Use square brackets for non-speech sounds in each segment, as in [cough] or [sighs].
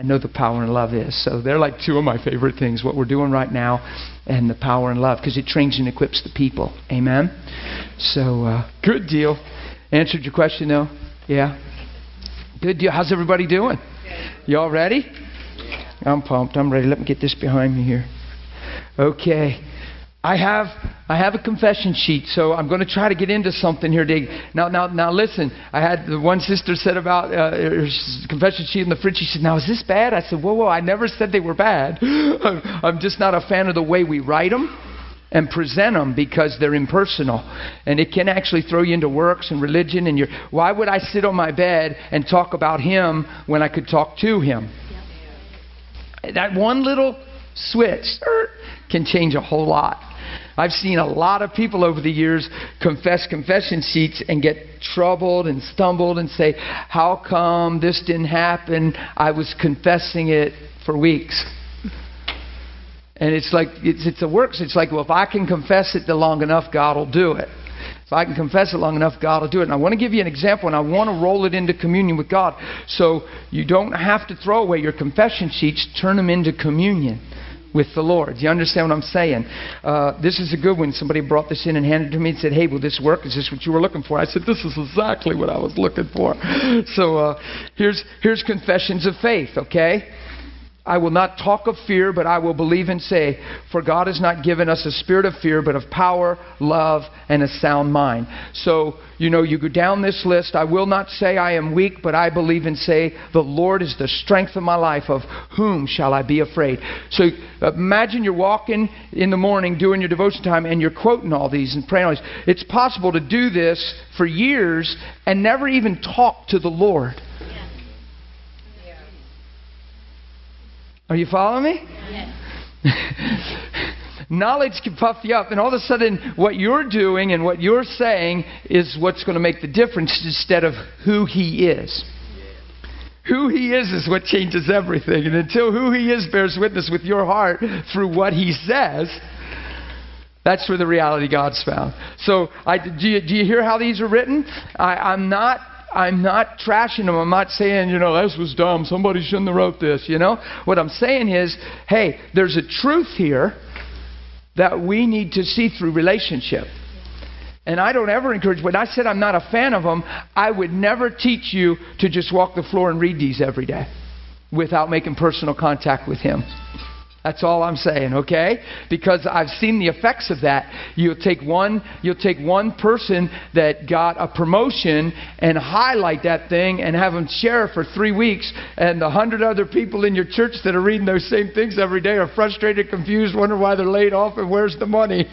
I know the power and love is. So they're like two of my favorite things, what we're doing right now and the power and love, because it trains and equips the people. Amen? So, uh, good deal. Answered your question, though? Yeah? Good deal. How's everybody doing? Y'all ready? I'm pumped. I'm ready. Let me get this behind me here. Okay. I have I have a confession sheet, so I'm going to try to get into something here. Today. Now, now, now, listen. I had the one sister said about uh, her confession sheet in the fridge. She said, "Now, is this bad?" I said, "Whoa, whoa! I never said they were bad. [laughs] I'm just not a fan of the way we write them." and present them because they're impersonal and it can actually throw you into works and religion and you're why would i sit on my bed and talk about him when i could talk to him that one little switch can change a whole lot I've seen a lot of people over the years confess confession sheets and get troubled and stumbled and say, How come this didn't happen? I was confessing it for weeks. And it's like, it's, it's a works. It's like, well, if I can confess it long enough, God will do it. If I can confess it long enough, God will do it. And I want to give you an example, and I want to roll it into communion with God. So you don't have to throw away your confession sheets, turn them into communion with the Lord. Do you understand what I'm saying? Uh, this is a good one. Somebody brought this in and handed it to me and said, Hey, will this work? Is this what you were looking for? I said, This is exactly what I was looking for. [laughs] So uh, here's, here's confessions of faith, okay? I will not talk of fear, but I will believe and say, For God has not given us a spirit of fear, but of power, love, and a sound mind. So, you know, you go down this list. I will not say I am weak, but I believe and say, The Lord is the strength of my life. Of whom shall I be afraid? So imagine you're walking in the morning doing your devotion time and you're quoting all these and praying all these. It's possible to do this for years and never even talk to the Lord. Are you following me? Yes. [laughs] Knowledge can puff you up, and all of a sudden, what you're doing and what you're saying is what's going to make the difference instead of who He is. Who He is is what changes everything. And until who He is bears witness with your heart through what He says, that's where the reality God's found. So, I, do, you, do you hear how these are written? I, I'm not I'm not trashing them. I'm not saying, you know, this was dumb. Somebody shouldn't have wrote this, you know. What I'm saying is, hey, there's a truth here that we need to see through relationship. And I don't ever encourage, when I said I'm not a fan of them, I would never teach you to just walk the floor and read these every day without making personal contact with Him. That's all I'm saying, okay? Because I've seen the effects of that. You'll take one, you'll take one person that got a promotion and highlight that thing and have them share it for three weeks, and the hundred other people in your church that are reading those same things every day are frustrated, confused, wonder why they're laid off and where's the money.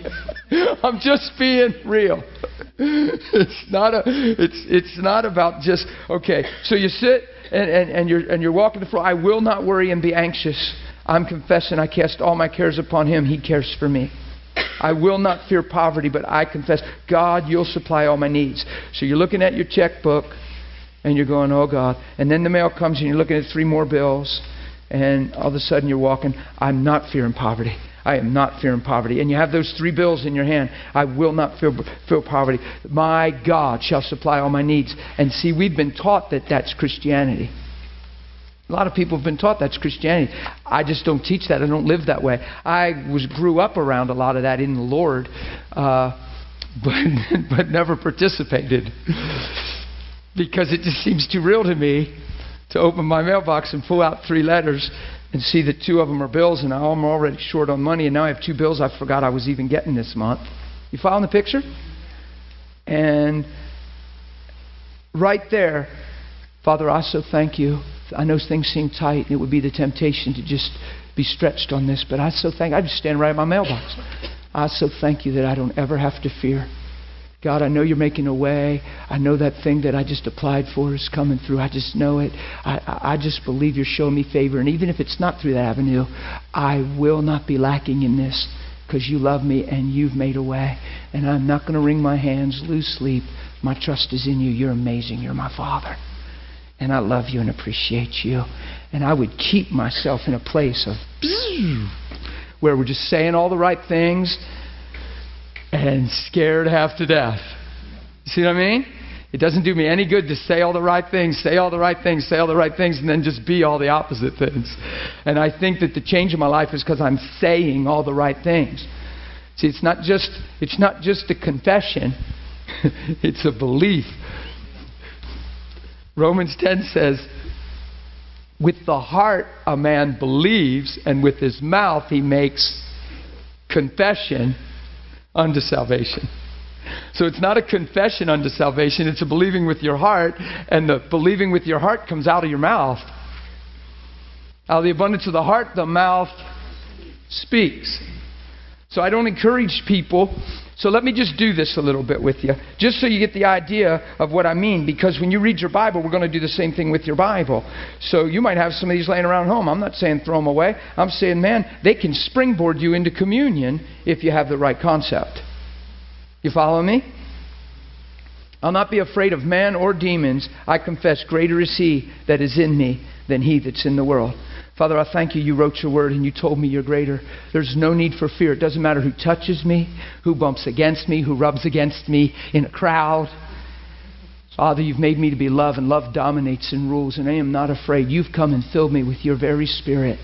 [laughs] I'm just being real. [laughs] it's not a, it's it's not about just okay. So you sit and, and, and you're and you're walking the floor. I will not worry and be anxious I'm confessing I cast all my cares upon him. He cares for me. I will not fear poverty, but I confess, God, you'll supply all my needs. So you're looking at your checkbook and you're going, oh God. And then the mail comes and you're looking at three more bills and all of a sudden you're walking, I'm not fearing poverty. I am not fearing poverty. And you have those three bills in your hand. I will not feel, feel poverty. My God shall supply all my needs. And see, we've been taught that that's Christianity. A lot of people have been taught that's Christianity. I just don't teach that. I don't live that way. I was grew up around a lot of that in the Lord, uh, [laughs] but but never participated because it just seems too real to me to open my mailbox and pull out three letters and see that two of them are bills, and I'm already short on money, and now I have two bills I forgot I was even getting this month. You following the picture? And right there, Father, I so thank you I know things seem tight, and it would be the temptation to just be stretched on this, but I so thank I just stand right in my mailbox. I so thank you that I don't ever have to fear. God, I know you're making a way. I know that thing that I just applied for is coming through. I just know it. I, I just believe you're showing me favor. And even if it's not through that avenue, I will not be lacking in this because you love me and you've made a way. And I'm not going to wring my hands, lose sleep. My trust is in you. You're amazing. You're my Father and I love you and appreciate you. And I would keep myself in a place of [sniffs] where we're just saying all the right things and scared half to death. See what I mean? It doesn't do me any good to say all the right things, say all the right things, say all the right things, and then just be all the opposite things. And I think that the change in my life is because I'm saying all the right things. See, it's not just it's not just a confession; [laughs] it's a belief. Romans 10 says, "With the heart a man believes, and with his mouth he makes confession unto salvation." So it's not a confession unto salvation, it's a believing with your heart, and the believing with your heart comes out of your mouth. Out of the abundance of the heart, the mouth speaks. So I don't encourage people. So let me just do this a little bit with you, just so you get the idea of what I mean. Because when you read your Bible, we're going to do the same thing with your Bible. So you might have some of these laying around home. I'm not saying throw them away. I'm saying, man, they can springboard you into communion if you have the right concept. You follow me? I'll not be afraid of man or demons. I confess, greater is he that is in me than he that's in the world. Father, I thank you. You wrote your word and you told me you're greater. There's no need for fear. It doesn't matter who touches me, who bumps against me, who rubs against me in a crowd. Father, you've made me to be love, and love dominates and rules, and I am not afraid. You've come and filled me with your very spirit.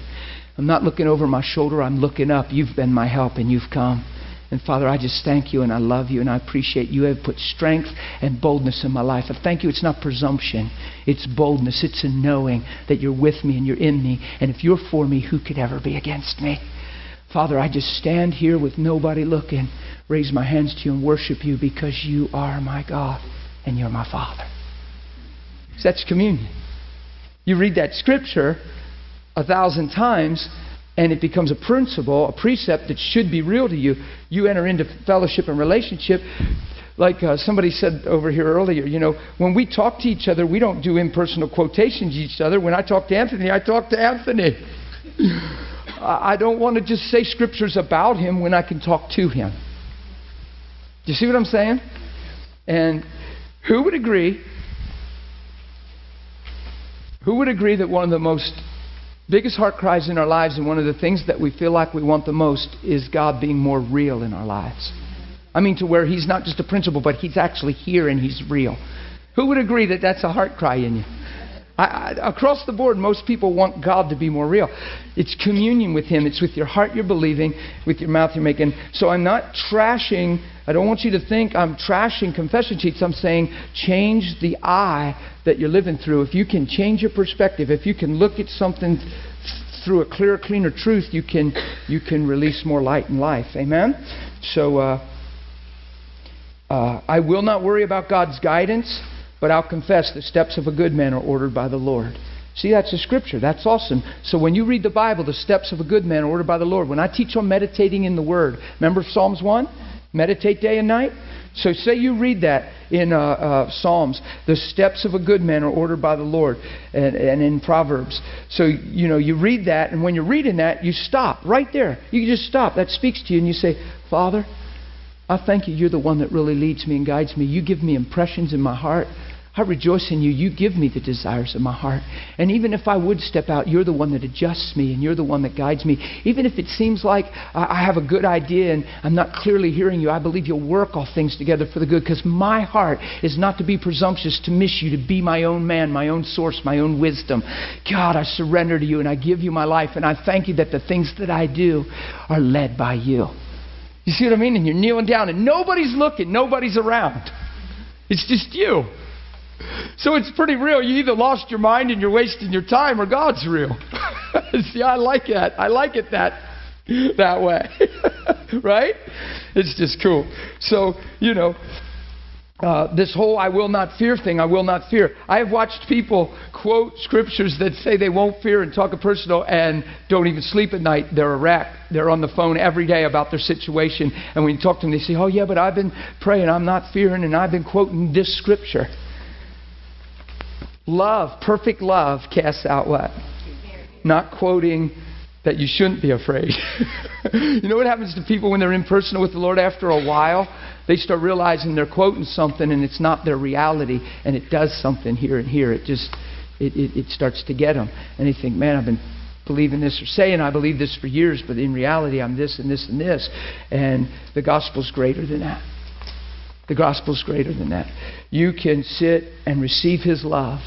I'm not looking over my shoulder, I'm looking up. You've been my help, and you've come. And Father, I just thank you and I love you and I appreciate you have put strength and boldness in my life. I thank you. It's not presumption, it's boldness. It's a knowing that you're with me and you're in me. And if you're for me, who could ever be against me? Father, I just stand here with nobody looking, raise my hands to you and worship you because you are my God and you're my Father. So that's communion. You read that scripture a thousand times and it becomes a principle, a precept that should be real to you, you enter into fellowship and relationship. Like uh, somebody said over here earlier, you know, when we talk to each other, we don't do impersonal quotations to each other. When I talk to Anthony, I talk to Anthony. I don't want to just say scriptures about him when I can talk to him. Do you see what I'm saying? And who would agree? Who would agree that one of the most biggest heart cries in our lives, and one of the things that we feel like we want the most, is God being more real in our lives. I mean, to where He's not just a principle, but He's actually here and He's real. Who would agree that that's a heart cry in you? I, I, across the board, most people want God to be more real. It's communion with Him. It's with your heart you're believing, with your mouth you're making. So I'm not trashing. I don't want you to think I'm trashing confession sheets. I'm saying change the eye that you're living through. If you can change your perspective, if you can look at something through a clearer, cleaner truth, you can you can release more light in life. Amen. So uh, uh, I will not worry about God's guidance. But I'll confess the steps of a good man are ordered by the Lord. See, that's a scripture. That's awesome. So when you read the Bible, the steps of a good man are ordered by the Lord. When I teach on meditating in the Word, remember Psalms 1? Meditate day and night? So say you read that in uh, uh, Psalms, the steps of a good man are ordered by the Lord, and, and, in Proverbs. So you know you read that, and when you're reading that, you stop right there. You just stop. That speaks to you, and you say, Father, I thank you. You're the one that really leads me and guides me. You give me impressions in my heart. I rejoice in you. You give me the desires of my heart. And even if I would step out, you're the one that adjusts me and you're the one that guides me. Even if it seems like I have a good idea and I'm not clearly hearing you, I believe you'll work all things together for the good because my heart is not to be presumptuous, to miss you, to be my own man, my own source, my own wisdom. God, I surrender to you and I give you my life and I thank you that the things that I do are led by you. You see what I mean? And you're kneeling down and nobody's looking, nobody's around. It's just you. So it's pretty real. You either lost your mind and you're wasting your time or God's real. [laughs] See, I like that. I like it that that way. [laughs] right? It's just cool. So, you know, uh, this whole I will not fear thing, I will not fear. I have watched people quote scriptures that say they won't fear and talk a personal and don't even sleep at night. They're a wreck. They're on the phone every day about their situation. And when you talk to them, they say, Oh, yeah, but I've been praying, I'm not fearing, and I've been quoting this scripture. Love, perfect love, casts out what? Not quoting that you shouldn't be afraid. [laughs] you know what happens to people when they're impersonal with the Lord after a while? They start realizing they're quoting something and it's not their reality and it does something here and here. It just, it, it, it starts to get them. And they think, man, I've been believing this or saying I believe this for years, but in reality I'm this and this and this. And the gospel's greater than that. The gospel is greater than that. You can sit and receive his love.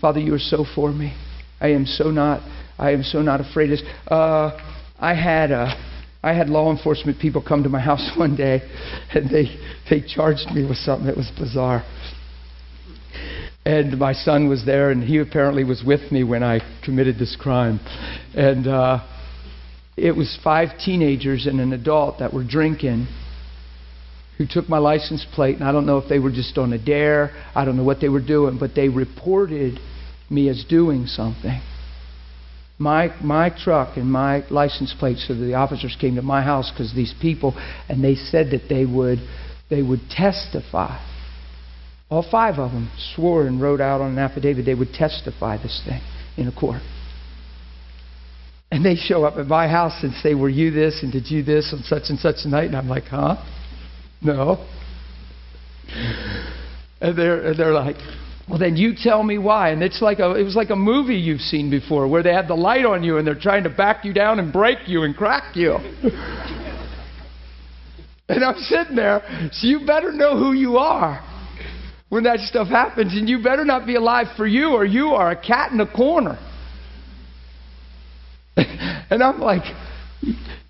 Father, you are so for me. I am so not I am so not afraid of. Uh, I had a I had law enforcement people come to my house [laughs] one day, and they they charged me with something that was bizarre. And my son was there, and he apparently was with me when I committed this crime. And uh, it was five teenagers and an adult that were drinking who took my license plate, and I don't know if they were just on a dare, I don't know what they were doing, but they reported me as doing something. My my truck and my license plate so the officers came to my house because these people and they said that they would they would testify. All five of them swore and wrote out on an affidavit they would testify this thing in a court. And they show up at my house and say were you this and did you this on such and such a night? And i'm like huh no and they're and they're like well, then you tell me why. And it's like a, it was like a movie you've seen before where they had the light on you and they're trying to back you down and break you and crack you. [laughs] and I'm sitting there, so you better know who you are when that stuff happens. And you better not be alive for you or you are a cat in a corner. [laughs] and I'm like,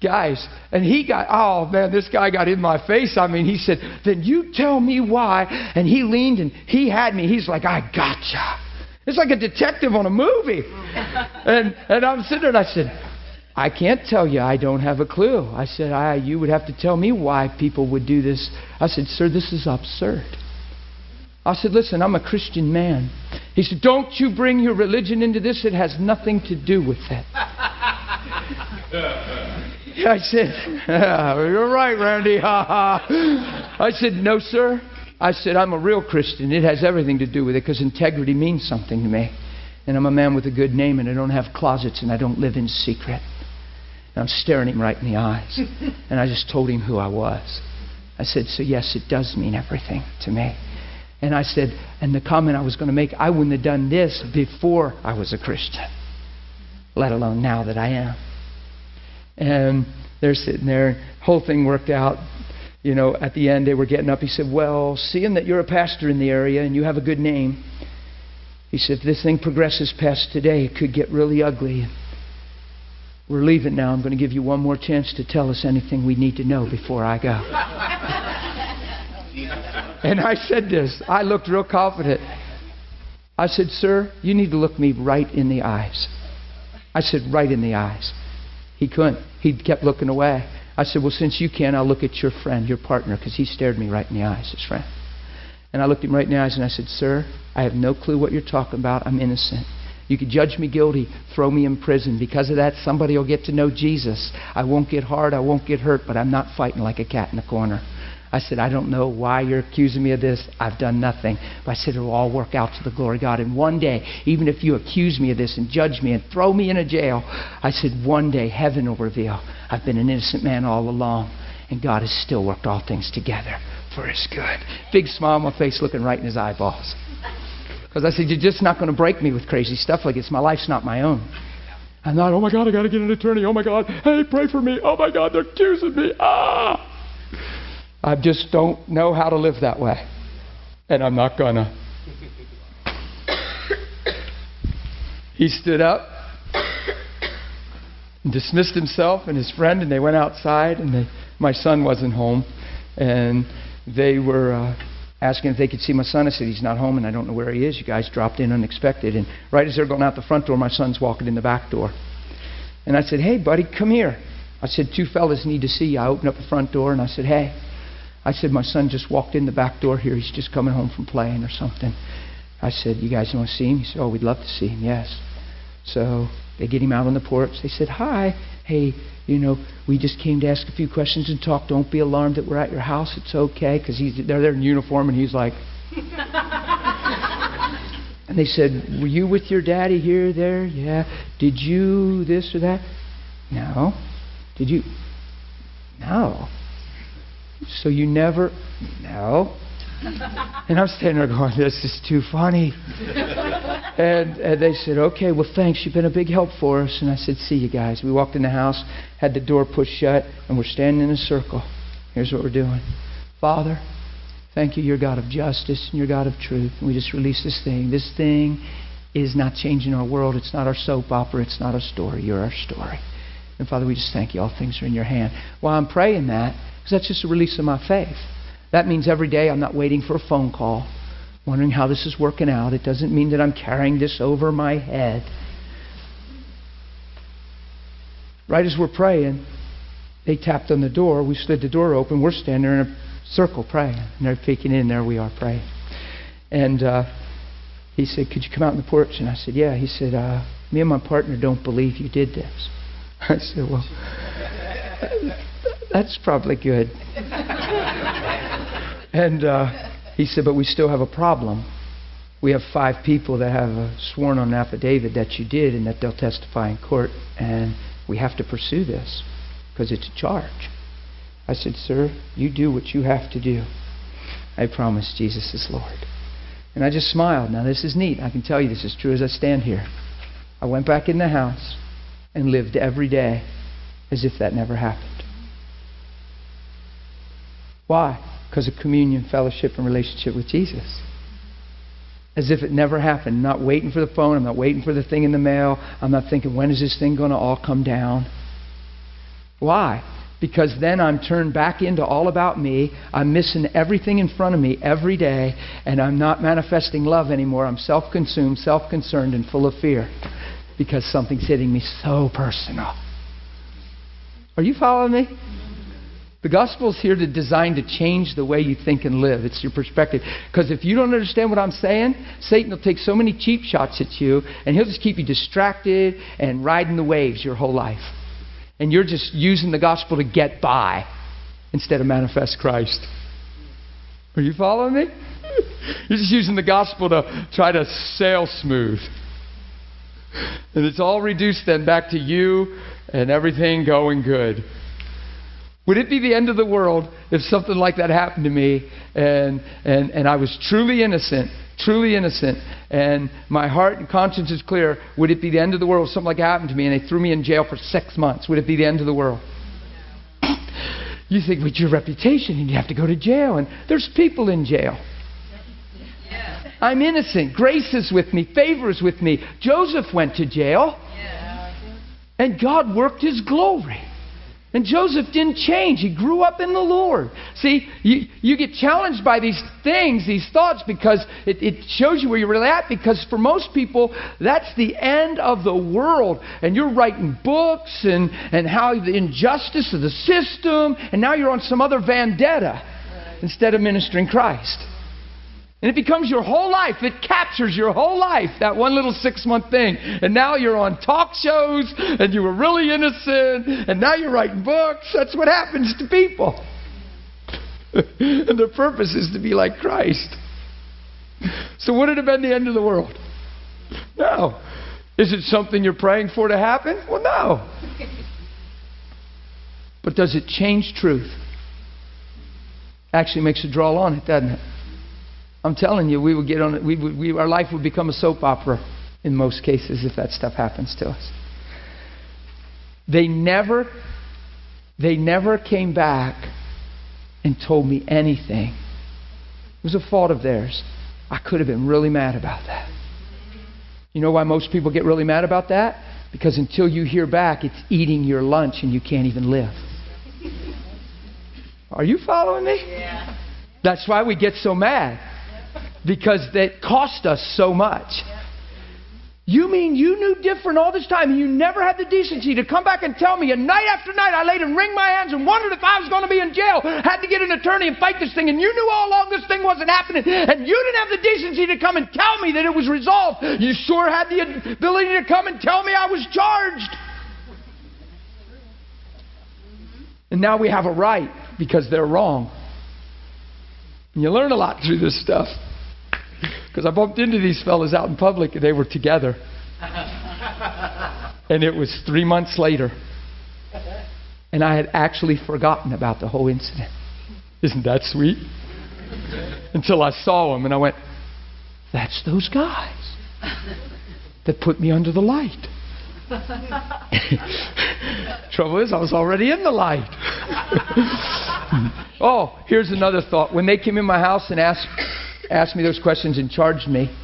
guys. And he got, oh man, this guy got in my face. I mean, he said, then you tell me why. And he leaned and he had me. He's like, I gotcha. It's like a detective on a movie. [laughs] and, and I'm sitting there and I said, I can't tell you. I don't have a clue. I said, I, you would have to tell me why people would do this. I said, sir, this is absurd. I said, listen, I'm a Christian man. He said, don't you bring your religion into this. It has nothing to do with that. [laughs] [laughs] I said, [laughs] You're right, Randy. Ha [laughs] ha. I said, No, sir. I said, I'm a real Christian. It has everything to do with it because integrity means something to me. And I'm a man with a good name and I don't have closets and I don't live in secret. And I'm staring him right in the eyes. And I just told him who I was. I said, So, yes, it does mean everything to me. And I said, and the comment I was going to make, I wouldn't have done this before I was a Christian, let alone now that I am. And they're sitting there. Whole thing worked out. You know, at the end, they were getting up. He said, Well, seeing that you're a pastor in the area and you have a good name, he said, if this thing progresses past today, it could get really ugly. We're leaving now. I'm going to give you one more chance to tell us anything we need to know before I go. [laughs] and I said this. I looked real confident. I said, Sir, you need to look me right in the eyes. I said, Right in the eyes. He couldn't. He kept looking away. I said, Well, since you can, I'll look at your friend, your partner, because he stared me right in the eyes, his friend. And I looked him right in the eyes and I said, Sir, I have no clue what you're talking about. I'm innocent. You could judge me guilty, throw me in prison. Because of that, somebody will get to know Jesus. I won't get hard, I won't get hurt, but I'm not fighting like a cat in a corner. I said, I don't know why you're accusing me of this. I've done nothing. But I said, it'll all work out to the glory of God. And one day, even if you accuse me of this and judge me and throw me in a jail, I said, one day heaven will reveal I've been an innocent man all along. And God has still worked all things together for his good. Big smile on my face, looking right in his eyeballs. Because I said, You're just not going to break me with crazy stuff like this. My life's not my own. I'm not, oh my God, I got to get an attorney. Oh my God, hey, pray for me. Oh my God, they're accusing me. Ah! I just don't know how to live that way. And I'm not gonna. he stood up and dismissed himself and his friend, and they went outside. And they, my son wasn't home, and they were uh, asking if they could see my son. I said he's not home, and I don't know where he is. You guys dropped in unexpected, and right as they're going out the front door, my son's walking in the back door. And I said, "Hey, buddy, come here." I said, two fellas need to see you. I opened up the front door, and I said, "Hey." I said, My son just walked in the back door here. He's just coming home from playing or something. I said, You guys want to see him? He said, Oh, we'd love to see him, yes. So they get him out on the porch. They said, Hi. Hey, you know, we just came to ask a few questions and talk. Don't be alarmed that we're at your house. It's okay. Because he's they're there in uniform, and he's like. [laughs] and they said, Were you with your daddy here, there? Yeah. Did you this or that? No. Did you? No. So you never. No. And I'm standing there going, this is too funny. and, and they said, okay, well, thanks. You've been a big help for us. And I said, see you guys. We walked in the house, had the door pushed shut, and we're standing in a circle. Here's what we're doing Father, Thank you, you're God of justice and you're God of truth. And we just release this thing. This thing is not changing our world. It's not our soap opera. It's not our story. You're our story. And Father, we just thank you. All things are in your hand. While I'm praying that, because that's just a release of my faith. That means every day I'm not waiting for a phone call, wondering how this is working out. It doesn't mean that I'm carrying this over my head. Right as we're praying, they tapped on the door. We slid the door open. We're standing there in a circle praying. And they're peeking in. There we are praying. And uh, he said, Could you come out on the porch? And I said, Yeah. He said, uh, Me and my partner don't believe you did this. [laughs] I said, Well, that's probably good. and uh, he said, But we still have a problem. We have five people that have uh, sworn on an affidavit that you did and that they'll testify in court, and we have to pursue this because it's a charge. I said, Sir, you do what you have to do. I promise Jesus is Lord. And I just smiled. Now, this is neat. I can tell you this is true as I stand here. I went back in the house and lived every day as if that never happened. Why? Because of communion, fellowship, and relationship with Jesus. As if it never happened. I'm not waiting for the phone. I'm not waiting for the thing in the mail. I'm not thinking, when is this thing going to all come down? Why? Because then I'm turned back into all about me. I'm missing everything in front of me every day, and I'm not manifesting love anymore. I'm self consumed, self concerned, and full of fear because something's hitting me so personal. Are you following me? The gospel is here to design to change the way you think and live. It's your perspective. Because if you don't understand what I'm saying, Satan will take so many cheap shots at you, and he'll just keep you distracted and riding the waves your whole life. And you're just using the gospel to get by instead of manifest Christ. Are you following me? [laughs] You're just using the gospel to try to sail smooth. And it's all reduced then back to you and everything going good. Would it be the end of the world if something like that happened to me and, and, and I was truly innocent, truly innocent, and my heart and conscience is clear? Would it be the end of the world if something like that happened to me and they threw me in jail for six months? Would it be the end of the world? You think with your reputation and you have to go to jail, and there's people in jail. I'm innocent. Grace is with me. Favor is with me. Joseph went to jail. And God worked his glory. And Joseph didn't change. He grew up in the Lord. See, you, you get challenged by these things, these thoughts, because it, it shows you where you're really at. Because for most people, that's the end of the world. And you're writing books and, and how the injustice of the system, and now you're on some other vendetta instead of ministering Christ. And it becomes your whole life. It captures your whole life, that one little six month thing. And now you're on talk shows, and you were really innocent, and now you're writing books. That's what happens to people. [laughs] and their purpose is to be like Christ. So, would it have been the end of the world? No. Is it something you're praying for to happen? Well, no. But does it change truth? Actually makes a draw on it, doesn't it? I'm telling you, we would get on it. We would, we, our life would become a soap opera in most cases if that stuff happens to us. They never, they never came back and told me anything. It was a fault of theirs. I could have been really mad about that. You know why most people get really mad about that? Because until you hear back, it's eating your lunch and you can't even live. Are you following me? Yeah. That's why we get so mad because that cost us so much. You mean you knew different all this time and you never had the decency to come back and tell me, and night after night I laid and wring my hands and wondered if I was going to be in jail, had to get an attorney and fight this thing, and you knew all along this thing wasn't happening, and you didn't have the decency to come and tell me that it was resolved. You sure had the ability to come and tell me I was charged. And now we have a right because they're wrong. And you learn a lot through this stuff. [laughs] Because I bumped into these fellas out in public and they were together. [laughs] and it was three months later. And I had actually forgotten about the whole incident. Isn't that sweet? [laughs] Until I saw them and I went, that's those guys that put me under the light. Trouble is, I was already in the light. oh, here's another thought. When they came in my house and asked, asked me those questions and charged me,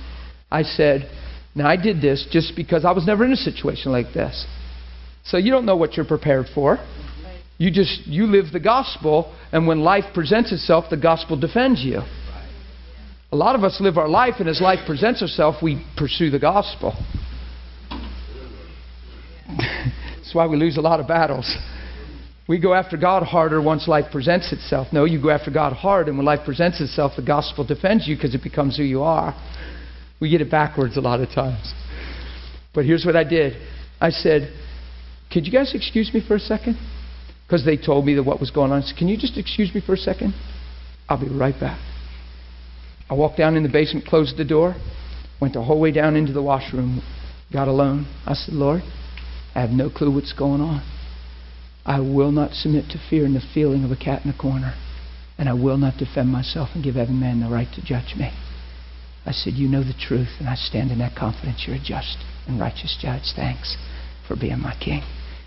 I said, Now, I did this just because I was never in a situation like this. So you don't know what you're prepared for. You just you live the gospel, and when life presents itself, the gospel defends you. A lot of us live our life, and as life presents itself, we pursue the gospel. [laughs] That's why we lose a lot of battles. We go after God harder once life presents itself. No, you go after God hard, and when life presents itself, the gospel defends you because it becomes who you are. We get it backwards a lot of times. But here's what I did I said, Could you guys excuse me for a second? Because they told me that what was going on. I said, Can you just excuse me for a second? I'll be right back. I walked down in the basement, closed the door, went the whole way down into the washroom, got alone. I said, Lord, I have no clue what's going on. I will not submit to fear and the feeling of a cat in a corner. And I will not defend myself and give every man the right to judge me. I said, You know the truth, and I stand in that confidence. You're a just and righteous judge. Thanks for being my king.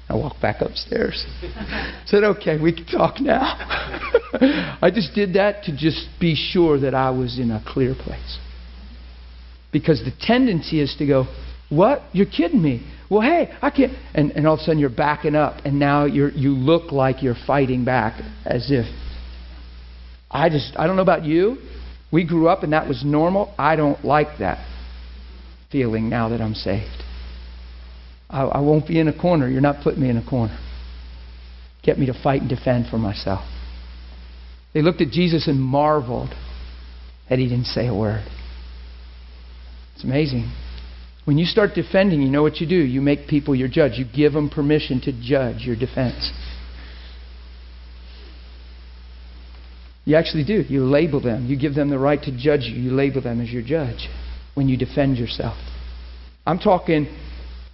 I walked back upstairs. [laughs] said, Okay, we can talk now. [laughs] I just did that to just be sure that I was in a clear place. Because the tendency is to go, What? You're kidding me. Well, hey, I can't. And, and all of a sudden you're backing up, and now you're, you look like you're fighting back as if. I just, I don't know about you. We grew up and that was normal. I don't like that feeling now that I'm saved. I, I won't be in a corner. You're not putting me in a corner. Get me to fight and defend for myself. They looked at Jesus and marveled that he didn't say a word. It's amazing. When you start defending, you know what you do. You make people your judge. You give them permission to judge your defense. You actually do. You label them. You give them the right to judge you. You label them as your judge when you defend yourself. I'm talking,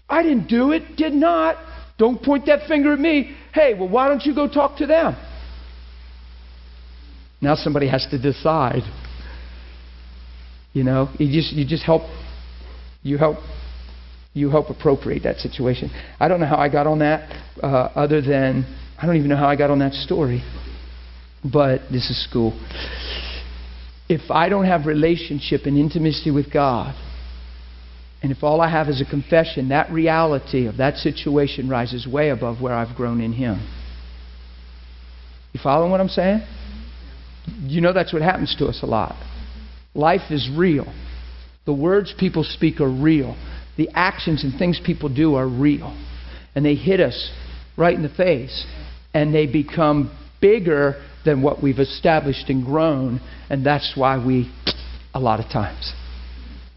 I didn't do it, did not. Don't point that finger at me. Hey, well, why don't you go talk to them? Now somebody has to decide. You know, you just you just help you help you help appropriate that situation. I don't know how I got on that, uh, other than I don't even know how I got on that story. But this is school. If I don't have relationship and intimacy with God, and if all I have is a confession, that reality of that situation rises way above where I've grown in Him. You following what I'm saying? You know that's what happens to us a lot. Life is real. The words people speak are real. The actions and things people do are real. And they hit us right in the face. And they become bigger than what we've established and grown. And that's why we, a lot of times.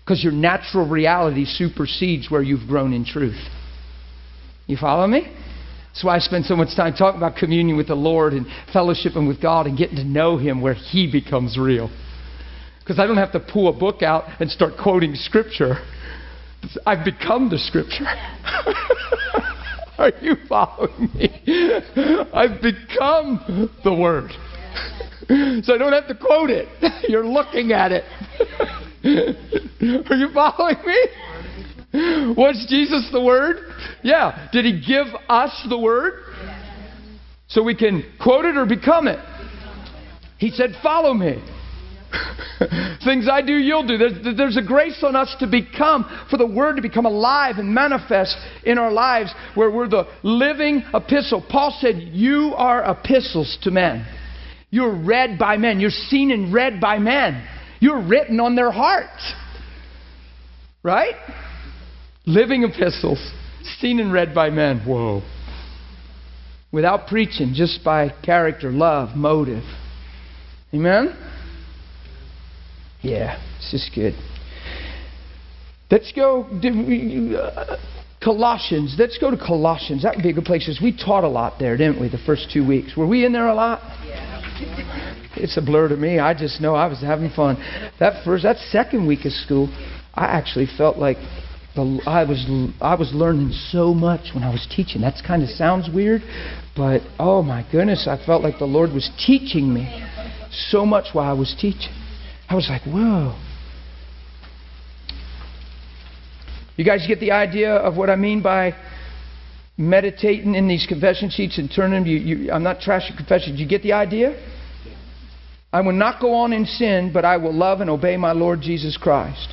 Because your natural reality supersedes where you've grown in truth. You follow me? That's why I spend so much time talking about communion with the Lord and fellowshipping with God and getting to know Him where He becomes real. Because I don't have to pull a book out and start quoting Scripture. I've become the Scripture. [laughs] Are you following me? I've become the Word. So I don't have to quote it. [laughs] You're looking at it. [laughs] Are you following me? Was Jesus the Word? Yeah. Did He give us the Word? So we can quote it or become it. He said, Follow me. [laughs] Things I do, you'll do. There's, there's, a grace on us to become, for the Word to become alive and manifest in our lives where we're the living epistle. Paul said, You are epistles to men. You're read by men. You're seen and read by men. You're written on their hearts. Right? Living epistles, seen and read by men. Whoa. Without preaching, just by character, love, motive. Amen? Yeah, this is good. Let's go. Uh, Colossians. Let's go to Colossians. That would be a good place because we taught a lot there, didn't we, the first two weeks? Were we in there a lot? Yeah. It's a blur to me. I just know I was having fun. That first, that second week of school, I actually felt like the, I was I was learning so much when I was teaching. That kind of sounds weird, but oh my goodness, I felt like the Lord was teaching me so much while I was teaching. I was like, whoa. You guys get the idea of what I mean by meditating in these confession sheets and turning them. You, you, I'm not trashing confessions. You get the idea? I will not go on in sin, but I will love and obey my Lord Jesus Christ.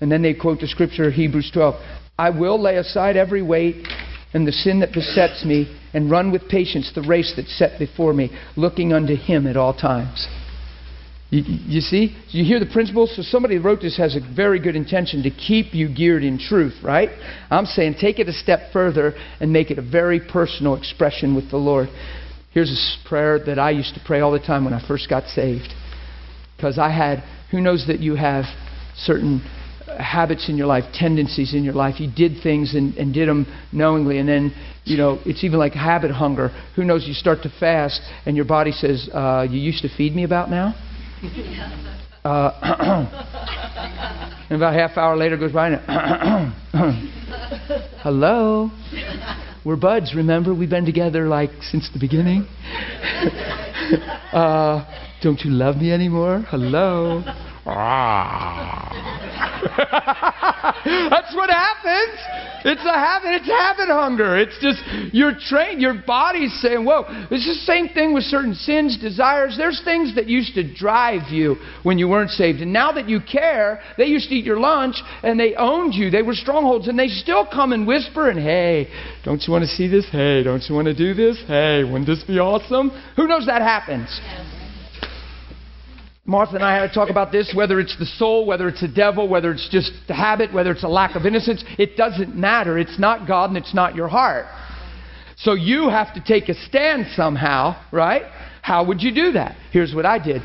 And then they quote the scripture, Hebrews 12. I will lay aside every weight and the sin that besets me and run with patience the race that's set before me, looking unto Him at all times. You, you, see? You hear the principles? So somebody wrote this has a very good intention to keep you geared in truth, right? I'm saying take it a step further and make it a very personal expression with the Lord. Here's a prayer that I used to pray all the time when I first got saved. Because I had, who knows that you have certain habits in your life, tendencies in your life. You did things and, and did them knowingly, and then, you know, it's even like habit hunger. Who knows, you start to fast, and your body says, uh, You used to feed me about now? Uh, [clears throat] and about half hour later goes by and [clears throat] hello? We're buds remember? We've been together like since the beginning. [laughs] Uh, don't you love me anymore? Hello Ah. [laughs] That's what happens. It's a habit. It's habit hunger. It's just you're trained. Your body's saying, "Whoa." It's the same thing with certain sins, desires. There's things that used to drive you when you weren't saved, and now that you care, they used to eat your lunch and they owned you. They were strongholds, and they still come and whisper and, "Hey, don't you want to see this? Hey, don't you want to do this? Hey, wouldn't this be awesome?" Who knows that happens? Martha and I had to talk about this whether it's the soul, whether it's the devil, whether it's just the habit, whether it's a lack of innocence. It doesn't matter. It's not God and it's not your heart. So you have to take a stand somehow, right? How would you do that? Here's what I did.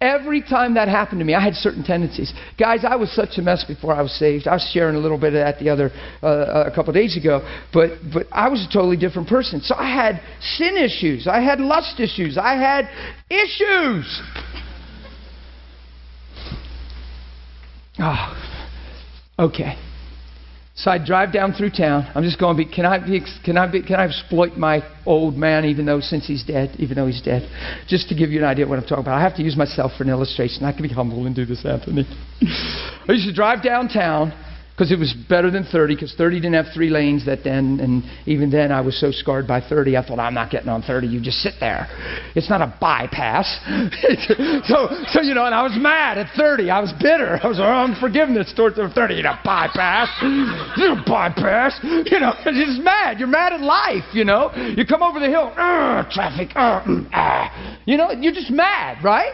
Every time that happened to me, I had certain tendencies. Guys, I was such a mess before I was saved. I was sharing a little bit of that the other uh, a couple days ago, but but I was a totally different person. So I had sin issues. I had lust issues. I had issues. Oh, okay. So I drive down through town. I'm just going to be. Can I be? Can I be? Can I exploit my old man, even though since he's dead, even though he's dead, just to give you an idea of what I'm talking about. I have to use myself for an illustration. I can be humble and do this, Anthony. [laughs] I used to drive downtown because it was better than 30 because 30 didn't have three lanes that then and even then i was so scarred by 30 i thought i'm not getting on 30 you just sit there. It's not a bypass. [laughs] So so you know and i was mad at 30 i was bitter. I was unforgiveness towards the 30 you know bypass you know bypass you know. You're just mad. You're mad at life you know? You come over the hill traffic uh, uh, you know you're just mad right?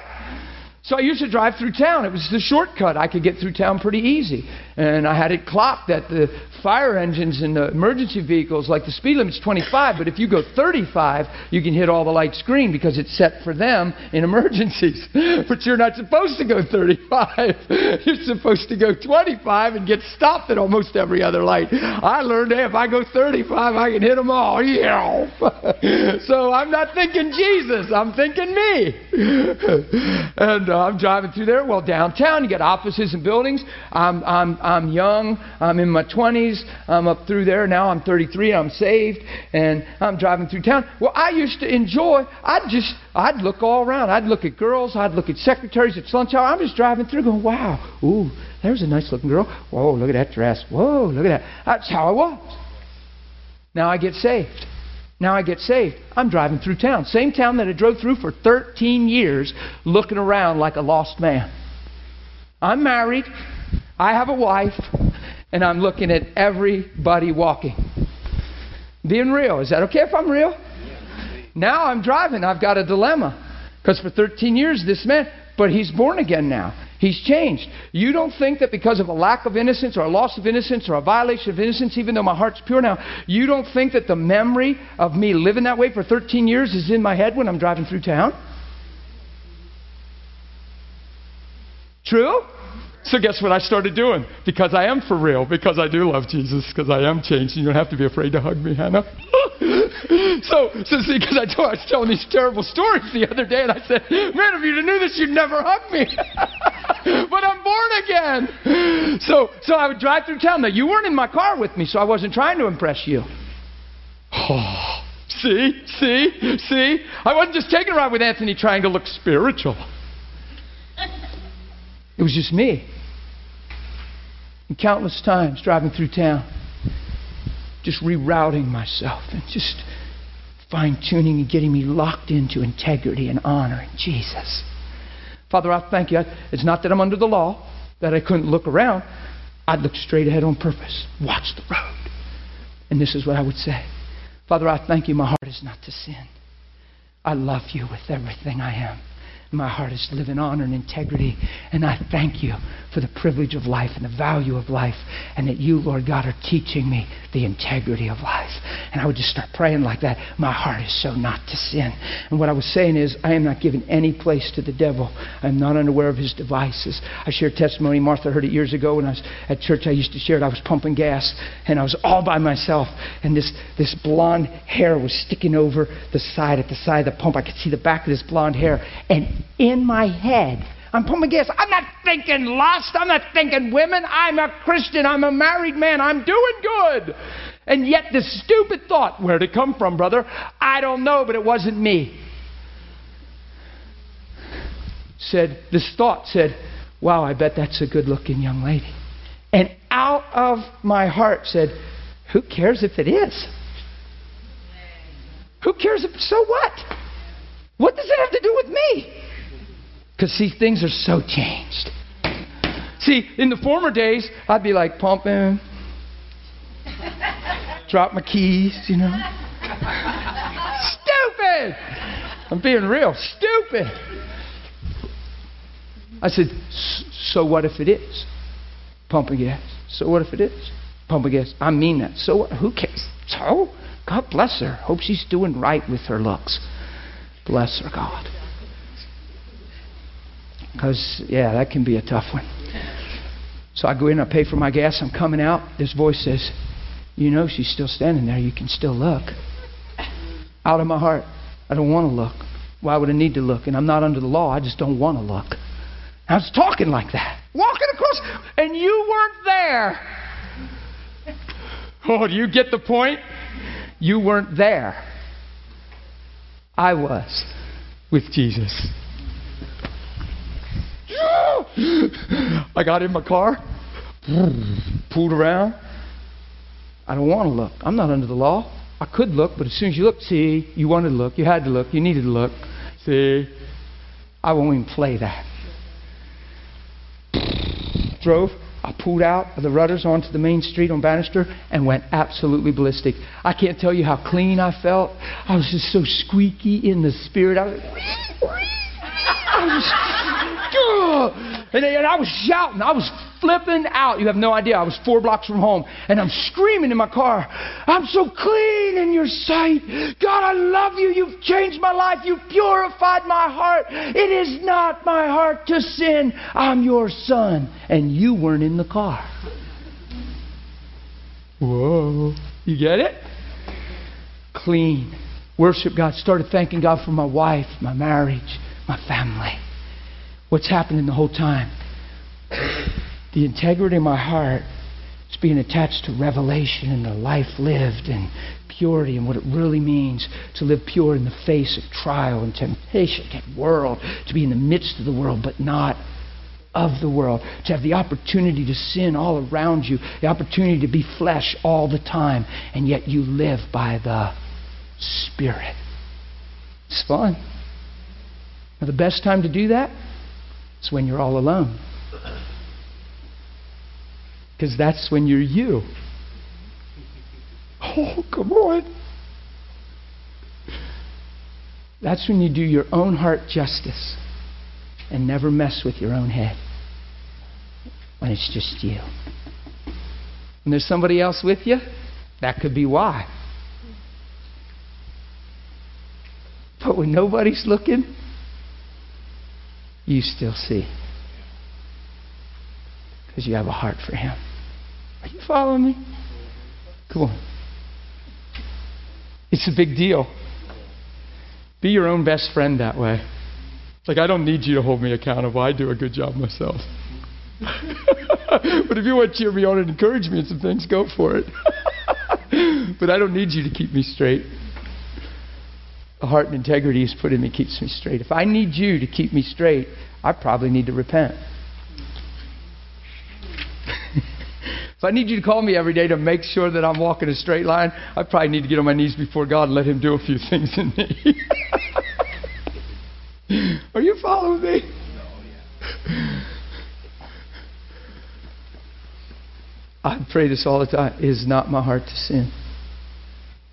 So I used to drive through town. It was the shortcut. I could get through town pretty easy. And I had it clocked that the fire engines and the emergency vehicles, like the speed limit's 25, but if you go 35, you can hit all the lights green because it's set for them in emergencies. [laughs] but you're not supposed to go 35. [laughs] you're supposed to go 25 and get stopped at almost every other light. I learned hey, if I go 35, I can hit them all. Yeah. [laughs] so I'm not thinking Jesus, I'm thinking me. and uh, I'm driving through there. Well, downtown, you got offices and buildings. I'm, I'm, I'm young. I'm in my 20s. I'm up through there. Now I'm 33. I'm saved. And I'm driving through town. Well, I used to enjoy, I'd just, I'd look all around. I'd look at girls. I'd look at secretaries at lunch hour. I'm just driving through going, wow, ooh, there's a nice looking girl. Whoa, look at that dress. Whoa, look at that. That's how I was. Now I get saved. Now I get saved. I'm driving through town. Same town that I drove through for 13 years, looking around like a lost man. I'm married. I have a wife. And I'm looking at everybody walking. Being real. Is that okay if I'm real? Now I'm driving. I've got a dilemma. Because for 13 years, this man, but he's born again now. He's changed. You don't think that because of a lack of innocence or a loss of innocence or a violation of innocence, even though my heart's pure now, you don't think that the memory of me living that way for 13 years is in my head when I'm driving through town? True? So guess what I started doing? Because I am for real, because I do love Jesus, because I am changed. And you don't have to be afraid to hug me, Hannah. [laughs] so, so see, because I, I was telling these terrible stories the other day, and I said, man, if you knew this, you'd never hug me. [laughs] but I'm born again. So, so I would drive through town. Now, you weren't in my car with me, so I wasn't trying to impress you. Oh, [sighs] see, see, see? I wasn't just taking a ride with Anthony trying to look spiritual. [laughs] It was just me. And countless times driving through town, just rerouting myself and just fine tuning and getting me locked into integrity and honor in Jesus. Father, I thank you. It's not that I'm under the law, that I couldn't look around. I'd look straight ahead on purpose, watch the road. And this is what I would say Father, I thank you. My heart is not to sin. I love you with everything I am. My heart is to live in honor and integrity. And I thank you for the privilege of life and the value of life, and that you, Lord God, are teaching me the integrity of life. And I would just start praying like that. My heart is so not to sin. And what I was saying is, I am not giving any place to the devil. I'm not unaware of his devices. I shared testimony. Martha heard it years ago when I was at church. I used to share it. I was pumping gas, and I was all by myself. And this, this blonde hair was sticking over the side, at the side of the pump. I could see the back of this blonde hair. And in my head. I'm pumping gas. I'm not thinking lust. I'm not thinking women. I'm a Christian. I'm a married man. I'm doing good. And yet, this stupid thought, where'd it come from, brother? I don't know, but it wasn't me. Said, this thought said, wow, I bet that's a good looking young lady. And out of my heart said, who cares if it is? Who cares if, so what? What does it have to do with me? Because, see, things are so changed. See, in the former days, I'd be like pumping, drop my keys, you know. Stupid! I'm being real. Stupid! I said, so what if it is? Pumping gas. So what if it is? Pumping gas. I mean that. So what? Who cares? So? God bless her. Hope she's doing right with her looks. Bless her, God. Because, yeah, that can be a tough one. So I go in, I pay for my gas, I'm coming out. This voice says, You know, she's still standing there. You can still look. Out of my heart, I don't want to look. Why would I need to look? And I'm not under the law, I just don't want to look. I was talking like that, walking across, and you weren't there. Oh, do you get the point? You weren't there. I was with Jesus. [gasps] I got in my car, pulled around. I don't want to look. I'm not under the law. I could look, but as soon as you look, see, you wanted to look, you had to look, you needed to look. See, I won't even play that. [sighs] Drove. I pulled out of the rudders onto the main street on Bannister and went absolutely ballistic. I can't tell you how clean I felt. I was just so squeaky in the spirit. I was, [laughs] I was and, I was shouting. I was flipping out. You have no idea. I was four blocks from home, and I'm screaming in my car, I'm so clean in your sight. God, I love you. You've changed my life. You've purified my heart. It is not my heart to sin. I'm your son. And you weren't in the car. Whoa. You get it? Clean. Worship God. Started thanking God for my wife, my marriage, my family what's happening the whole time. The integrity of my heart is being attached to revelation and the life lived and purity and what it really means to live pure in the face of trial and temptation, that world, to be in the midst of the world, but not of the world, to have the opportunity to sin all around you, the opportunity to be flesh all the time, and yet you live by the Spirit. It's fun. Now, the best time to do that it's when you're all alone. Because that's when you're you. [laughs] Oh, come on. That's when you do your own heart justice and never mess with your own head. When it's just you. When there's somebody else with you, that could be why. But when nobody's looking, you still see. Because you have a heart for Him. Are you following me? Come on. It's a big deal. Be your own best friend that way. Like, I don't need you to hold me accountable. I do a good job myself. [laughs] but if you want to cheer me on and encourage me in some things, go for it. [laughs] but I don't need you to keep me straight the heart and integrity He's put in me keeps me straight. If I need you to keep me straight, I probably need to repent. [laughs] If I need you to call me every day to make sure that I'm walking a straight line, I probably need to get on my knees before God and let Him do a few things in me. [laughs] Are you following me? I pray this all the time. It is not my heart to sin.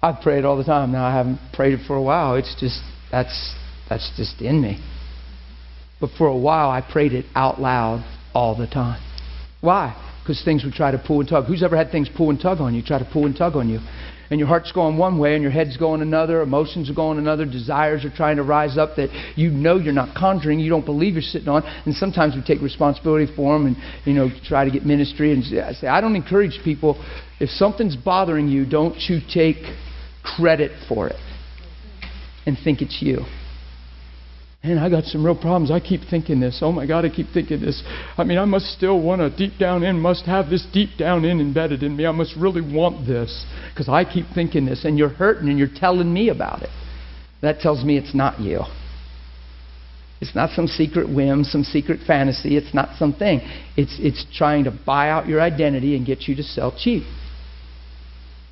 I pray it all the time. Now I haven't prayed it for a while. It's just that's that's just in me. But for a while I prayed it out loud all the time. Why? Because things would try to pull and tug. Who's ever had things pull and tug on you? Try to pull and tug on you and your heart's going one way and your head's going another, emotions are going another, desires are trying to rise up that you know you're not conjuring, you don't believe you're sitting on, and sometimes we take responsibility for them and you know try to get ministry and I say I don't encourage people if something's bothering you, don't you take credit for it and think it's you man, I got some real problems. I keep thinking this. Oh my God, I keep thinking this. I mean, I must still want to deep down in, must have this deep down in embedded in me. I must really want this because I keep thinking this. And you're hurting and you're telling me about it. That tells me it's not you. It's not some secret whim, some secret fantasy. It's not something. It's, it's trying to buy out your identity and get you to sell cheap.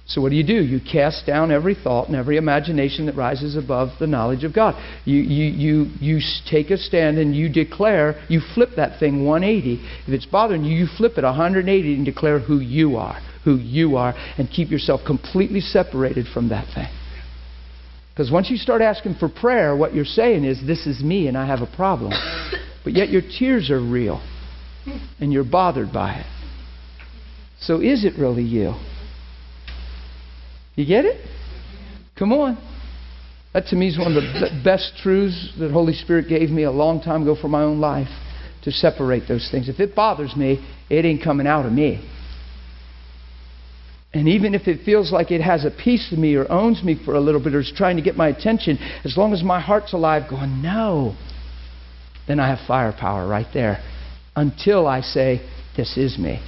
So, what do you do? You cast down every thought and every imagination that rises above the knowledge of God. You, you, you, you take a stand and you declare, you flip that thing 180. If it's bothering you, you flip it 180 and declare who you are, who you are, and keep yourself completely separated from that thing. Because once you start asking for prayer, what you're saying is, This is me and I have a problem. [coughs] But yet your tears are real and you're bothered by it. So, is it really you? You get it? Come on. That to me is one of the best truths that Holy Spirit gave me a long time ago for my own life to separate those things. If it bothers me, it ain't coming out of me. And even if it feels like it has a piece of me or owns me for a little bit or is trying to get my attention, as long as my heart's alive, going, no, then I have firepower right there until I say, this is me.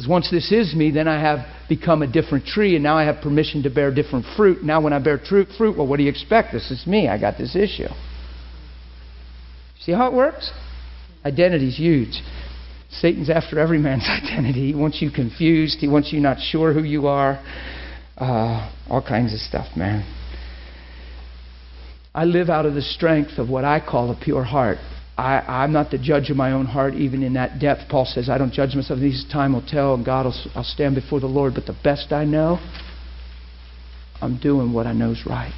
Because once this is me, then I have become a different tree, and now I have permission to bear different fruit. Now, when I bear fruit, well, what do you expect? This is me. I got this issue. See how it works? Identity's huge. Satan's after every man's [laughs] identity. He wants you confused. He wants you not sure who you are. Uh, all kinds of stuff, man. I live out of the strength of what I call a pure heart. I, am not the judge of my own heart, even in that depth. Paul says, I don't judge myself. These time will tell, and God will I'll stand before the Lord. But the best I know, I'm doing what I know is right.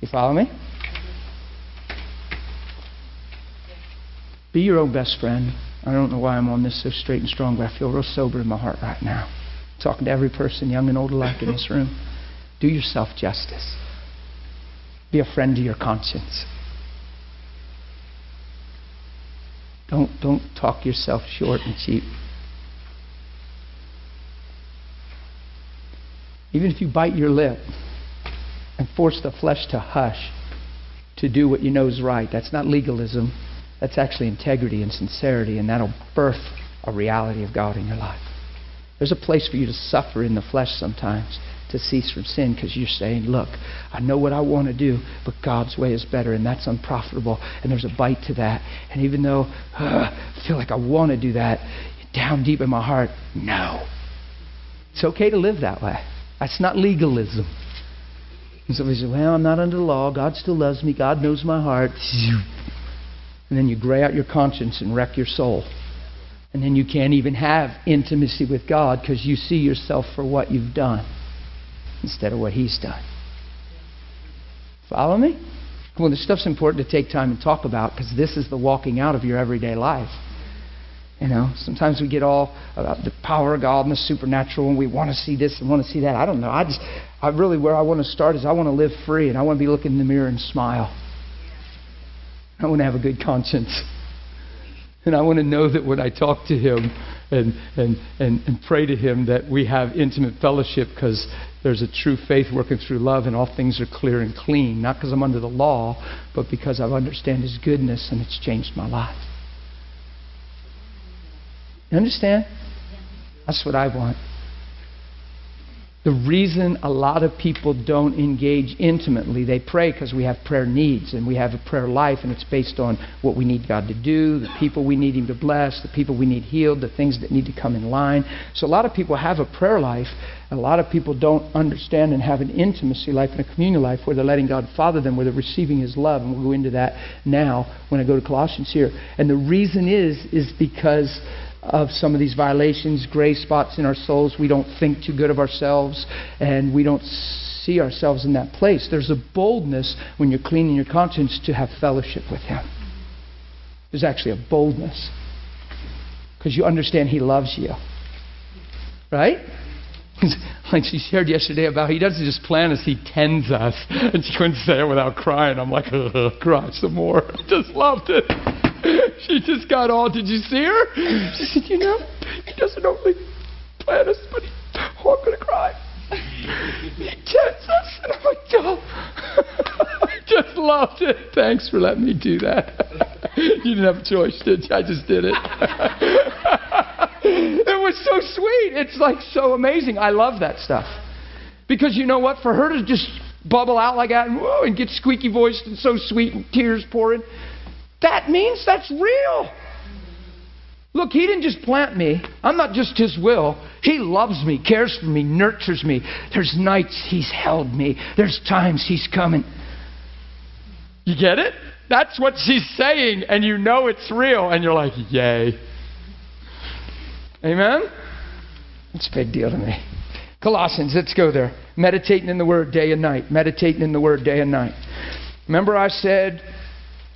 You follow me? Be your own best friend. I don't know why I'm on this so straight and strong, but I feel real sober in my heart right now. talking to every person, young and old alike, in this room. Do yourself justice. Be a friend to your conscience. Don't, don't talk yourself short and cheap. Even if you bite your lip and force the flesh to hush to do what you know is right, that's not legalism. That's actually integrity and sincerity, and that'll birth a reality of God in your life. There's a place for you to suffer in the flesh sometimes to cease from sin because you're saying, Look, I know what I want to do, but God's way is better, and that's unprofitable, and there's a bite to that. And even though uh, I feel like I want to do that, down deep in my heart, no. It's okay to live that way. That's not legalism. And somebody says, Well, I'm not under the law. God still loves me. God knows my heart. And then you gray out your conscience and wreck your soul. And then you can't even have intimacy with God because you see yourself for what you've done instead of what He's done. Follow me? Well, this stuff's important to take time and talk about because this is the walking out of your everyday life. You know, sometimes we get all about the power of God and the supernatural, and we want to see this and want to see that. I don't know. I just, I really, where I want to start is I want to live free, and I want to be looking in the mirror and smile. I want to have a good conscience. And I want to know that when I talk to him and, and, and, and pray to him, that we have intimate fellowship because there's a true faith working through love and all things are clear and clean. Not because I'm under the law, but because I understand his goodness and it's changed my life. You understand? That's what I want. The reason a lot of people don't engage intimately, they pray because we have prayer needs and we have a prayer life, and it's based on what we need God to do, the people we need Him to bless, the people we need healed, the things that need to come in line. So a lot of people have a prayer life, a lot of people don't understand and have an intimacy life and a communion life where they're letting God father them, where they're receiving His love, and we'll go into that now when I go to Colossians here. And the reason is is because of some of these violations, gray spots in our souls. We don't think too good of ourselves, and we don't see ourselves in that place. There's a boldness when you're cleaning your conscience to have fellowship with Him. There's actually a boldness because you understand He loves you. Right? [laughs] like she shared yesterday about he doesn't just plan us, he tends us. [laughs] And she couldn't say it without crying. I'm like, cry some more. I [laughs] just loved it. She just got all. Did you see her? She said, You know, he doesn't only plant us, but he, oh, I'm going to cry. He tends [laughs] us. And I'm like, Oh, I just loved it. Thanks for letting me do that. [laughs] you didn't have a choice, did you? I just did it. [laughs] it was so sweet. It's like so amazing. I love that stuff. Because you know what? For her to just bubble out like that and, whoa, and get squeaky voiced and so sweet and tears pouring, that means that's real. Look, He didn't just plant me. I'm not just His will. He loves me, cares for me, nurtures me. There's nights He's held me, there's times He's coming. You get it? That's what she's saying, and you know it's real, and you're like, yay. Amen? It's a big deal to me. Colossians, let's go there. Meditating in the Word day and night. Meditating in the Word day and night. Remember, I said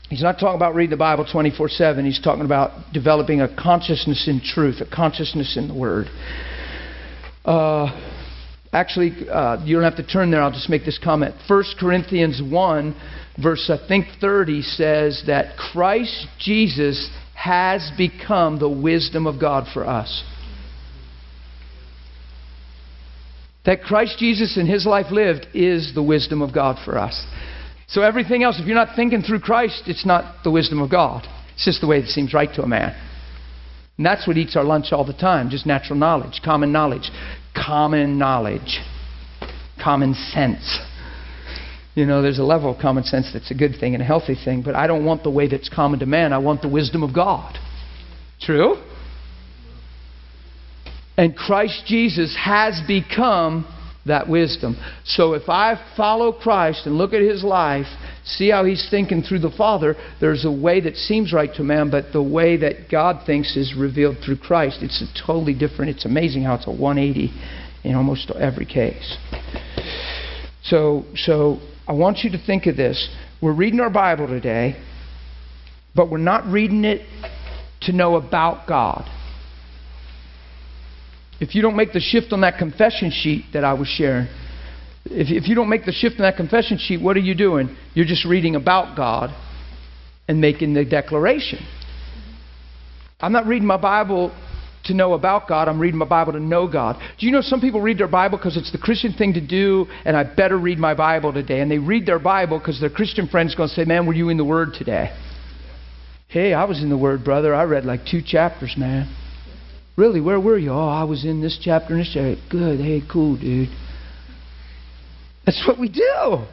He's not talking about reading the Bible 24 7. He's talking about developing a consciousness in truth, a consciousness in the Word. Uh, actually, uh, you don't have to turn there. I'll just make this comment. 1 Corinthians 1, verse I think 30, says that Christ Jesus has become the wisdom of God for us. That Christ Jesus in his life lived is the wisdom of God for us. So everything else, if you're not thinking through Christ, it's not the wisdom of God. It's just the way it seems right to a man. And that's what eats our lunch all the time just natural knowledge, common knowledge. Common knowledge. Common sense. You know, there's a level of common sense that's a good thing and a healthy thing, but I don't want the way that's common to man. I want the wisdom of God. True? And Christ Jesus has become that wisdom. So if I follow Christ and look at his life, see how he's thinking through the Father, there's a way that seems right to man, but the way that God thinks is revealed through Christ. It's a totally different. It's amazing how it's a 180 in almost every case. So, so I want you to think of this. We're reading our Bible today, but we're not reading it to know about God. If you don't make the shift on that confession sheet that I was sharing, if, if you don't make the shift on that confession sheet, what are you doing? You're just reading about God and making the declaration. I'm not reading my Bible to know about God. I'm reading my Bible to know God. Do you know some people read their Bible because it's the Christian thing to do, and I better read my Bible today? And they read their Bible because their Christian friend's going to say, Man, were you in the Word today? Hey, I was in the Word, brother. I read like two chapters, man. Really, where were you? Oh, I was in this chapter and this chapter. Good. Hey, cool, dude. That's what we do.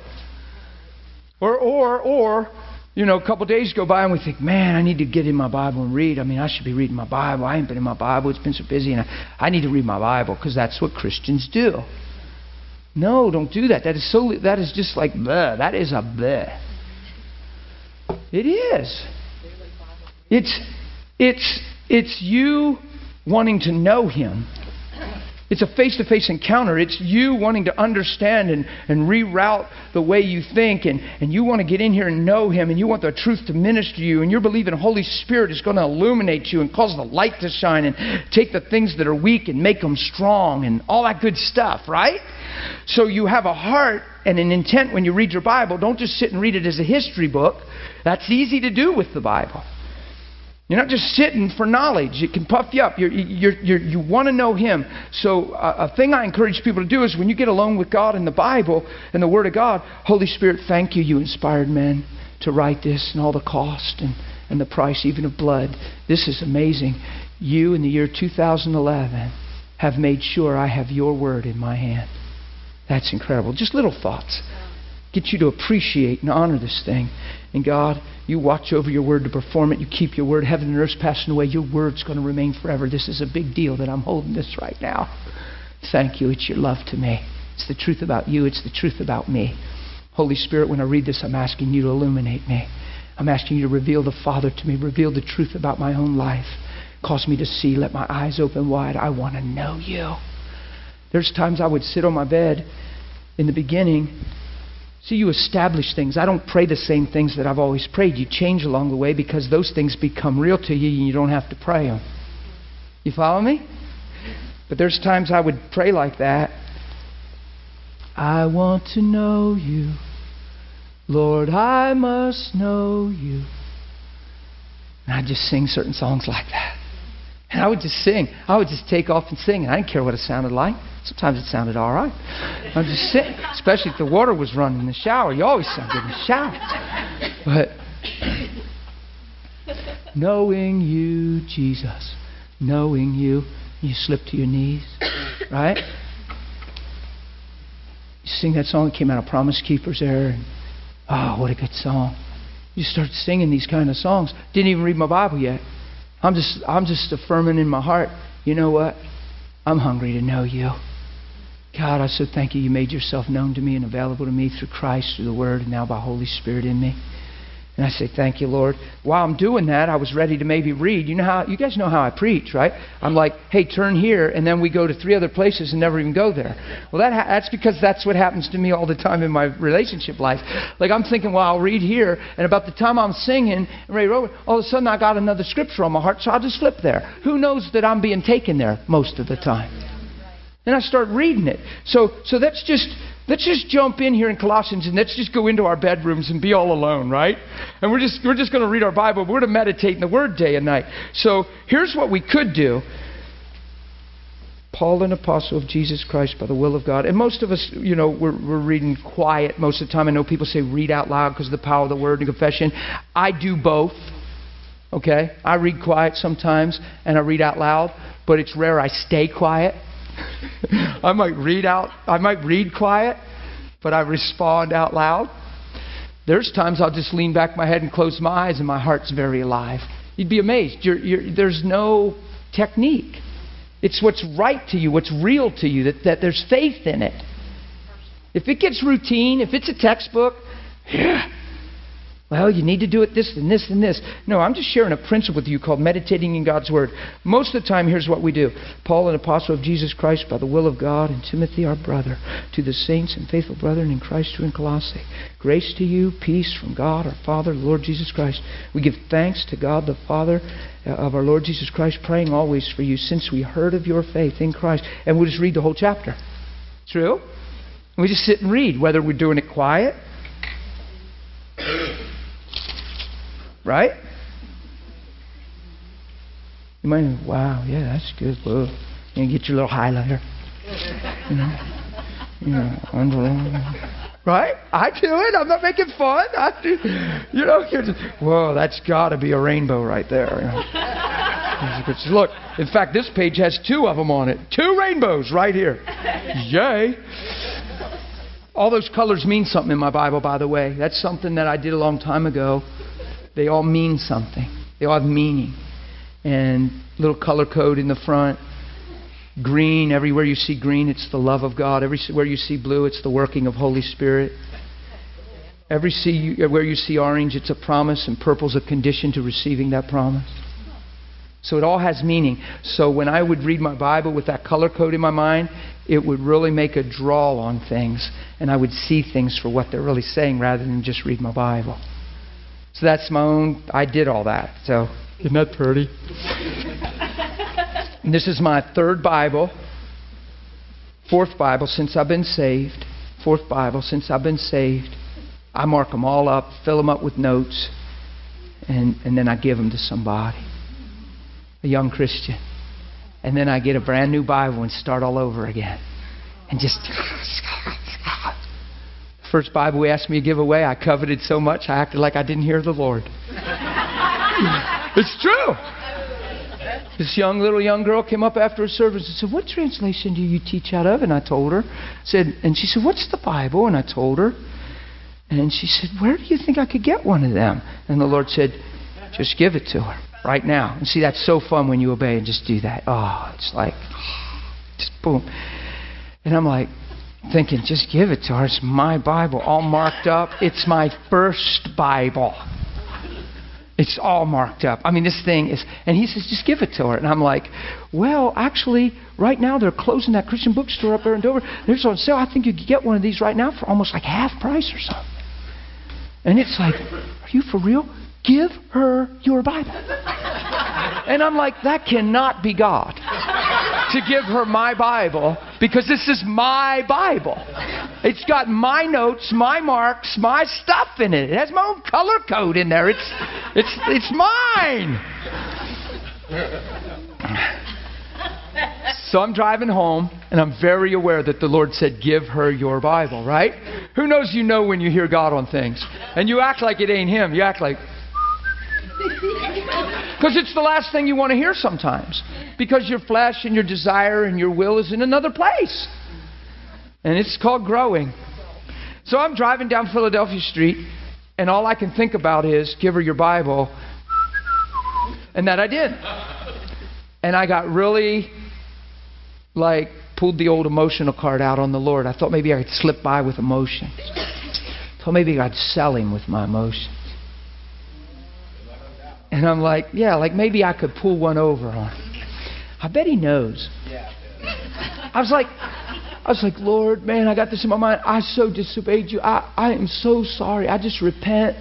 Or, or, or, you know, a couple days go by and we think, man, I need to get in my Bible and read. I mean, I should be reading my Bible. I ain't been in my Bible. It's been so busy, and I, I need to read my Bible because that's what Christians do. No, don't do that. That is so. That is just like bleh. That is a bleh. It is. It's it's it's you wanting to know Him. It's a face to face encounter. It's you wanting to understand and, and reroute the way you think, and, and you want to get in here and know Him, and you want the truth to minister to you, and you're believing Holy Spirit is going to illuminate you and cause the light to shine and take the things that are weak and make them strong and all that good stuff, right? So you have a heart and an intent when you read your Bible. Don't just sit and read it as a history book. That's easy to do with the Bible. You're not just sitting for knowledge. It can puff you up. You're, you're, you're, you want to know Him. So, a thing I encourage people to do is when you get alone with God in the Bible and the Word of God, Holy Spirit, thank you. You inspired men to write this and all the cost and, and the price, even of blood. This is amazing. You, in the year 2011, have made sure I have your Word in my hand. That's incredible. Just little thoughts. Get you to appreciate and honor this thing. And God, you watch over your word to perform it. You keep your word. Heaven and earth passing away. Your word's going to remain forever. This is a big deal that I'm holding this right now. Thank you. It's your love to me. It's the truth about you. It's the truth about me. Holy Spirit, when I read this, I'm asking you to illuminate me. I'm asking you to reveal the Father to me, reveal the truth about my own life. Cause me to see, let my eyes open wide. I want to know you. There's times I would sit on my bed in the beginning. See, you establish things. I don't pray the same things that I've always prayed. You change along the way because those things become real to you and you don't have to pray them. You follow me? But there's times I would pray like that. I want to know you. Lord, I must know you. And I'd just sing certain songs like that. And I would just sing. I would just take off and sing. And I didn't care what it sounded like. Sometimes it sounded all right. I would just sing, especially if the water was running in the shower. You always sound good in the shower. But knowing you, Jesus, knowing you, you slip to your knees, right? You sing that song that came out of Promise Keepers there. And, oh, what a good song. You start singing these kind of songs. Didn't even read my Bible yet. I'm just, I'm just affirming in my heart, you know what? I'm hungry to know you. God, I so thank you. You made yourself known to me and available to me through Christ, through the Word, and now by Holy Spirit in me. And I say, Thank you, Lord. While I'm doing that, I was ready to maybe read. You know how you guys know how I preach, right? I'm like, hey, turn here, and then we go to three other places and never even go there. Well, that ha- that's because that's what happens to me all the time in my relationship life. Like I'm thinking, well, I'll read here, and about the time I'm singing and ready to all of a sudden I got another scripture on my heart, so I'll just flip there. Who knows that I'm being taken there most of the time? Then I start reading it. So so that's just Let's just jump in here in Colossians and let's just go into our bedrooms and be all alone, right? And we're just, we're just going to read our Bible. We're going to meditate in the Word day and night. So here's what we could do. Paul, an apostle of Jesus Christ by the will of God. And most of us, you know, we're, we're reading quiet most of the time. I know people say read out loud because of the power of the Word and confession. I do both. Okay? I read quiet sometimes and I read out loud, but it's rare I stay quiet. I might read out, I might read quiet, but I respond out loud. There's times I'll just lean back my head and close my eyes, and my heart's very alive. You'd be amazed. You're, you're, there's no technique. It's what's right to you, what's real to you, that, that there's faith in it. If it gets routine, if it's a textbook, yeah, well, you need to do it this and this and this. No, I'm just sharing a principle with you called meditating in God's Word. Most of the time, here's what we do Paul, an apostle of Jesus Christ by the will of God, and Timothy, our brother, to the saints and faithful brethren in Christ who in Colossae. Grace to you, peace from God, our Father, the Lord Jesus Christ. We give thanks to God, the Father uh, of our Lord Jesus Christ, praying always for you since we heard of your faith in Christ. And we'll just read the whole chapter. True? We just sit and read, whether we're doing it quiet Right? You might wow, yeah, that's good. Whoa. You get your little highlighter. You know? You know, right? I do it. I'm not making fun. I do. You know, you're just, whoa, that's got to be a rainbow right there. Look, in fact, this page has two of them on it. Two rainbows right here. Yay. All those colors mean something in my Bible, by the way. That's something that I did a long time ago. They all mean something. They all have meaning. And little color code in the front. Green, everywhere you see green, it's the love of God. Everywhere you see blue, it's the working of Holy Spirit. Every see, where you see orange, it's a promise, and purple's a condition to receiving that promise. So it all has meaning. So when I would read my Bible with that color code in my mind, it would really make a draw on things, and I would see things for what they're really saying rather than just read my Bible. So that's my own, I did all that. So, isn't that pretty? and [laughs] this is my third Bible, fourth Bible since I've been saved. Fourth Bible since I've been saved. I mark them all up, fill them up with notes, and, and then I give them to somebody, a young Christian. And then I get a brand new Bible and start all over again. And just [laughs] oh, First Bible he asked me to give away, I coveted so much I acted like I didn't hear the Lord. [laughs] it's true. This young little young girl came up after a service and said, "What translation do you teach out of?" And I told her. Said, and she said, "What's the Bible?" And I told her. And she said, "Where do you think I could get one of them?" And the Lord said, "Just give it to her right now." And see, that's so fun when you obey and just do that. Oh, it's like, just boom. And I'm like, thinking, just give it to her. It's my Bible, all marked up. It's my first Bible. It's all marked up. I mean, this thing is, and he says, just give it to her. And I'm like, well, actually, right now they're closing that Christian bookstore up there in Dover. They're on sale. I think you could get one of these right now for almost like half price or something. And it's like, are you for real? Give her your Bible. And I'm like, that cannot be God to give her my Bible because this is my Bible. It's got my notes, my marks, my stuff in it. It has my own color code in there. It's it's it's mine. So I'm driving home and I'm very aware that the Lord said, Give her your Bible, right? Who knows you know when you hear God on things? And you act like it ain't Him. You act like, because it's the last thing you want to hear sometimes. Because your flesh and your desire and your will is in another place. And it's called growing. So I'm driving down Philadelphia Street, and all I can think about is give her your Bible. And that I did. And I got really, like, pulled the old emotional card out on the Lord. I thought maybe I could slip by with emotion. I thought maybe I'd sell him with my emotions. And I'm like, yeah, like maybe I could pull one over on him. I bet he knows. I was like, I was like, Lord, man, I got this in my mind. I so disobeyed you. I, I am so sorry. I just repent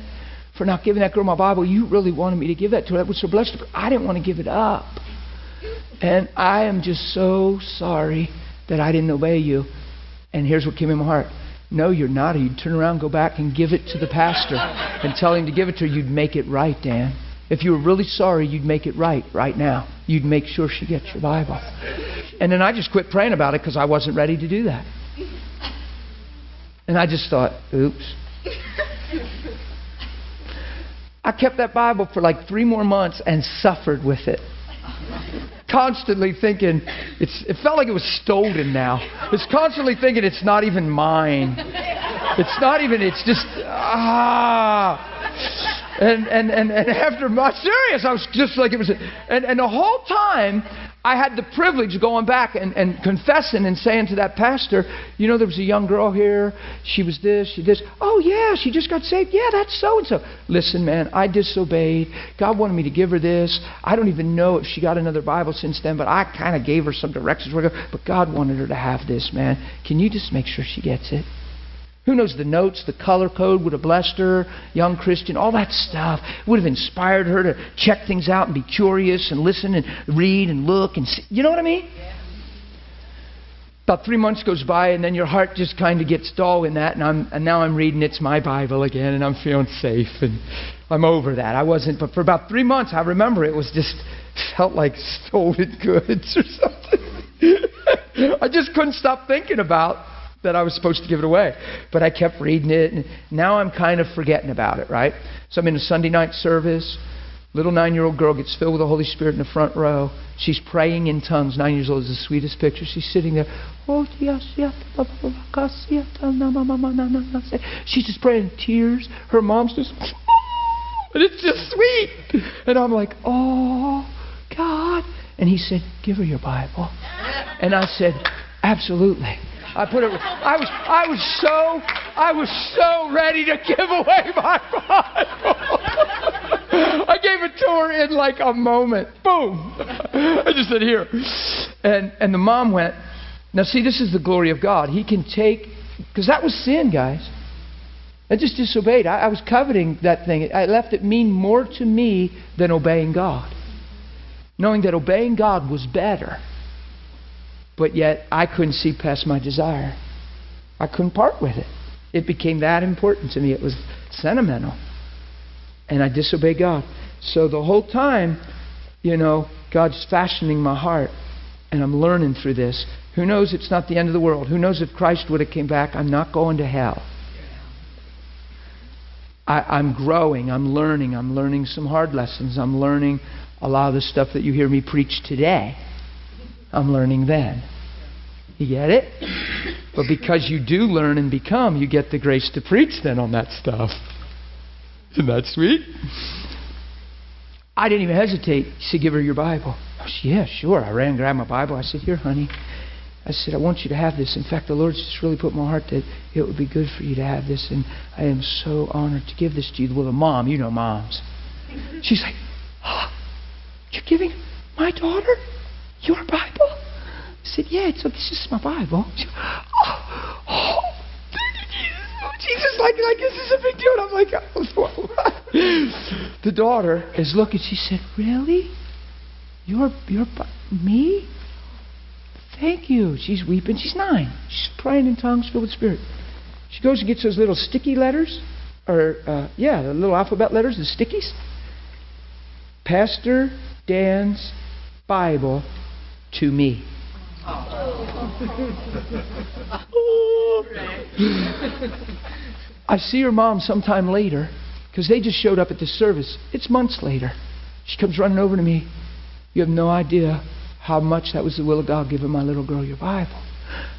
for not giving that girl my Bible. You really wanted me to give that to her. That was so blessed. But I didn't want to give it up. And I am just so sorry that I didn't obey you. And here's what came in my heart. No, you're not. You'd turn around, go back, and give it to the pastor and tell him to give it to her. You'd make it right, Dan. If you were really sorry, you'd make it right right now. You'd make sure she gets your Bible. And then I just quit praying about it because I wasn't ready to do that. And I just thought, oops. I kept that Bible for like three more months and suffered with it. Constantly thinking, it's, it felt like it was stolen now. It's constantly thinking it's not even mine. It's not even, it's just, ah. And, and, and, and after my serious, I was just like it was. And, and the whole time, I had the privilege of going back and, and confessing and saying to that pastor, you know, there was a young girl here. She was this, she this. Oh, yeah, she just got saved. Yeah, that's so and so. Listen, man, I disobeyed. God wanted me to give her this. I don't even know if she got another Bible since then, but I kind of gave her some directions. But God wanted her to have this, man. Can you just make sure she gets it? Who knows the notes, the color code would have blessed her, young Christian, all that stuff would have inspired her to check things out and be curious and listen and read and look and see. You know what I mean? Yeah. About three months goes by, and then your heart just kind of gets dull in that, and, I'm, and now I'm reading It's My Bible again, and I'm feeling safe, and I'm over that. I wasn't, but for about three months, I remember it was just felt like stolen [laughs] goods or something. [laughs] I just couldn't stop thinking about that I was supposed to give it away. But I kept reading it, and now I'm kind of forgetting about it, right? So I'm in a Sunday night service. Little nine year old girl gets filled with the Holy Spirit in the front row. She's praying in tongues. Nine years old is the sweetest picture. She's sitting there. Oh. She's just praying in tears. Her mom's just. [laughs] And it's just sweet. And I'm like, oh, God. And he said, Give her your Bible. And I said, Absolutely. I put it. I was. I was so. I was so ready to give away my Bible. I gave it to her in like a moment. Boom. I just said here, and and the mom went. Now see, this is the glory of God. He can take because that was sin, guys. I just disobeyed. I, I was coveting that thing. I left it mean more to me than obeying God. Knowing that obeying God was better but yet I couldn't see past my desire. I couldn't part with it. It became that important to me. It was sentimental. And I disobeyed God. So the whole time, you know, God's fashioning my heart. And I'm learning through this. Who knows it's not the end of the world? Who knows if Christ would have came back, I'm not going to hell. I, I'm growing. I'm learning. I'm learning some hard lessons. I'm learning a lot of the stuff that you hear me preach today, I'm learning then. You get it? [coughs] But because you do learn and become, you get the grace to preach then on that stuff. Isn't that sweet? I didn't even hesitate. She said, Give her your Bible. I said, Yeah, sure. I ran and grabbed my Bible. I said, Here, honey. I said, I want you to have this. In fact, the Lord's just really put my heart that it would be good for you to have this, and I am so honored to give this to you. Well, the mom, you know moms. She's like, oh, You're giving my daughter your Bible? I said, Yeah, it's, this is my Bible. She, oh, oh, Jesus, like, like this is a big deal. And I'm like, oh, the daughter is looking. She said, Really? You're, you're, me? Thank you. She's weeping. She's nine. She's praying in tongues filled with spirit. She goes and gets those little sticky letters, or, uh, yeah, the little alphabet letters, the stickies. Pastor Dan's Bible to me. I see her mom sometime later because they just showed up at the service. It's months later. She comes running over to me. You have no idea how much that was the will of God giving my little girl your Bible.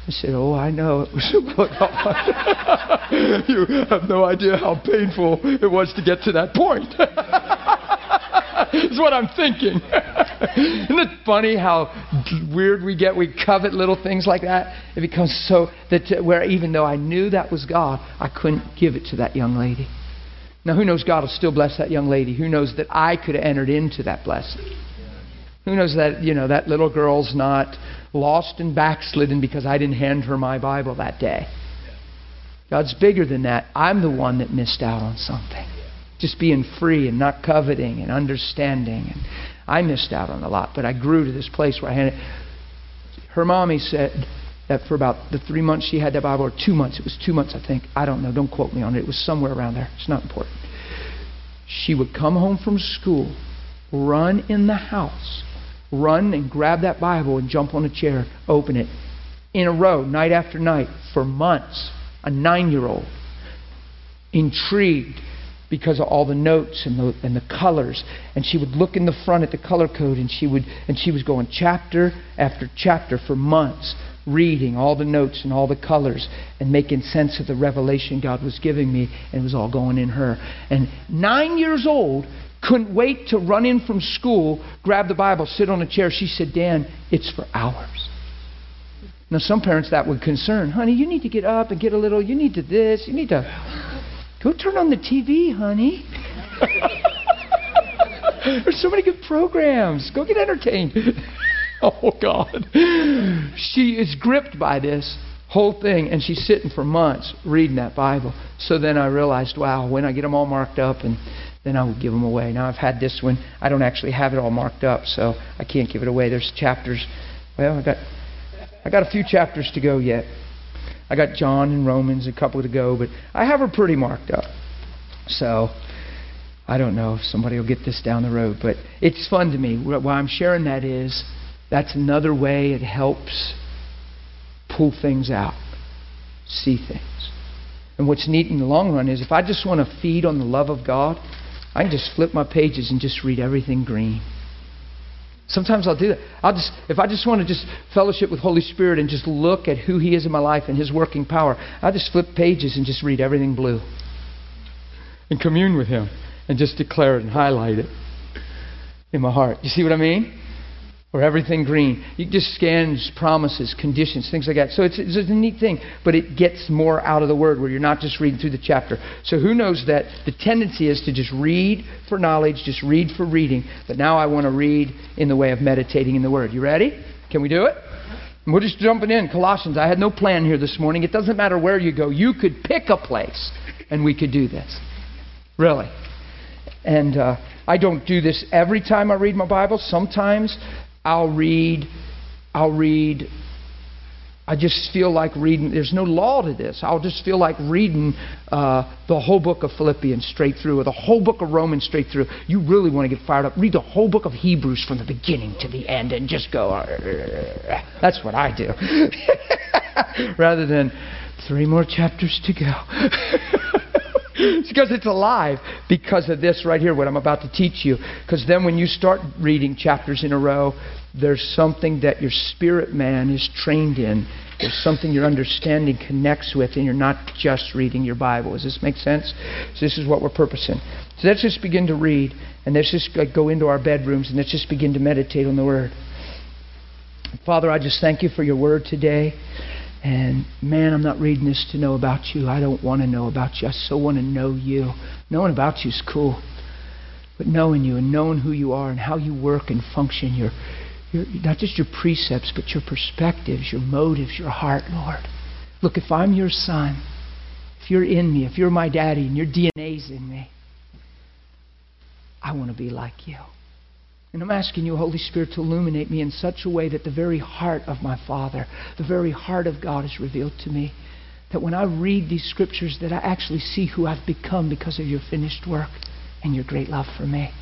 I said, Oh, I know it was [laughs] [laughs] you have no idea how painful it was to get to that point. [laughs] [laughs] That's what I'm thinking. [laughs] Isn't it funny how weird we get? We covet little things like that. It becomes so that uh, where even though I knew that was God, I couldn't give it to that young lady. Now, who knows God will still bless that young lady? Who knows that I could have entered into that blessing? Who knows that, you know, that little girl's not lost and backslidden because I didn't hand her my Bible that day. God's bigger than that. I'm the one that missed out on something. Just being free and not coveting and understanding. And I missed out on a lot, but I grew to this place where I had it. Her mommy said that for about the three months she had that Bible, or two months, it was two months, I think. I don't know. Don't quote me on it. It was somewhere around there. It's not important. She would come home from school, run in the house, run and grab that Bible and jump on a chair, open it in a row, night after night, for months. A nine year old, intrigued because of all the notes and the, and the colors. And she would look in the front at the color code and she, would, and she was going chapter after chapter for months, reading all the notes and all the colors and making sense of the revelation God was giving me. And it was all going in her. And nine years old, couldn't wait to run in from school, grab the Bible, sit on a chair. She said, Dan, it's for hours. Now, some parents that would concern, honey, you need to get up and get a little, you need to this, you need to go turn on the TV, honey. [laughs] There's so many good programs. Go get entertained. [laughs] oh, God. She is gripped by this whole thing, and she's sitting for months reading that Bible. So then I realized, wow, when I get them all marked up and then I will give them away. Now I've had this one. I don't actually have it all marked up, so I can't give it away. There's chapters. Well, I got I got a few chapters to go yet. I got John and Romans, a couple to go, but I have her pretty marked up. So I don't know if somebody will get this down the road, but it's fun to me. Why I'm sharing that is that's another way it helps pull things out, see things. And what's neat in the long run is if I just want to feed on the love of God, I can just flip my pages and just read everything green. Sometimes I'll do that. I'll just if I just want to just fellowship with Holy Spirit and just look at who He is in my life and His working power, I'll just flip pages and just read everything blue. And commune with Him and just declare it and highlight it in my heart. You see what I mean? Or everything green. You just scans promises, conditions, things like that. So it's, it's a neat thing, but it gets more out of the Word where you're not just reading through the chapter. So who knows that the tendency is to just read for knowledge, just read for reading. But now I want to read in the way of meditating in the Word. You ready? Can we do it? we're just jumping in. Colossians. I had no plan here this morning. It doesn't matter where you go. You could pick a place, and we could do this. Really. And uh, I don't do this every time I read my Bible. Sometimes I'll read, I'll read, I just feel like reading, there's no law to this. I'll just feel like reading uh, the whole book of Philippians straight through, or the whole book of Romans straight through. You really want to get fired up. Read the whole book of Hebrews from the beginning to the end and just go, that's what I do. [laughs] Rather than three more chapters to go. [laughs] it's because it's alive because of this right here, what I'm about to teach you. Because then when you start reading chapters in a row, there's something that your spirit man is trained in. There's something your understanding connects with, and you're not just reading your Bible. Does this make sense? So this is what we're purposing. So let's just begin to read, and let's just go into our bedrooms, and let's just begin to meditate on the Word. Father, I just thank you for your Word today. And man, I'm not reading this to know about you. I don't want to know about you. I so want to know you. Knowing about you is cool. But knowing you and knowing who you are and how you work and function, your, your, not just your precepts, but your perspectives, your motives, your heart, Lord. Look, if I'm your son, if you're in me, if you're my daddy and your DNA's in me, I want to be like you. And I'm asking you, Holy Spirit, to illuminate me in such a way that the very heart of my Father, the very heart of God is revealed to me. That when I read these scriptures, that I actually see who I've become because of your finished work and your great love for me.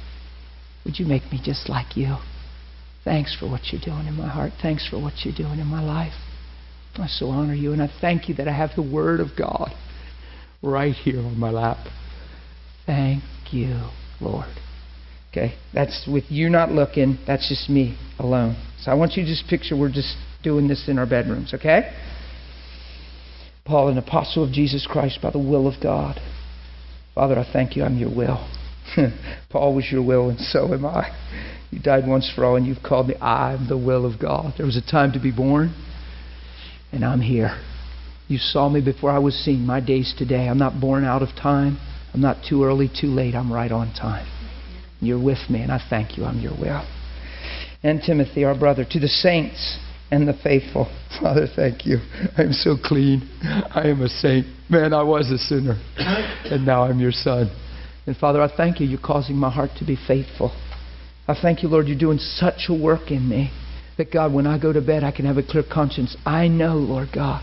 Would you make me just like you? Thanks for what you're doing in my heart. Thanks for what you're doing in my life. I so honor you, and I thank you that I have the Word of God right here on my lap. Thank you, Lord. Okay? That's with you not looking, that's just me alone. So I want you to just picture we're just doing this in our bedrooms, okay? Paul, an apostle of Jesus Christ by the will of God. Father, I thank you, I'm your will. [laughs] Paul was your will, and so am I. You died once for all, and you've called me, I'm the will of God. There was a time to be born, and I'm here. You saw me before I was seen. My days today. I'm not born out of time. I'm not too early, too late. I'm right on time. You're with me, and I thank you. I'm your will. And Timothy, our brother, to the saints and the faithful. [laughs] Father, thank you. I'm so clean. I am a saint. Man, I was a sinner. [laughs] And now I'm your son. And Father, I thank you. You're causing my heart to be faithful. I thank you, Lord, you're doing such a work in me that, God, when I go to bed, I can have a clear conscience. I know, Lord God,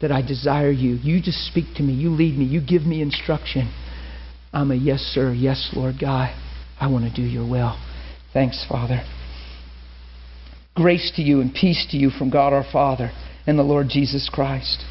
that I desire you. You just speak to me. You lead me. You give me instruction. I'm a yes, sir, yes, Lord guy. I want to do your will. Thanks, Father. Grace to you and peace to you from God our Father and the Lord Jesus Christ.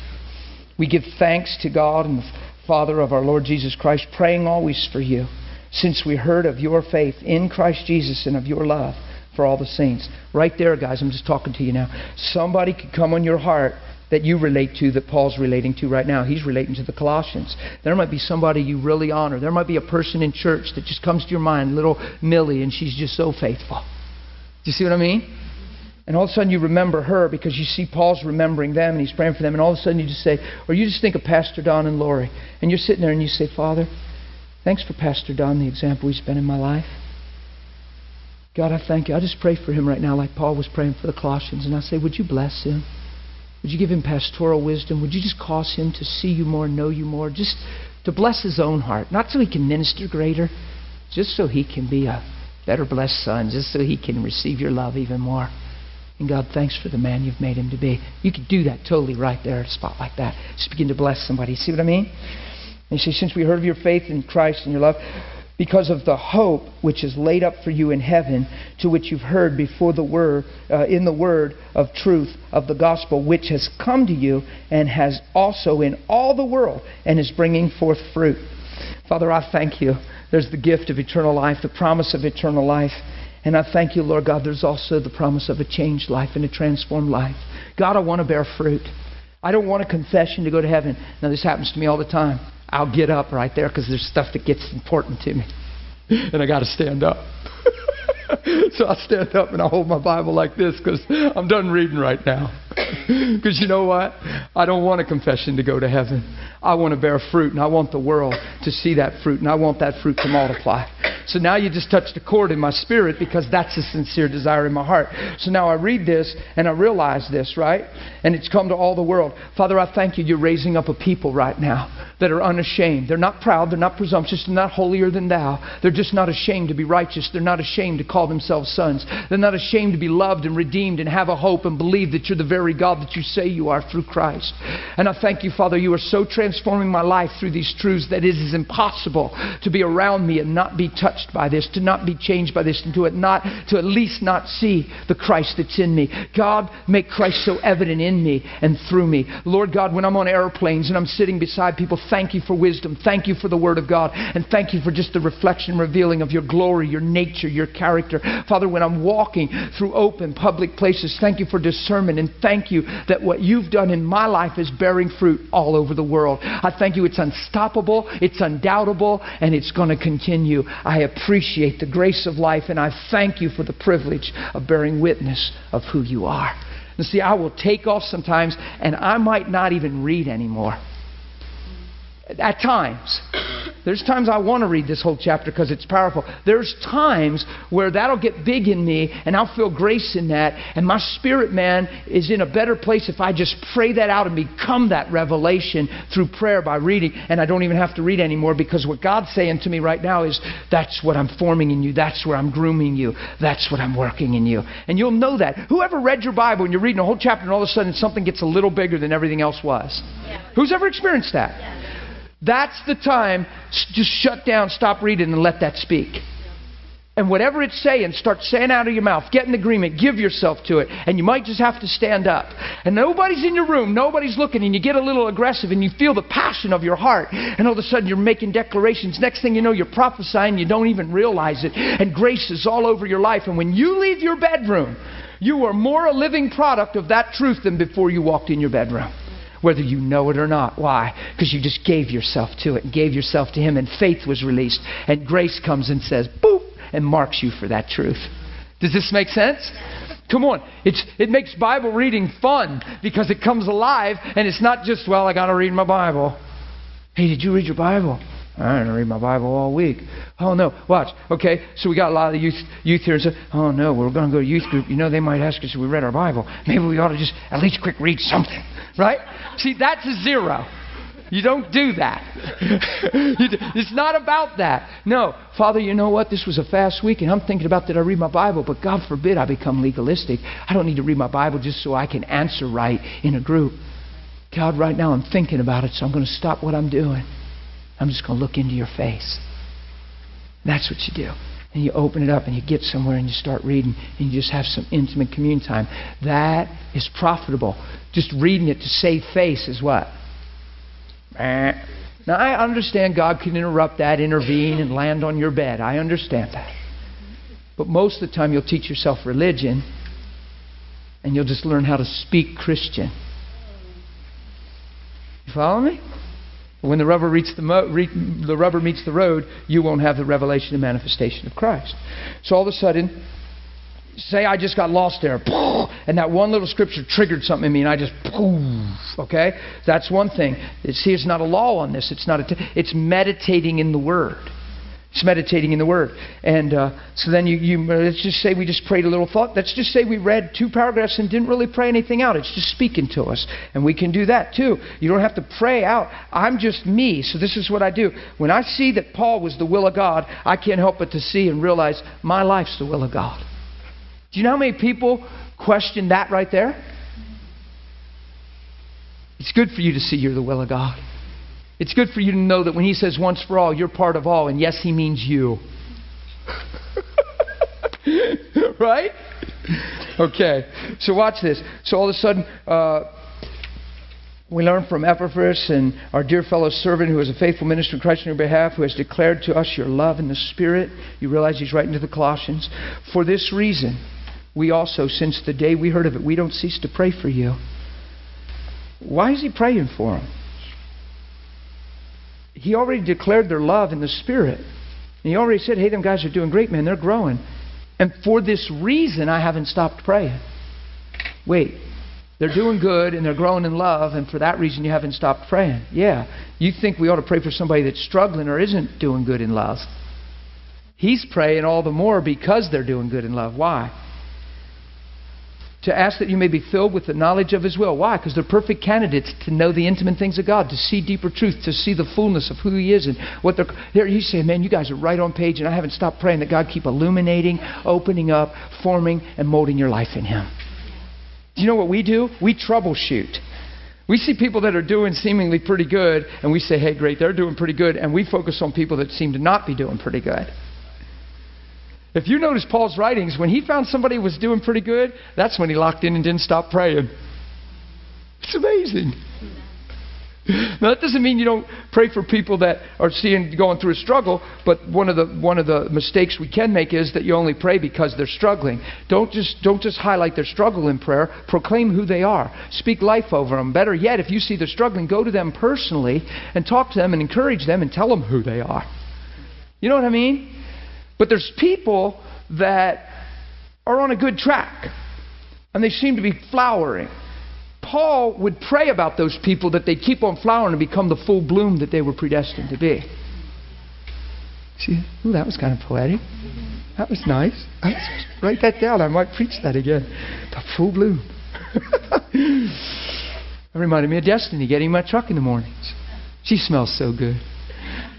We give thanks to God and the Father of our Lord Jesus Christ, praying always for you, since we heard of your faith in Christ Jesus and of your love for all the saints. Right there, guys, I'm just talking to you now. Somebody could come on your heart that you relate to that Paul's relating to right now. He's relating to the Colossians. There might be somebody you really honor. There might be a person in church that just comes to your mind, little Millie, and she's just so faithful. Do you see what I mean? And all of a sudden you remember her because you see Paul's remembering them and he's praying for them. And all of a sudden you just say, or you just think of Pastor Don and Lori. And you're sitting there and you say, Father, thanks for Pastor Don, the example he's been in my life. God, I thank you. I just pray for him right now like Paul was praying for the Colossians. And I say, would you bless him? Would you give him pastoral wisdom? Would you just cause him to see you more, know you more, just to bless his own heart? Not so he can minister greater, just so he can be a better blessed son, just so he can receive your love even more. And God, thanks for the man you've made him to be. You could do that totally right there at a spot like that. Just begin to bless somebody. See what I mean? And you say, since we heard of your faith in Christ and your love, because of the hope which is laid up for you in heaven, to which you've heard before the word, uh, in the word of truth of the gospel, which has come to you and has also in all the world and is bringing forth fruit. Father, I thank you. There's the gift of eternal life, the promise of eternal life. And I thank you, Lord God, there's also the promise of a changed life and a transformed life. God, I want to bear fruit. I don't want a confession to go to heaven. Now, this happens to me all the time. I'll get up right there because there's stuff that gets important to me. And I got to stand up. [laughs] so I stand up and I hold my Bible like this because I'm done reading right now. [laughs] Because you know what? I don't want a confession to go to heaven. I want to bear fruit, and I want the world to see that fruit, and I want that fruit to multiply. So now you just touched a chord in my spirit because that's a sincere desire in my heart. So now I read this and I realize this, right? And it's come to all the world. Father, I thank you. You're raising up a people right now that are unashamed. They're not proud. They're not presumptuous. They're not holier than thou. They're just not ashamed to be righteous. They're not ashamed to call themselves sons. They're not ashamed to be loved and redeemed and have a hope and believe that you're the very God that you say you are through Christ. And I thank you, Father, you are so transforming my life through these truths that it is impossible to be around me and not be touched by this, to not be changed by this, and to, not, to at least not see the Christ that's in me. God, make Christ so evident in me and through me. Lord God, when I'm on airplanes and I'm sitting beside people, thank you for wisdom. Thank you for the Word of God. And thank you for just the reflection, revealing of your glory, your nature, your character. Father, when I'm walking through open public places, thank you for discernment. And thank you that what you've done in my life is bearing fruit all over the world. I thank you it's unstoppable, it's undoubtable, and it's going to continue. I appreciate the grace of life, and I thank you for the privilege of bearing witness of who you are. And see, I will take off sometimes, and I might not even read anymore. At times. There's times I want to read this whole chapter because it's powerful. There's times where that'll get big in me and I'll feel grace in that. And my spirit man is in a better place if I just pray that out and become that revelation through prayer by reading. And I don't even have to read anymore because what God's saying to me right now is that's what I'm forming in you. That's where I'm grooming you. That's what I'm working in you. And you'll know that. Whoever read your Bible and you're reading a whole chapter and all of a sudden something gets a little bigger than everything else was? Yeah. Who's ever experienced that? Yeah. That's the time, just shut down, stop reading, and let that speak. And whatever it's saying, start saying out of your mouth. Get in agreement. Give yourself to it. And you might just have to stand up. And nobody's in your room. Nobody's looking. And you get a little aggressive and you feel the passion of your heart. And all of a sudden you're making declarations. Next thing you know, you're prophesying. You don't even realize it. And grace is all over your life. And when you leave your bedroom, you are more a living product of that truth than before you walked in your bedroom whether you know it or not. Why? Because you just gave yourself to it and gave yourself to Him, and faith was released. And grace comes and says, boop, and marks you for that truth. Does this make sense? Come on. It's, it makes Bible reading fun because it comes alive and it's not just, well, I got to read my Bible. Hey, did you read your Bible? I didn't read my Bible all week. Oh no, watch. Okay, so we got a lot of the youth youth here and say, oh no, we're going to go to youth group. You know, they might ask us if we read our Bible. Maybe we ought to just at least quick read something, right? See, that's a zero. You don't do that. [laughs] it's not about that. No, Father, you know what? This was a fast week, and I'm thinking about did I read my Bible? But God forbid I become legalistic. I don't need to read my Bible just so I can answer right in a group. God, right now I'm thinking about it, so I'm going to stop what I'm doing. I'm just going to look into your face. That's what you do. And you open it up and you get somewhere and you start reading and you just have some intimate communion time. That is profitable. Just reading it to save face is what? Eh. Now, I understand God can interrupt that, intervene, and land on your bed. I understand that. But most of the time, you'll teach yourself religion and you'll just learn how to speak Christian. You follow me? When the rubber, the, mo- re- the rubber meets the road, you won't have the revelation and manifestation of Christ. So all of a sudden, say I just got lost there, [laughs] and that one little scripture triggered something in me, and I just, [laughs] okay? That's one thing. See, it's not a law on this. It's not a. It's meditating in the Word. It's meditating in the Word. And uh, so then you, you, let's just say we just prayed a little thought. Let's just say we read two paragraphs and didn't really pray anything out. It's just speaking to us. And we can do that too. You don't have to pray out. I'm just me. So this is what I do. When I see that Paul was the will of God, I can't help but to see and realize my life's the will of God. Do you know how many people question that right there? It's good for you to see you're the will of God. It's good for you to know that when he says once for all, you're part of all, and yes, he means you. [laughs] right? Okay, so watch this. So all of a sudden, uh, we learn from Epaphras and our dear fellow servant who is a faithful minister in Christ on your behalf, who has declared to us your love in the Spirit. You realize he's writing to the Colossians. For this reason, we also, since the day we heard of it, we don't cease to pray for you. Why is he praying for them? He already declared their love in the Spirit. And he already said, hey, them guys are doing great, man. They're growing. And for this reason, I haven't stopped praying. Wait, they're doing good and they're growing in love, and for that reason, you haven't stopped praying. Yeah. You think we ought to pray for somebody that's struggling or isn't doing good in love. He's praying all the more because they're doing good in love. Why? To ask that you may be filled with the knowledge of His will. Why? Because they're perfect candidates to know the intimate things of God, to see deeper truth, to see the fullness of who He is and what they're. There, you say, man, you guys are right on page, and I haven't stopped praying that God keep illuminating, opening up, forming, and molding your life in Him. Do you know what we do? We troubleshoot. We see people that are doing seemingly pretty good, and we say, hey, great, they're doing pretty good, and we focus on people that seem to not be doing pretty good. If you notice Paul's writings, when he found somebody was doing pretty good, that's when he locked in and didn't stop praying. It's amazing. Now that doesn't mean you don't pray for people that are seeing going through a struggle, but one of the one of the mistakes we can make is that you only pray because they're struggling. Don't just don't just highlight their struggle in prayer. Proclaim who they are. Speak life over them. Better yet, if you see they're struggling, go to them personally and talk to them and encourage them and tell them who they are. You know what I mean? But there's people that are on a good track and they seem to be flowering. Paul would pray about those people that they keep on flowering and become the full bloom that they were predestined to be. See, ooh, that was kind of poetic. That was nice. I write that down. I might preach that again. The full bloom. [laughs] that reminded me of Destiny getting my truck in the mornings. She smells so good.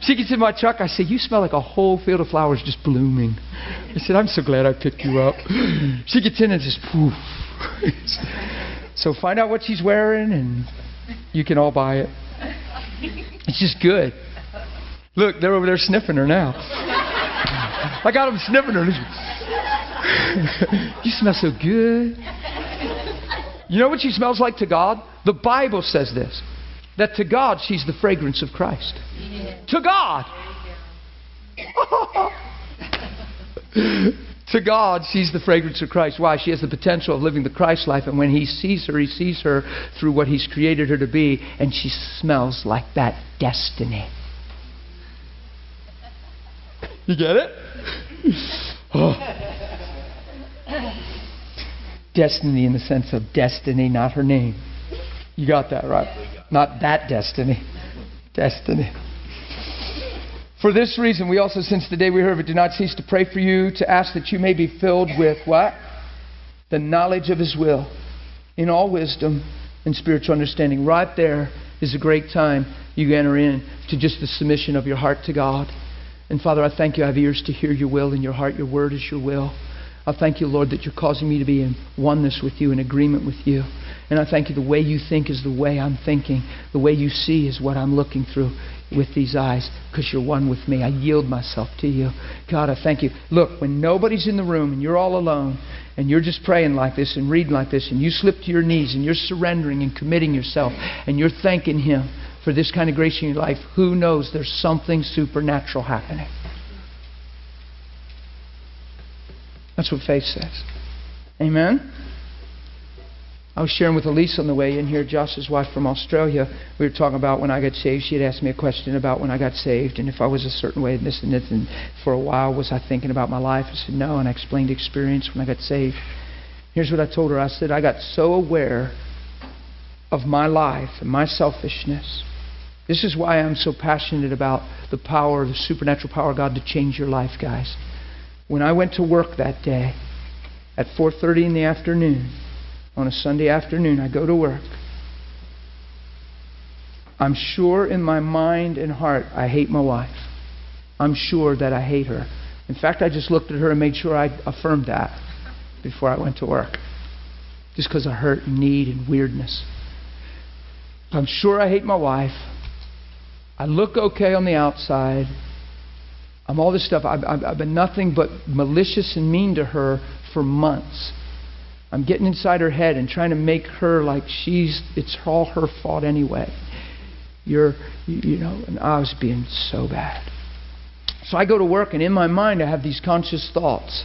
She gets in my truck. I say, You smell like a whole field of flowers just blooming. I said, I'm so glad I picked you up. She gets in and just poof. [laughs] So find out what she's wearing and you can all buy it. It's just good. Look, they're over there sniffing her now. I got them sniffing her. [laughs] you smell so good. You know what she smells like to God? The Bible says this that to God she's the fragrance of Christ. To God. [laughs] To God, she's the fragrance of Christ. Why? She has the potential of living the Christ life, and when He sees her, He sees her through what He's created her to be, and she smells like that destiny. You get it? [laughs] Oh. Destiny in the sense of destiny, not her name. You got that right. Not that destiny. Destiny. For this reason, we also, since the day we heard of it, do not cease to pray for you, to ask that you may be filled with what? The knowledge of His will, in all wisdom and spiritual understanding. Right there is a great time you enter in to just the submission of your heart to God. And Father, I thank you. I have ears to hear your will in your heart. Your word is your will. I thank you, Lord, that you're causing me to be in oneness with you, in agreement with you. And I thank you, the way you think is the way I'm thinking. The way you see is what I'm looking through with these eyes because you're one with me. I yield myself to you. God, I thank you. Look, when nobody's in the room and you're all alone and you're just praying like this and reading like this and you slip to your knees and you're surrendering and committing yourself and you're thanking Him for this kind of grace in your life, who knows there's something supernatural happening. That's what faith says. Amen? I was sharing with Elise on the way in here, Josh's wife from Australia. We were talking about when I got saved. She had asked me a question about when I got saved and if I was a certain way and this and this. And for a while, was I thinking about my life? I said, no. And I explained the experience when I got saved. Here's what I told her I said, I got so aware of my life and my selfishness. This is why I'm so passionate about the power, the supernatural power of God to change your life, guys. When I went to work that day at 4:30 in the afternoon, on a Sunday afternoon, I go to work. I'm sure in my mind and heart I hate my wife. I'm sure that I hate her. In fact, I just looked at her and made sure I affirmed that before I went to work. Just because of hurt and need and weirdness. I'm sure I hate my wife. I look okay on the outside. I'm all this stuff. I've, I've, I've been nothing but malicious and mean to her for months. I'm getting inside her head and trying to make her like she's it's all her fault anyway. You're you, know, and I was being so bad. So I go to work and in my mind I have these conscious thoughts.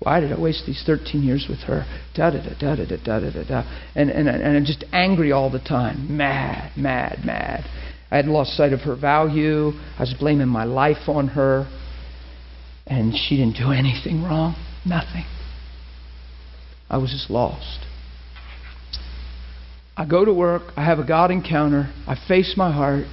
Why did I waste these 13 years with her? Da da da da da da da da da. And, and, and I'm just angry all the time. Mad, mad, mad. I had lost sight of her value. I was blaming my life on her. And she didn't do anything wrong. Nothing. I was just lost. I go to work, I have a God encounter, I face my heart.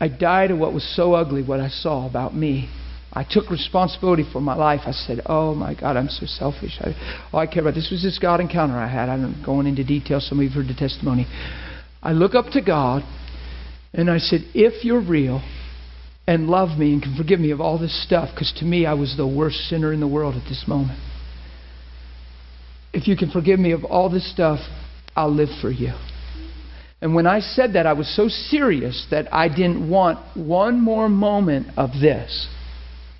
I die to what was so ugly, what I saw about me. I took responsibility for my life. I said, Oh my God, I'm so selfish. I, all I care about this was this God encounter I had. I'm going into detail. Some of you have heard the testimony. I look up to God and I said, If you're real and love me and can forgive me of all this stuff, because to me I was the worst sinner in the world at this moment if you can forgive me of all this stuff, I'll live for you. And when I said that, I was so serious that I didn't want one more moment of this.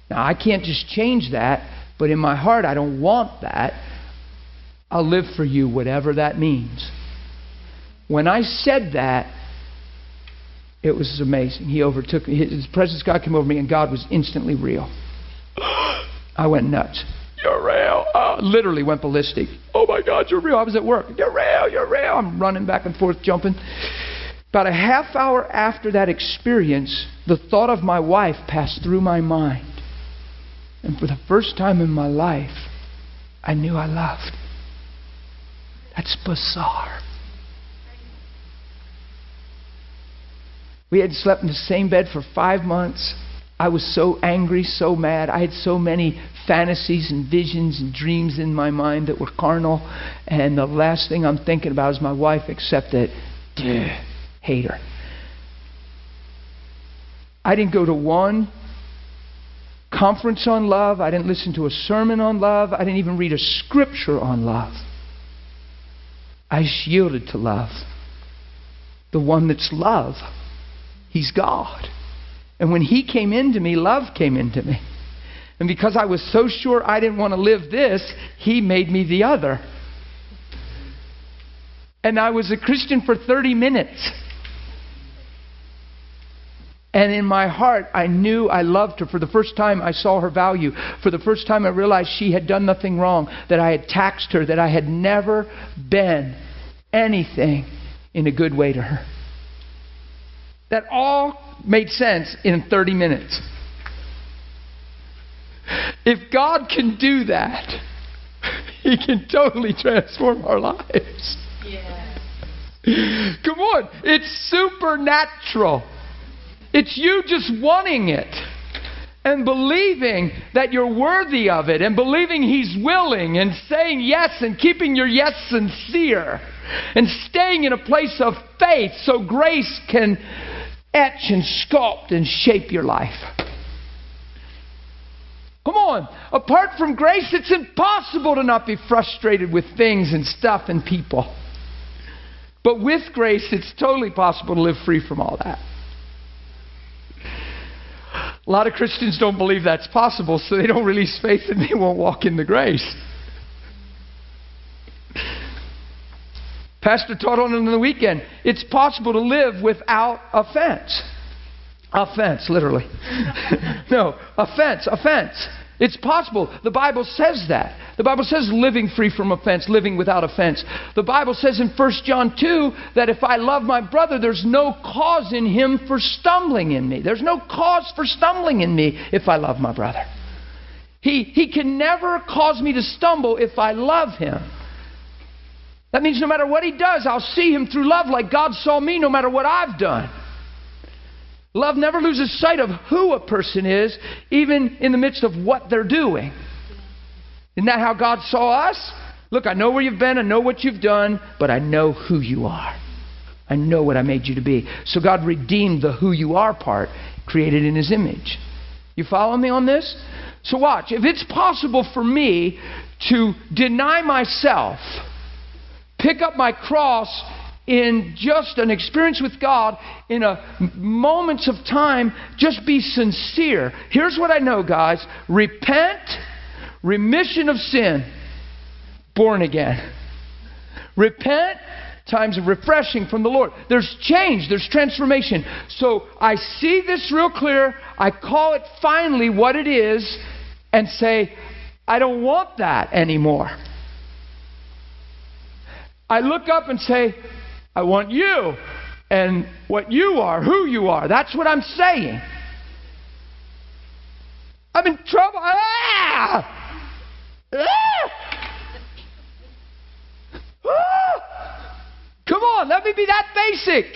Now, I can't just change that, but in my heart, I don't want that. I'll live for you, whatever that means. When I said that, it was amazing. He overtook me. His presence, God came over me, and God was instantly real. I went nuts. You're real. Uh, literally went ballistic. Oh my God, you're real. I was at work. You're real. You're real. I'm running back and forth, jumping. About a half hour after that experience, the thought of my wife passed through my mind. And for the first time in my life, I knew I loved. That's bizarre. We had slept in the same bed for five months. I was so angry, so mad. I had so many fantasies and visions and dreams in my mind that were carnal. And the last thing I'm thinking about is my wife, except that, duh, hate her. I didn't go to one conference on love. I didn't listen to a sermon on love. I didn't even read a scripture on love. I just yielded to love. The one that's love. He's God. And when He came into me, love came into me. And because I was so sure I didn't want to live this, He made me the other. And I was a Christian for 30 minutes. And in my heart, I knew I loved her. For the first time, I saw her value. For the first time, I realized she had done nothing wrong, that I had taxed her, that I had never been anything in a good way to her. That all made sense in 30 minutes. If God can do that, [laughs] He can totally transform our lives. Yeah. Come on, it's supernatural. It's you just wanting it and believing that you're worthy of it and believing He's willing and saying yes and keeping your yes sincere and staying in a place of faith so grace can etch and sculpt and shape your life. Come on. Apart from grace, it's impossible to not be frustrated with things and stuff and people. But with grace, it's totally possible to live free from all that. A lot of Christians don't believe that's possible, so they don't release faith and they won't walk in the grace. Pastor taught on it on the weekend. It's possible to live without offense. Offense, literally. [laughs] no, offense, offense. It's possible. The Bible says that. The Bible says living free from offense, living without offense. The Bible says in 1 John 2 that if I love my brother, there's no cause in him for stumbling in me. There's no cause for stumbling in me if I love my brother. He, he can never cause me to stumble if I love him. That means no matter what he does, I'll see him through love like God saw me no matter what I've done. Love never loses sight of who a person is, even in the midst of what they're doing. Isn't that how God saw us? Look, I know where you've been, I know what you've done, but I know who you are. I know what I made you to be. So God redeemed the who you are part, created in His image. You follow me on this? So watch. If it's possible for me to deny myself, pick up my cross in just an experience with God in a moments of time, just be sincere. Here's what I know, guys. Repent, remission of sin, born again. Repent, times of refreshing from the Lord. There's change, there's transformation. So I see this real clear. I call it finally what it is and say, I don't want that anymore. I look up and say, I want you and what you are, who you are. That's what I'm saying. I'm in trouble. Ah! Ah! Ah! Come on, let me be that basic.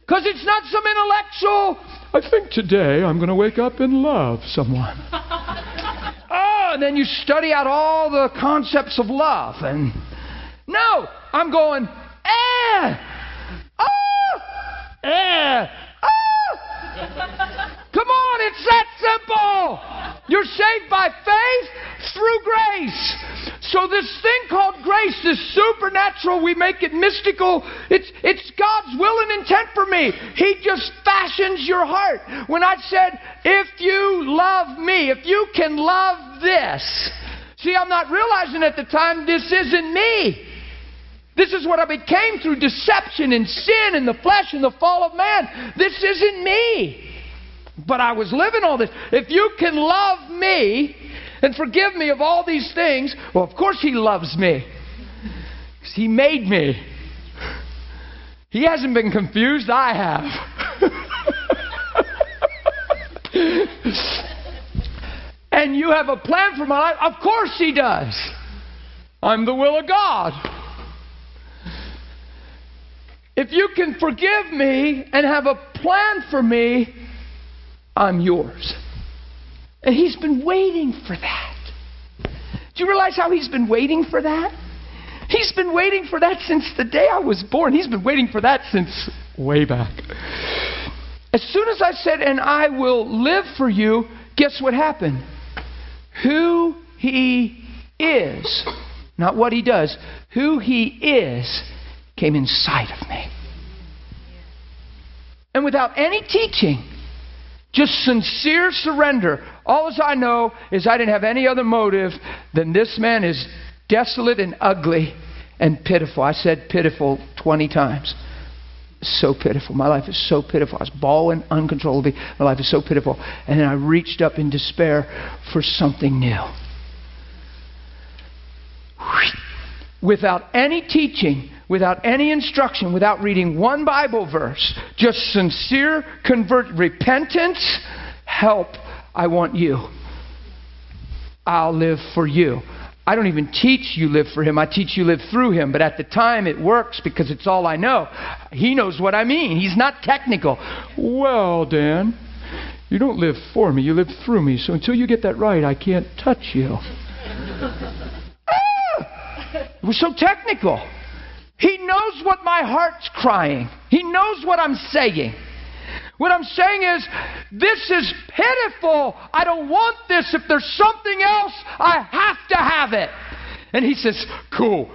Because it's not some intellectual, I think today I'm going to wake up and love someone. oh, [laughs] and then you study out all the concepts of love and no, I'm going, eh, oh, eh, oh. Come on, it's that simple. You're saved by faith through grace. So this thing called grace, this supernatural, we make it mystical. It's, it's God's will and intent for me. He just fashions your heart. When I said, if you love me, if you can love this, see, I'm not realizing at the time this isn't me. This is what I became through deception and sin and the flesh and the fall of man. This isn't me. But I was living all this. If you can love me and forgive me of all these things, well, of course He loves me. Because He made me. He hasn't been confused, I have. [laughs] and you have a plan for my life? Of course He does. I'm the will of God. If you can forgive me and have a plan for me, I'm yours. And he's been waiting for that. Do you realize how he's been waiting for that? He's been waiting for that since the day I was born. He's been waiting for that since way back. As soon as I said, and I will live for you, guess what happened? Who he is, not what he does, who he is came inside of me. And without any teaching, just sincere surrender. All as I know is I didn't have any other motive than this man is desolate and ugly and pitiful. I said pitiful 20 times. So pitiful. My life is so pitiful. I was bawling uncontrollably. My life is so pitiful. And then I reached up in despair for something new. Without any teaching, without any instruction, without reading one Bible verse, just sincere convert repentance, help, I want you. I'll live for you. I don't even teach you live for him. I teach you live through him. But at the time, it works because it's all I know. He knows what I mean. He's not technical. Well, Dan, you don't live for me. You live through me. So until you get that right, I can't touch you. [laughs] ah! It was so technical. He knows what my heart's crying. He knows what I'm saying. What I'm saying is, this is pitiful. I don't want this. If there's something else, I have to have it. And he says, Cool.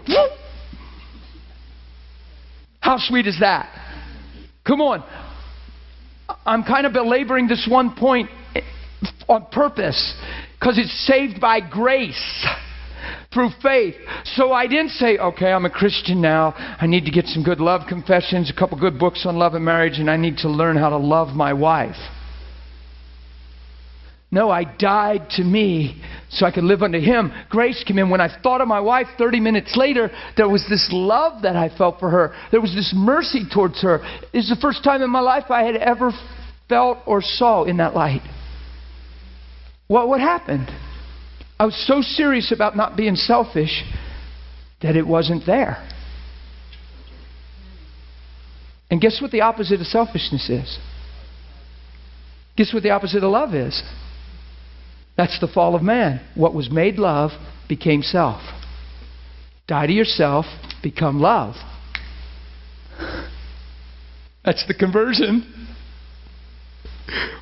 How sweet is that? Come on. I'm kind of belaboring this one point on purpose because it's saved by grace through faith. So I didn't say, okay, I'm a Christian now. I need to get some good love confessions, a couple good books on love and marriage, and I need to learn how to love my wife. No, I died to me so I could live unto Him. Grace came in. When I thought of my wife 30 minutes later, there was this love that I felt for her. There was this mercy towards her. It was the first time in my life I had ever felt or saw in that light. What, what happened? I was so serious about not being selfish that it wasn't there. And guess what the opposite of selfishness is? Guess what the opposite of love is? That's the fall of man. What was made love became self. Die to yourself, become love. [laughs] That's the conversion.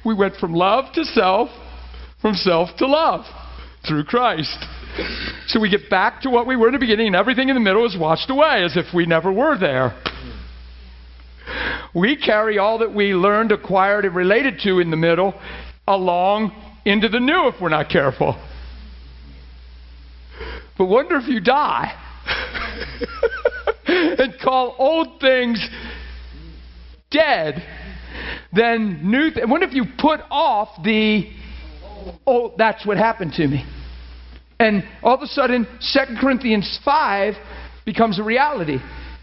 We went from love to self, from self to love through Christ. So we get back to what we were in the beginning, and everything in the middle is washed away as if we never were there. We carry all that we learned, acquired, and related to in the middle along into the new if we're not careful. But wonder if you die [laughs] and call old things dead, then new. Th- wonder if you put off the oh, that's what happened to me. And all of a sudden, 2 Corinthians 5 becomes a reality.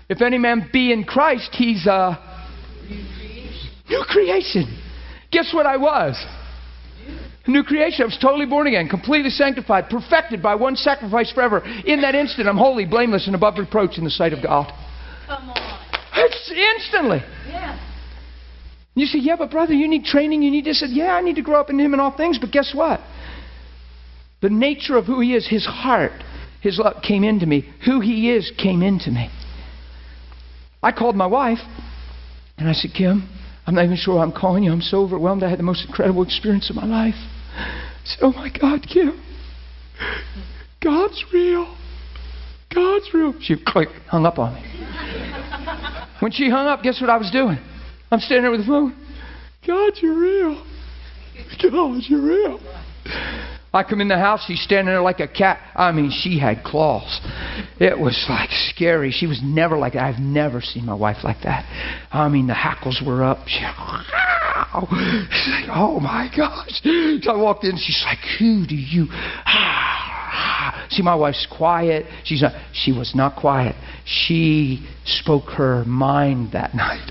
If any man be in Christ, he's a new creation. Guess what I was? A new creation. I was totally born again, completely sanctified, perfected by one sacrifice forever. In that instant, I'm holy, blameless, and above reproach in the sight of God. Come on. It's instantly. Yeah. You say, yeah, but brother, you need training. You need this. Yeah, I need to grow up in Him in all things. But guess what? The nature of who He is, His heart, His love came into me. Who He is came into me. I called my wife and I said, Kim, I'm not even sure I'm calling you. I'm so overwhelmed. I had the most incredible experience of my life. I said, Oh my God, Kim, God's real. God's real. She hung up on me. When she hung up, guess what I was doing? I'm standing there with the phone. God, you're real. God, you're real. I come in the house, she's standing there like a cat. I mean, she had claws. It was like scary. She was never like that. I've never seen my wife like that. I mean, the hackles were up. She, she's like, oh my gosh. So I walked in, she's like, who do you? [sighs] See, my wife's quiet. She's not, she was not quiet. She spoke her mind that [laughs] night.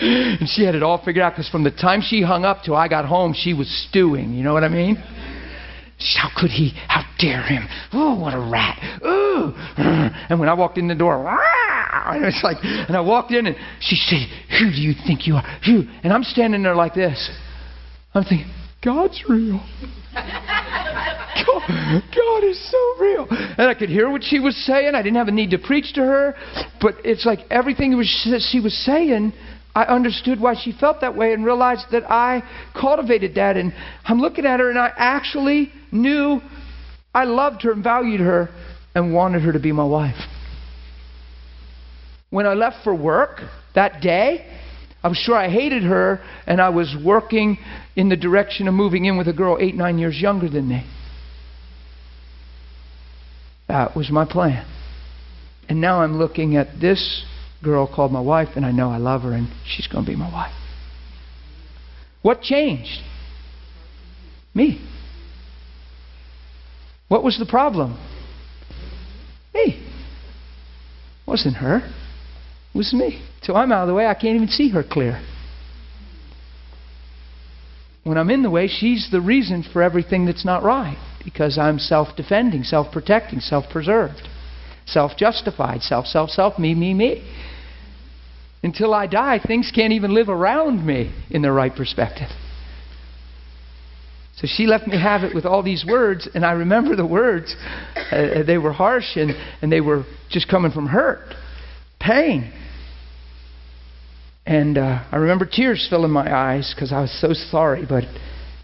And she had it all figured out because from the time she hung up till I got home, she was stewing. You know what I mean? How could he? How dare him? Oh, what a rat! Oh, and when I walked in the door, and it's like, and I walked in, and she said, "Who do you think you are?" Who? And I'm standing there like this. I'm thinking, God's real. God, God is so real. And I could hear what she was saying. I didn't have a need to preach to her, but it's like everything was, she was saying I understood why she felt that way and realized that I cultivated that. And I'm looking at her and I actually knew I loved her and valued her and wanted her to be my wife. When I left for work that day, I'm sure I hated her and I was working in the direction of moving in with a girl eight, nine years younger than me. That was my plan. And now I'm looking at this girl called my wife, and I know I love her, and she's going to be my wife. What changed? Me. What was the problem? Me. It wasn't her. It was me. Till I'm out of the way, I can't even see her clear. When I'm in the way, she's the reason for everything that's not right because I'm self defending, self protecting, self preserved, self justified, self, self, self, me, me, me. Until I die, things can't even live around me in the right perspective. So she left me have it with all these words, and I remember the words. Uh, they were harsh and, and they were just coming from hurt, pain. And uh, I remember tears filling my eyes because I was so sorry, but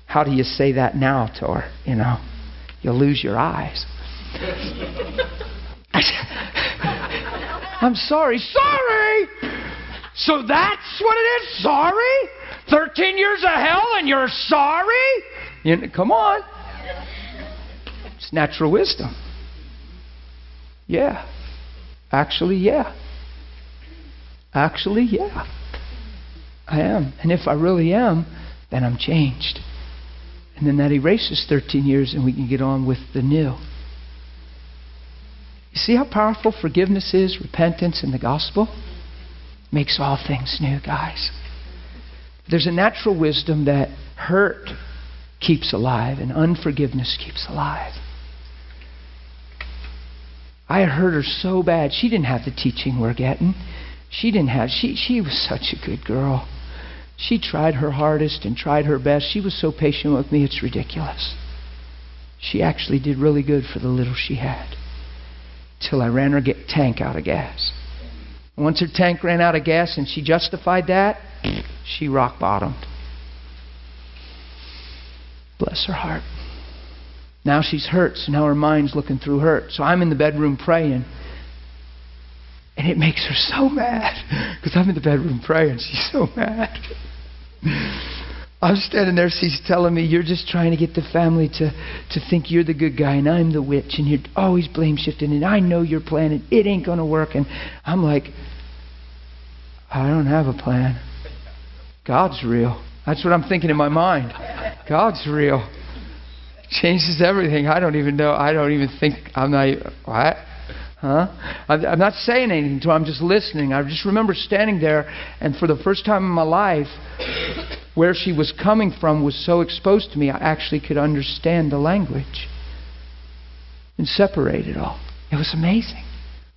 how do you say that now to her? You know, you'll lose your eyes. [laughs] [laughs] I'm sorry. Sorry! So that's what it is? Sorry? 13 years of hell and you're sorry? You come on. It's natural wisdom. Yeah. Actually, yeah. Actually, yeah. I am. And if I really am, then I'm changed. And then that erases 13 years and we can get on with the new. You see how powerful forgiveness is, repentance, and the gospel? Makes all things new, guys. There's a natural wisdom that hurt keeps alive and unforgiveness keeps alive. I hurt her so bad. She didn't have the teaching we're getting. She didn't have she she was such a good girl. She tried her hardest and tried her best. She was so patient with me, it's ridiculous. She actually did really good for the little she had. Till I ran her get tank out of gas. Once her tank ran out of gas and she justified that, she rock bottomed. Bless her heart. Now she's hurt, so now her mind's looking through hurt. So I'm in the bedroom praying. And it makes her so mad because I'm in the bedroom praying. She's so mad. I'm standing there, she's telling me, You're just trying to get the family to, to think you're the good guy and I'm the witch and you're always blame shifting and I know your plan and it ain't going to work. And I'm like, I don't have a plan. God's real. That's what I'm thinking in my mind. God's real. Changes everything. I don't even know. I don't even think. I'm not. What? Huh? I'm not saying anything to him. I'm just listening. I just remember standing there, and for the first time in my life, where she was coming from was so exposed to me, I actually could understand the language and separate it all. It was amazing.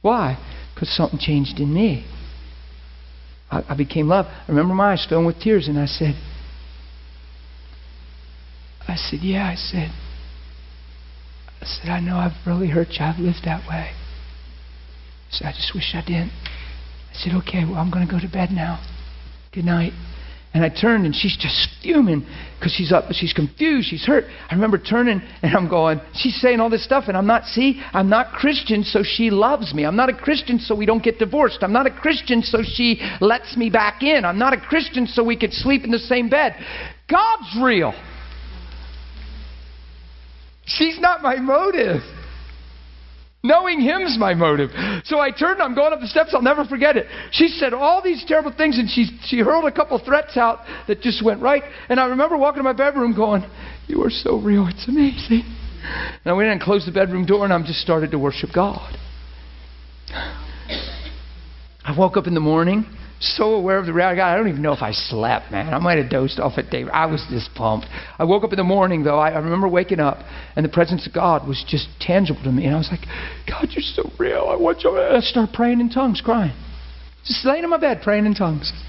Why? Because something changed in me. I, I became love. I remember my eyes filling with tears, and I said, I said, yeah, I said, I said, I know I've really hurt you. I've lived that way. I said, I just wish I didn't. I said, okay, well, I'm going to go to bed now. Good night. And I turned and she's just fuming because she's up, she's confused, she's hurt. I remember turning and I'm going, she's saying all this stuff, and I'm not, see, I'm not Christian, so she loves me. I'm not a Christian, so we don't get divorced. I'm not a Christian, so she lets me back in. I'm not a Christian, so we could sleep in the same bed. God's real. She's not my motive. Knowing him's my motive. So I turned, I'm going up the steps, I'll never forget it. She said all these terrible things and she, she hurled a couple threats out that just went right. And I remember walking to my bedroom going, You are so real, it's amazing. And I went in and closed the bedroom door and I just started to worship God. [sighs] I woke up in the morning so aware of the reality. God, I don't even know if I slept, man. I might have dozed off at day. I was just pumped. I woke up in the morning, though. I, I remember waking up, and the presence of God was just tangible to me. And I was like, God, you're so real. I want you. I started praying in tongues, crying. Just laying in my bed, praying in tongues. [laughs]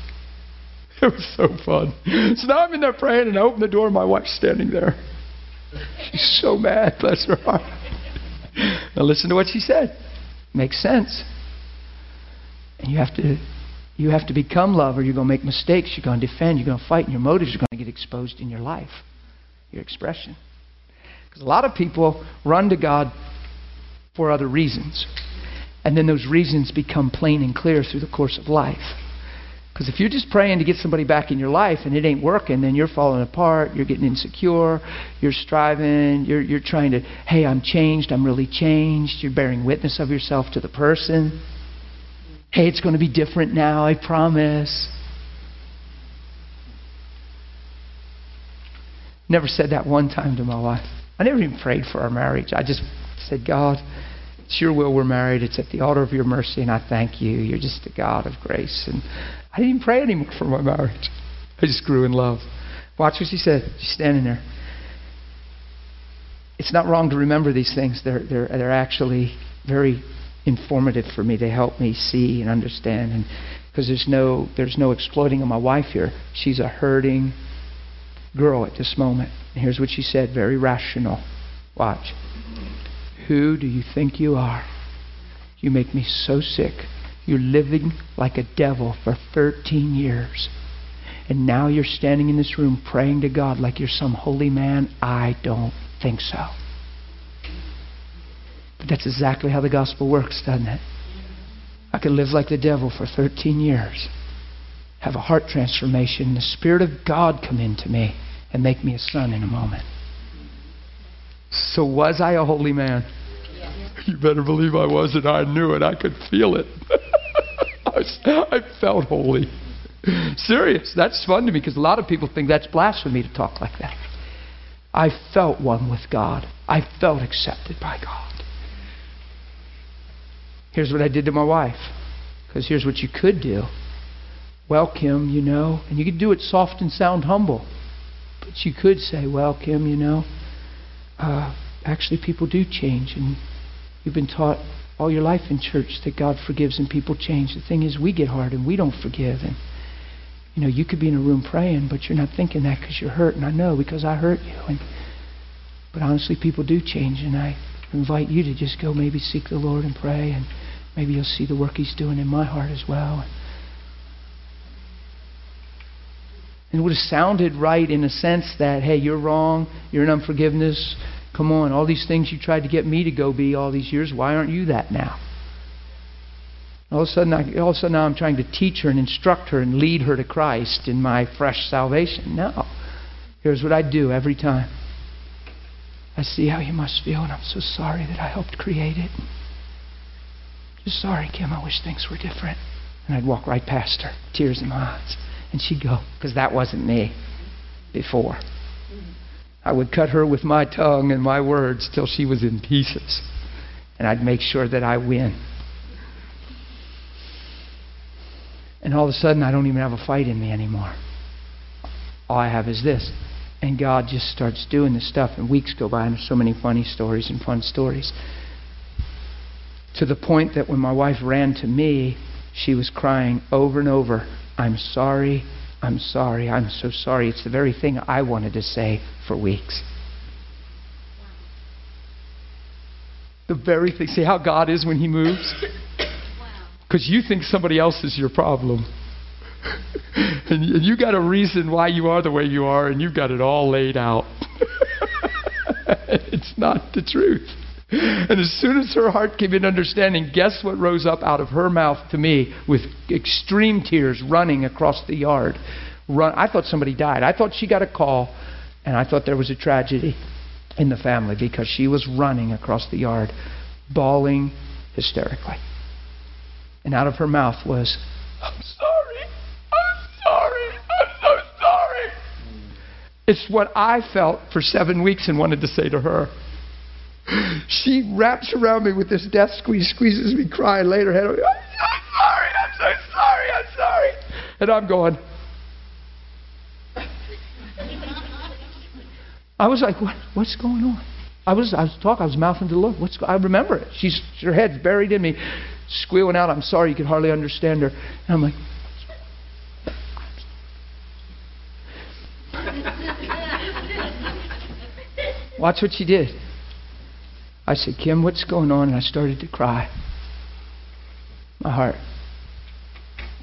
It was so fun. So now I'm in there praying, and I open the door, and my wife's standing there. She's so mad, bless her heart. [laughs] Now listen to what she said. Makes sense. And you have to you have to become love or you're going to make mistakes. You're going to defend. You're going to fight. And your motives are going to get exposed in your life, your expression. Because a lot of people run to God for other reasons. And then those reasons become plain and clear through the course of life. Because if you're just praying to get somebody back in your life and it ain't working, then you're falling apart, you're getting insecure, you're striving, you're, you're trying to, hey, I'm changed, I'm really changed, you're bearing witness of yourself to the person. Hey, it's going to be different now, I promise. Never said that one time to my wife. I never even prayed for our marriage. I just said, God, it's your will we're married. It's at the altar of your mercy, and I thank you. You're just a God of grace. And I didn't even pray anymore for my marriage. I just grew in love. Watch what she said. She's standing there. It's not wrong to remember these things. They're, they're, they're actually very informative for me. They help me see and understand. And because there's no there's no exploiting of my wife here. She's a hurting girl at this moment. And here's what she said, very rational. Watch. Who do you think you are? You make me so sick. You're living like a devil for 13 years. And now you're standing in this room praying to God like you're some holy man. I don't think so. But that's exactly how the gospel works, doesn't it? I could live like the devil for 13 years, have a heart transformation, the Spirit of God come into me, and make me a son in a moment. So, was I a holy man? You better believe I was, and I knew it. I could feel it. [laughs] I felt holy. Serious. That's fun to me because a lot of people think that's blasphemy to talk like that. I felt one with God. I felt accepted by God. Here's what I did to my wife. Because here's what you could do. Well, Kim, you know, and you could do it soft and sound humble. But you could say, well, Kim, you know, uh, actually people do change. And you've been taught all your life in church that God forgives and people change. The thing is, we get hard and we don't forgive. And, you know, you could be in a room praying, but you're not thinking that because you're hurt. And I know because I hurt you. And, but honestly, people do change. And I invite you to just go maybe seek the Lord and pray, and maybe you'll see the work He's doing in my heart as well. And it would have sounded right in a sense that, hey, you're wrong, you're in unforgiveness. Come on, all these things you tried to get me to go be all these years, why aren't you that now? All of a sudden, I, all of a sudden now I'm trying to teach her and instruct her and lead her to Christ in my fresh salvation. No. Here's what I do every time. I see how you must feel, and I'm so sorry that I helped create it. Just sorry, Kim. I wish things were different. And I'd walk right past her, tears in my eyes. And she'd go, because that wasn't me before. I would cut her with my tongue and my words till she was in pieces. And I'd make sure that I win. And all of a sudden, I don't even have a fight in me anymore. All I have is this and God just starts doing this stuff, and weeks go by, and there's so many funny stories and fun stories. To the point that when my wife ran to me, she was crying over and over, I'm sorry, I'm sorry, I'm so sorry. It's the very thing I wanted to say for weeks. The very thing. See how God is when He moves? [coughs] Because you think somebody else is your problem. And, and you got a reason why you are the way you are, and you've got it all laid out. [laughs] it's not the truth. And as soon as her heart came in understanding, guess what rose up out of her mouth to me with extreme tears running across the yard? Run, I thought somebody died. I thought she got a call, and I thought there was a tragedy in the family because she was running across the yard, bawling hysterically. And out of her mouth was, I'm sorry. I'm sorry. I'm so sorry. It's what I felt for seven weeks and wanted to say to her. She wraps around me with this death squeeze, squeezes me, crying, laid her head on me. I'm so sorry. I'm so sorry. I'm sorry. And I'm going, I was like, what, what's going on? I was, I was talking, I was mouthing to Lord. What's, I remember it. She's, her head's buried in me, squealing out, I'm sorry, you could hardly understand her. And I'm like, Watch what she did. I said, Kim, what's going on? And I started to cry. My heart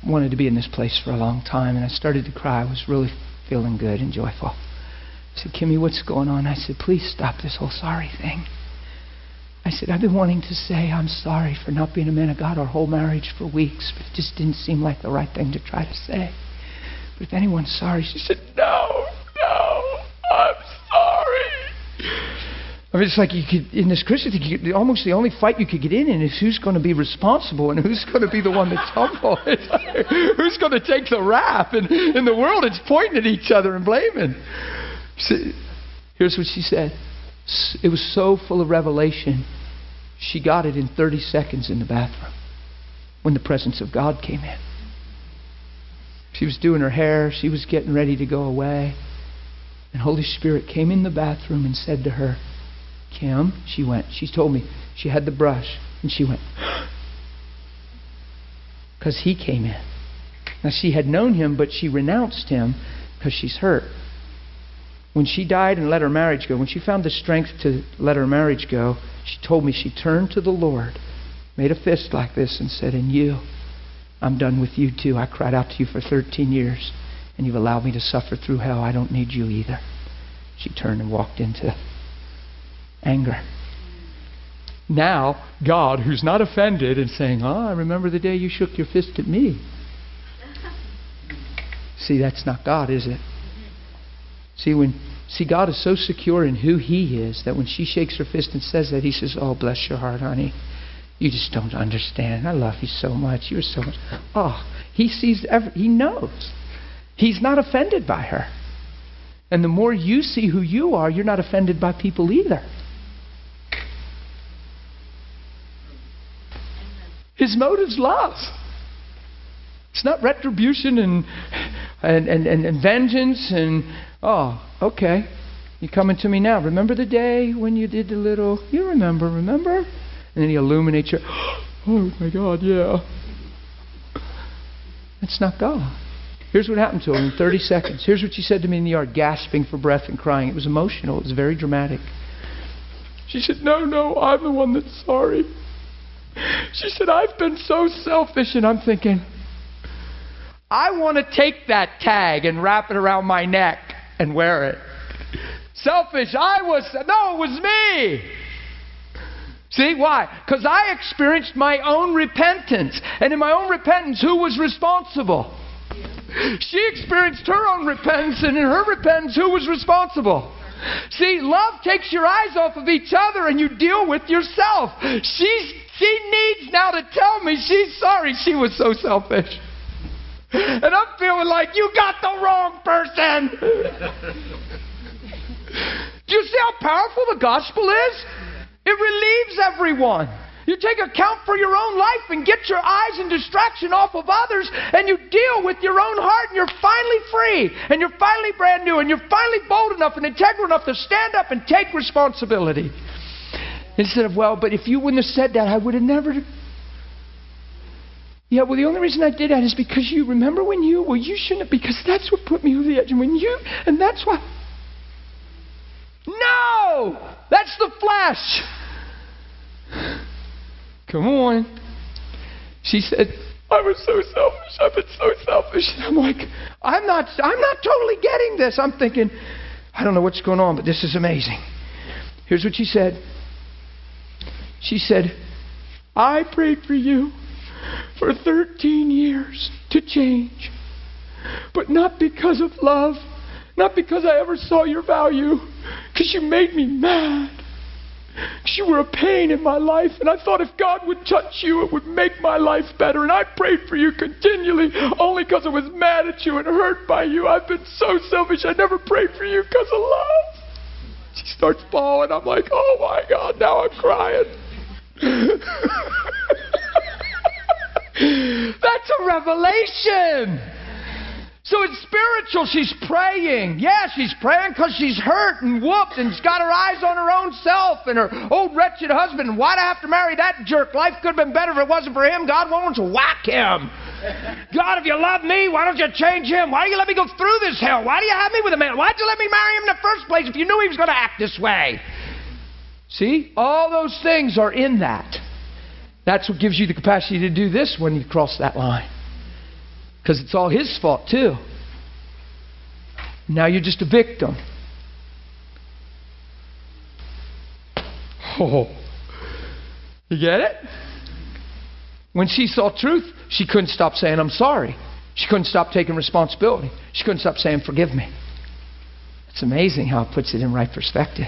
wanted to be in this place for a long time, and I started to cry. I was really feeling good and joyful. I said, Kimmy, what's going on? I said, please stop this whole sorry thing. I said, I've been wanting to say I'm sorry for not being a man of God our whole marriage for weeks, but it just didn't seem like the right thing to try to say. But if anyone's sorry, she said, No, I'm sorry. I mean, it's like you could, in this Christian thing, could, almost the only fight you could get in, in is who's going to be responsible and who's going to be the one that's humble. [laughs] Like, who's going to take the rap? And in the world, it's pointing at each other and blaming. Here's what she said. It was so full of revelation. She got it in 30 seconds in the bathroom when the presence of God came in. She was doing her hair, she was getting ready to go away. And Holy Spirit came in the bathroom and said to her, Kim, she went, she told me, she had the brush, and she went, [gasps] because he came in. Now, she had known him, but she renounced him because she's hurt when she died and let her marriage go, when she found the strength to let her marriage go, she told me she turned to the Lord, made a fist like this, and said, And you, I'm done with you too. I cried out to you for 13 years, and you've allowed me to suffer through hell. I don't need you either. She turned and walked into anger. Now, God, who's not offended and saying, Oh, I remember the day you shook your fist at me. See, that's not God, is it? See, when see God is so secure in who He is that when she shakes her fist and says that, He says, "Oh, bless your heart, honey. You just don't understand. I love you so much. You're so much." Oh, He sees. Every, he knows. He's not offended by her. And the more you see who you are, you're not offended by people either. His motive's love. It's not retribution and, and, and, and, and vengeance and Oh, okay. You're coming to me now. Remember the day when you did the little. You remember, remember? And then he illuminates your. [gasps] Oh my God, yeah. That's not God. Here's what happened to him in 30 [coughs] seconds. Here's what she said to me in the yard, gasping for breath and crying. It was emotional, it was very dramatic. She said, No, no, I'm the one that's sorry. She said, I've been so selfish. And I'm thinking, I want to take that tag and wrap it around my neck and wear it. Selfish, I was, no, it was me. See, why? Because I experienced my own repentance. And in my own repentance, who was responsible? She experienced her own repentance, and in her repentance, who was responsible? See, love takes your eyes off of each other and you deal with yourself. She's, she needs now to tell me she's sorry she was so selfish. And I'm feeling like you got the wrong person. Do you see how powerful the gospel is? It relieves everyone. You take account for your own life and get your eyes and distraction off of others, and you deal with your own heart, and you're finally free, and you're finally brand new, and you're finally bold enough and integral enough to stand up and take responsibility. Instead of, well, but if you wouldn't have said that, I would have never yeah, well, the only reason I did that is because you remember when you, well, you shouldn't have, because that's what put me over the edge. And when you, and that's why. No! That's the flesh. Come on. She said, I was so selfish. I've been so selfish. And I'm like, I'm not, I'm not totally getting this. I'm thinking, I don't know what's going on, but this is amazing. Here's what she said. She said, I prayed for you for 13 years to change, but not because of love, not because I ever saw your value, because you made me mad. You were a pain in my life, and I thought if God would touch you, it would make my life better. And I prayed for you continually only because I was mad at you and hurt by you. I've been so selfish. I never prayed for you because of love. She starts bawling. I'm like, oh my God, now I'm crying. [laughs] That's a revelation. So it's spiritual. She's praying. Yeah, she's praying because she's hurt and whooped and she's got her eyes on her own self and her old wretched husband. Why'd I have to marry that jerk? Life could have been better if it wasn't for him. God wants to whack him. God, if you love me, why don't you change him? Why do you let me go through this hell? Why do you have me with a man? Why'd you let me marry him in the first place if you knew he was going to act this way? See? All those things are in that. That's what gives you the capacity to do this when you cross that line. Because it's all his fault, too. Now you're just a victim. [laughs] Oh, you get it? When she saw truth, she couldn't stop saying, I'm sorry. She couldn't stop taking responsibility. She couldn't stop saying, Forgive me. It's amazing how it puts it in right perspective.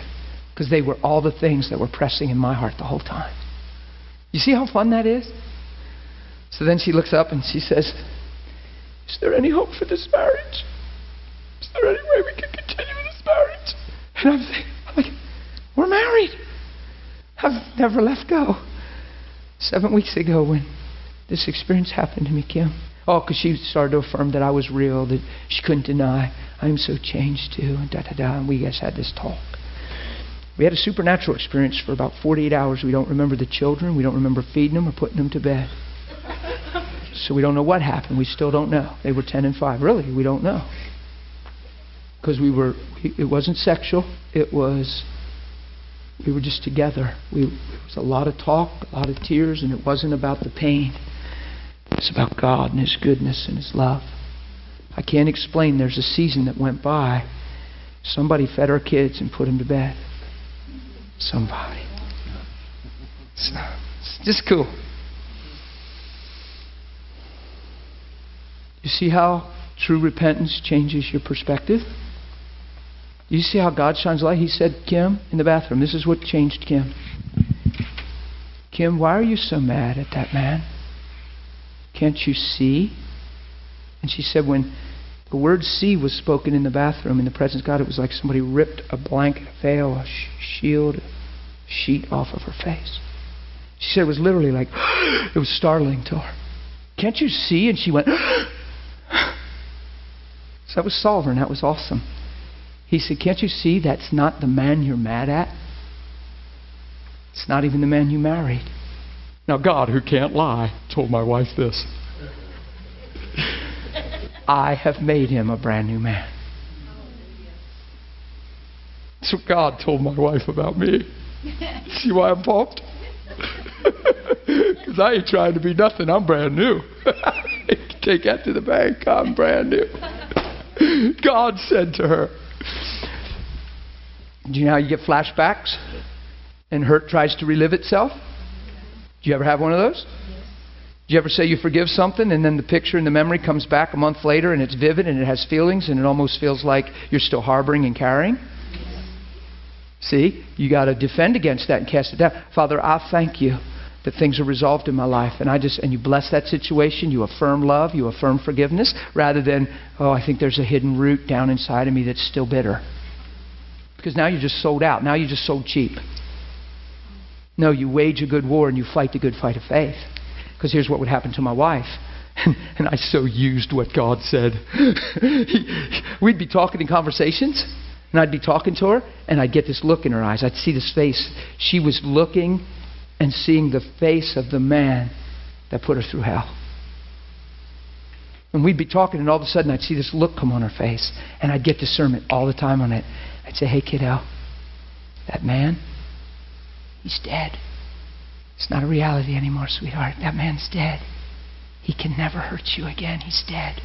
Because they were all the things that were pressing in my heart the whole time. You see how fun that is? So then she looks up and she says, is there any hope for this marriage? Is there any way we can continue this marriage? And I'm I'm like, we're married. I've never let go. Seven weeks ago, when this experience happened to me, Kim. Oh, because she started to affirm that I was real, that she couldn't deny. I'm so changed too, and da da da. And we guys had this talk. We had a supernatural experience for about 48 hours. We don't remember the children. We don't remember feeding them or putting them to bed. So we don't know what happened. We still don't know. They were 10 and 5. Really, we don't know. Because we were, it wasn't sexual. It was, we were just together. We, it was a lot of talk, a lot of tears, and it wasn't about the pain. It's about God and His goodness and His love. I can't explain. There's a season that went by. Somebody fed our kids and put them to bed. Somebody. So, it's just cool. You see how true repentance changes your perspective? You see how God shines light? He said, Kim, in the bathroom, this is what changed Kim. Kim, why are you so mad at that man? Can't you see? And she said, when the word see was spoken in the bathroom in the presence of God, it was like somebody ripped a blanket, veil, a shield, a sheet off of her face. She said it was literally like, [gasps] it was startling to her. Can't you see? And she went, [gasps] so that was and that was awesome. He said, Can't you see that's not the man you're mad at? It's not even the man you married. Now, God, who can't lie, told my wife this I have made him a brand new man. That's what God told my wife about me. See why I'm pumped? [laughs] Because I ain't trying to be nothing. I'm brand new. [laughs] Take that to the bank. I'm brand new. [laughs] God said to her, Do you know how you get flashbacks? And hurt tries to relive itself? Do you ever have one of those? Do you ever say you forgive something and then the picture and the memory comes back a month later and it's vivid and it has feelings and it almost feels like you're still harboring and carrying? See, you got to defend against that and cast it down. Father, I thank you that things are resolved in my life and I just and you bless that situation, you affirm love, you affirm forgiveness rather than oh, I think there's a hidden root down inside of me that's still bitter. Because now you're just sold out. Now you're just sold cheap. No, you wage a good war and you fight the good fight of faith. Because here's what would happen to my wife. [laughs] And, I so used what God said. [laughs] We'd be talking in conversations, and I'd be talking to her, and I'd get this look in her eyes. I'd see this face. She was looking and seeing the face of the man that put her through hell. And we'd be talking, and all of a sudden I'd see this look come on her face, and I'd get discernment all the time on it. I'd say, Hey, kiddo, that man, he's dead. It's not a reality anymore, sweetheart. That man's dead. He can never hurt you again. He's dead.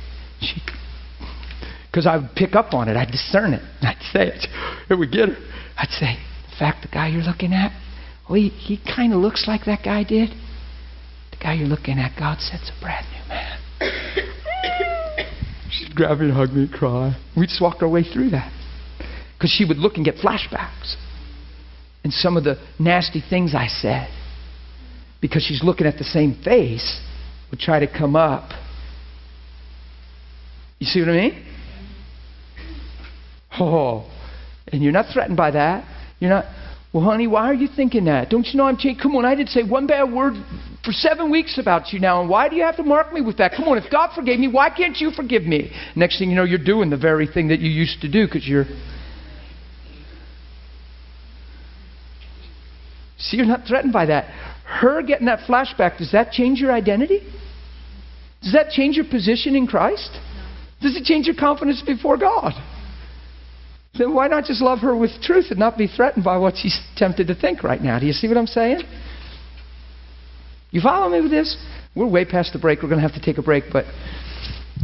Because I would pick up on it. I'd discern it. I'd say it. It would get her. I'd say, in fact, the guy you're looking at, well, he, he kind of looks like that guy did. The guy you're looking at, God said's a brand new man. [coughs] She'd grab me and hug me and cry. We'd just walk our way through that. Because she would look and get flashbacks. And some of the nasty things I said, because she's looking at the same face, would try to come up. You see what I mean? Oh, and you're not threatened by that. You're not, well, honey, why are you thinking that? Don't you know I'm changed? Come on, I didn't say one bad word for seven weeks about you now, and why do you have to mark me with that? Come on, if God forgave me, why can't you forgive me? Next thing you know, you're doing the very thing that you used to do because you're. See, you're not threatened by that. Her getting that flashback, does that change your identity? Does that change your position in Christ? Does it change your confidence before God? Then why not just love her with truth and not be threatened by what she's tempted to think right now? Do you see what I'm saying? You follow me with this? We're way past the break. We're going to have to take a break, but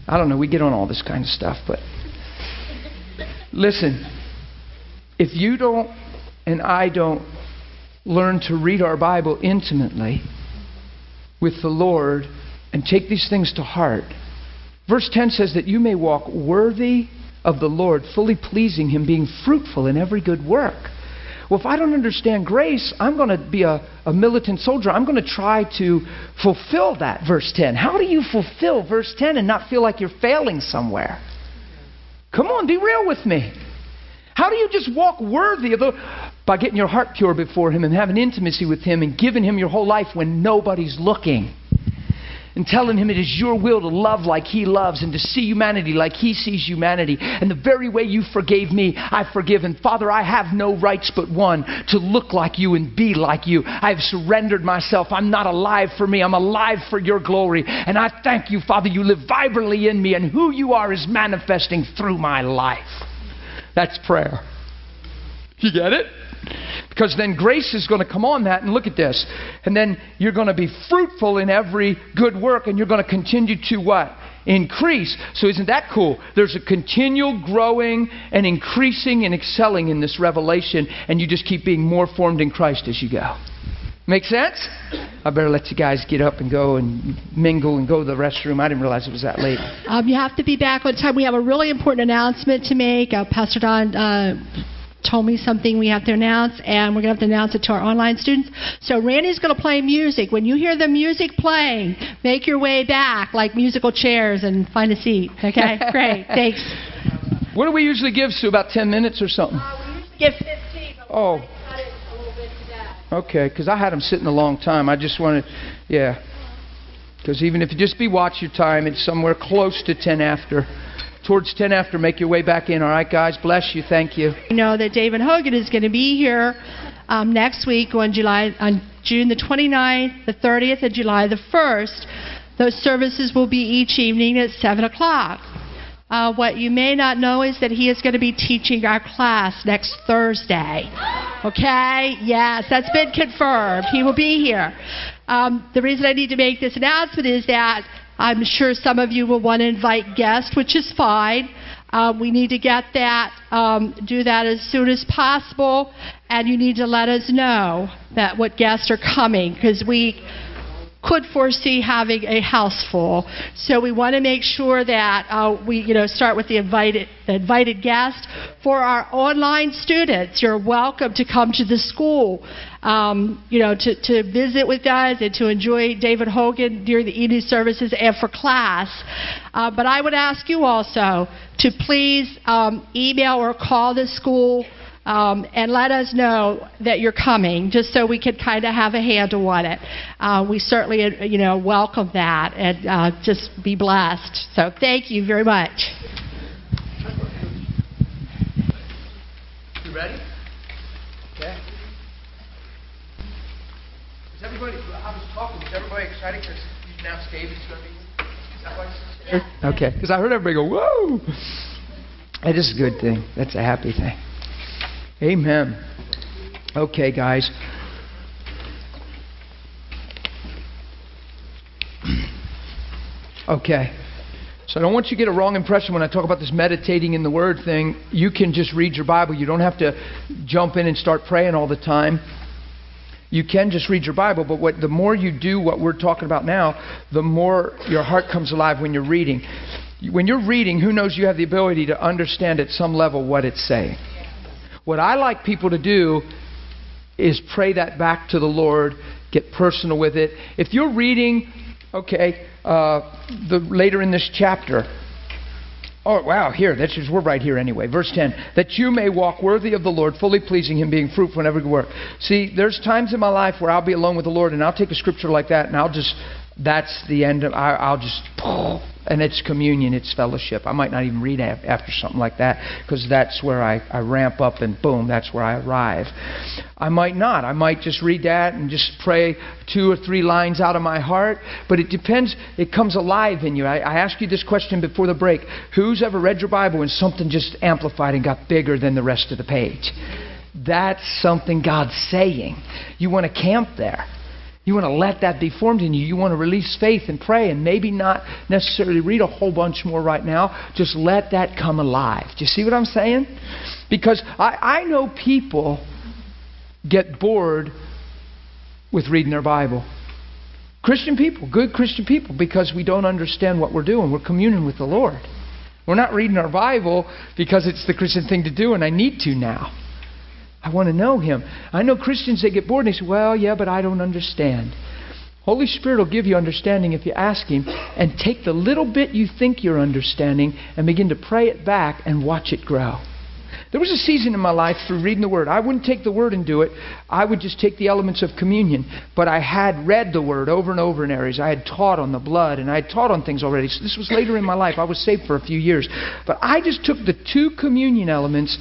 I don't know. We get on all this kind of stuff, but listen. If you don't and I don't learn to read our Bible intimately with the Lord and take these things to heart, verse 10 says that you may walk worthy of the Lord, fully pleasing Him, being fruitful in every good work. Well, if I don't understand grace, I'm going to be a, a militant soldier. I'm going to try to fulfill that, verse 10. How do you fulfill verse 10 and not feel like you're failing somewhere? Come on, be real with me. How do you just walk worthy of the. By getting your heart pure before Him and having intimacy with Him and giving Him your whole life when nobody's looking and telling him it is your will to love like he loves and to see humanity like he sees humanity. And the very way you forgave me, I've forgiven. Father, I have no rights but one to look like you and be like you. I've surrendered myself. I'm not alive for me, I'm alive for your glory. And I thank you, Father, you live vibrantly in me, and who you are is manifesting through my life. That's prayer. You get it? Because then grace is going to come on that, and look at this. And then you're going to be fruitful in every good work, and you're going to continue to what? Increase. So, isn't that cool? There's a continual growing and increasing and excelling in this revelation, and you just keep being more formed in Christ as you go. Make sense? I better let you guys get up and go and mingle and go to the restroom. I didn't realize it was that late. Um, you have to be back on time. We have a really important announcement to make. Uh, Pastor Don. Uh, told me something we have to announce, and we're going to have to announce it to our online students. So Randy's going to play music. When you hear the music playing, make your way back like musical chairs and find a seat. [laughs] Okay? Great. Thanks. What do we usually give, Sue? About 10 minutes or something? Uh, we usually give 15, but oh. cut it a little bit today. Okay, because I had them sitting a long time. I just wanted, yeah. Because even if you just be watch your time, it's somewhere close to 10 after towards 10 after. Make your way back in. All right, guys. Bless you. Thank you. You know that David Hogan is going to be here um, next week on July on June the 29th, the 30th, and July the 1st. Those services will be each evening at 7 o'clock. Uh, what you may not know is that he is going to be teaching our class next Thursday. Okay? Yes, that's been confirmed. He will be here. Um, the reason I need to make this announcement is that I'm sure some of you will want to invite guests, which is fine. Uh, we need to get that, um, do that as soon as possible, and you need to let us know that what guests are coming because we could foresee having a house full. So we want to make sure that uh, we, you know, start with the invited, the invited guest. For our online students, you're welcome to come to the school, um, you know, to, to visit with us and to enjoy David Hogan during the evening services and for class. Uh, but I would ask you also to please um, email or call the school um, and let us know that you're coming, just so we can kind of have a handle on it. Uh, we certainly, you know, welcome that, and uh, just be blessed. So thank you very much. You ready? Okay. Is everybody? I was talking. Is everybody excited because you announced David's going to be? Why? [laughs] Okay, because I heard everybody go, "Whoa!" That is a good thing. That's a happy thing. Amen. Okay, guys. [clears throat] Okay. So I don't want you to get a wrong impression when I talk about this meditating in the Word thing. You can just read your Bible. You don't have to jump in and start praying all the time. You can just read your Bible, but what, the more you do what we're talking about now, the more your heart comes alive when you're reading. When you're reading, who knows you have the ability to understand at some level what it's saying. What I like people to do is pray that back to the Lord, get personal with it. If you're reading, okay, uh, the, later in this chapter. Oh, wow, here, that's just, we're right here anyway. Verse 10 that you may walk worthy of the Lord, fully pleasing Him, being fruitful in every work. See, there's times in my life where I'll be alone with the Lord, and I'll take a scripture like that, and I'll just, that's the end of, I, I'll just, [laughs] and it's communion, it's fellowship. I might not even read after something like that because that's where I, I ramp up and boom, that's where I arrive. I might not. I might just read that and just pray two or three lines out of my heart, but it depends. It comes alive in you. I, I asked you this question before the break Who's ever read your Bible and something just amplified and got bigger than the rest of the page? That's something God's saying. You want to camp there. You want to let that be formed in you. You want to release faith and pray and maybe not necessarily read a whole bunch more right now. Just let that come alive. Do you see what I'm saying? Because I, I know people get bored with reading their Bible. Christian people, good Christian people, because we don't understand what we're doing. We're communing with the Lord. We're not reading our Bible because it's the Christian thing to do and I need to now. I want to know Him. I know Christians, they get bored and they say, Well, yeah, but I don't understand. Holy Spirit will give you understanding if you ask Him and take the little bit you think you're understanding and begin to pray it back and watch it grow. There was a season in my life through reading the Word. I wouldn't take the Word and do it. I would just take the elements of communion. But I had read the Word over and over in areas. I had taught on the blood and I had taught on things already. So this was later in my life. I was saved for a few years. But I just took the two communion elements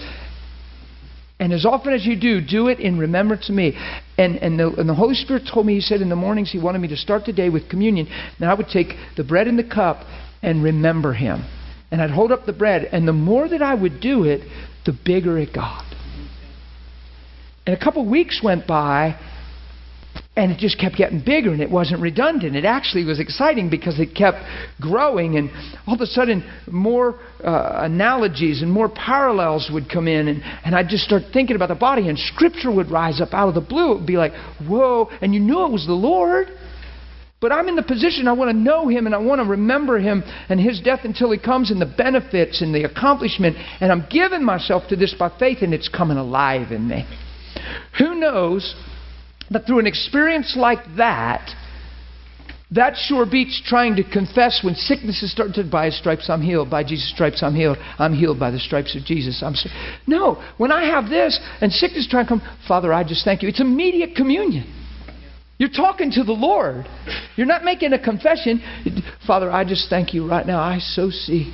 and as often as you do, do it in remembrance of me. And, and, the, and the Holy Spirit told me, He said in the mornings He wanted me to start the day with communion. And I would take the bread and the cup and remember Him. And I'd hold up the bread. And the more that I would do it, the bigger it got. And a couple weeks went by, and it just kept getting bigger and it wasn't redundant. It actually was exciting because it kept growing, and all of a sudden, more uh, analogies and more parallels would come in, and, and I'd just start thinking about the body, and scripture would rise up out of the blue. It would be like, whoa, and you knew it was the Lord. But I'm in the position I want to know him and I want to remember him and his death until he comes and the benefits and the accomplishment. And I'm giving myself to this by faith and it's coming alive in me. Who knows that through an experience like that, that sure beats trying to confess when sickness is started by his stripes I'm healed, by Jesus' stripes I'm healed, I'm healed by the stripes of Jesus. I'm no, when I have this and sickness trying to come, Father, I just thank you. It's immediate communion. You're talking to the Lord. You're not making a confession. Father, I just thank you right now. I so see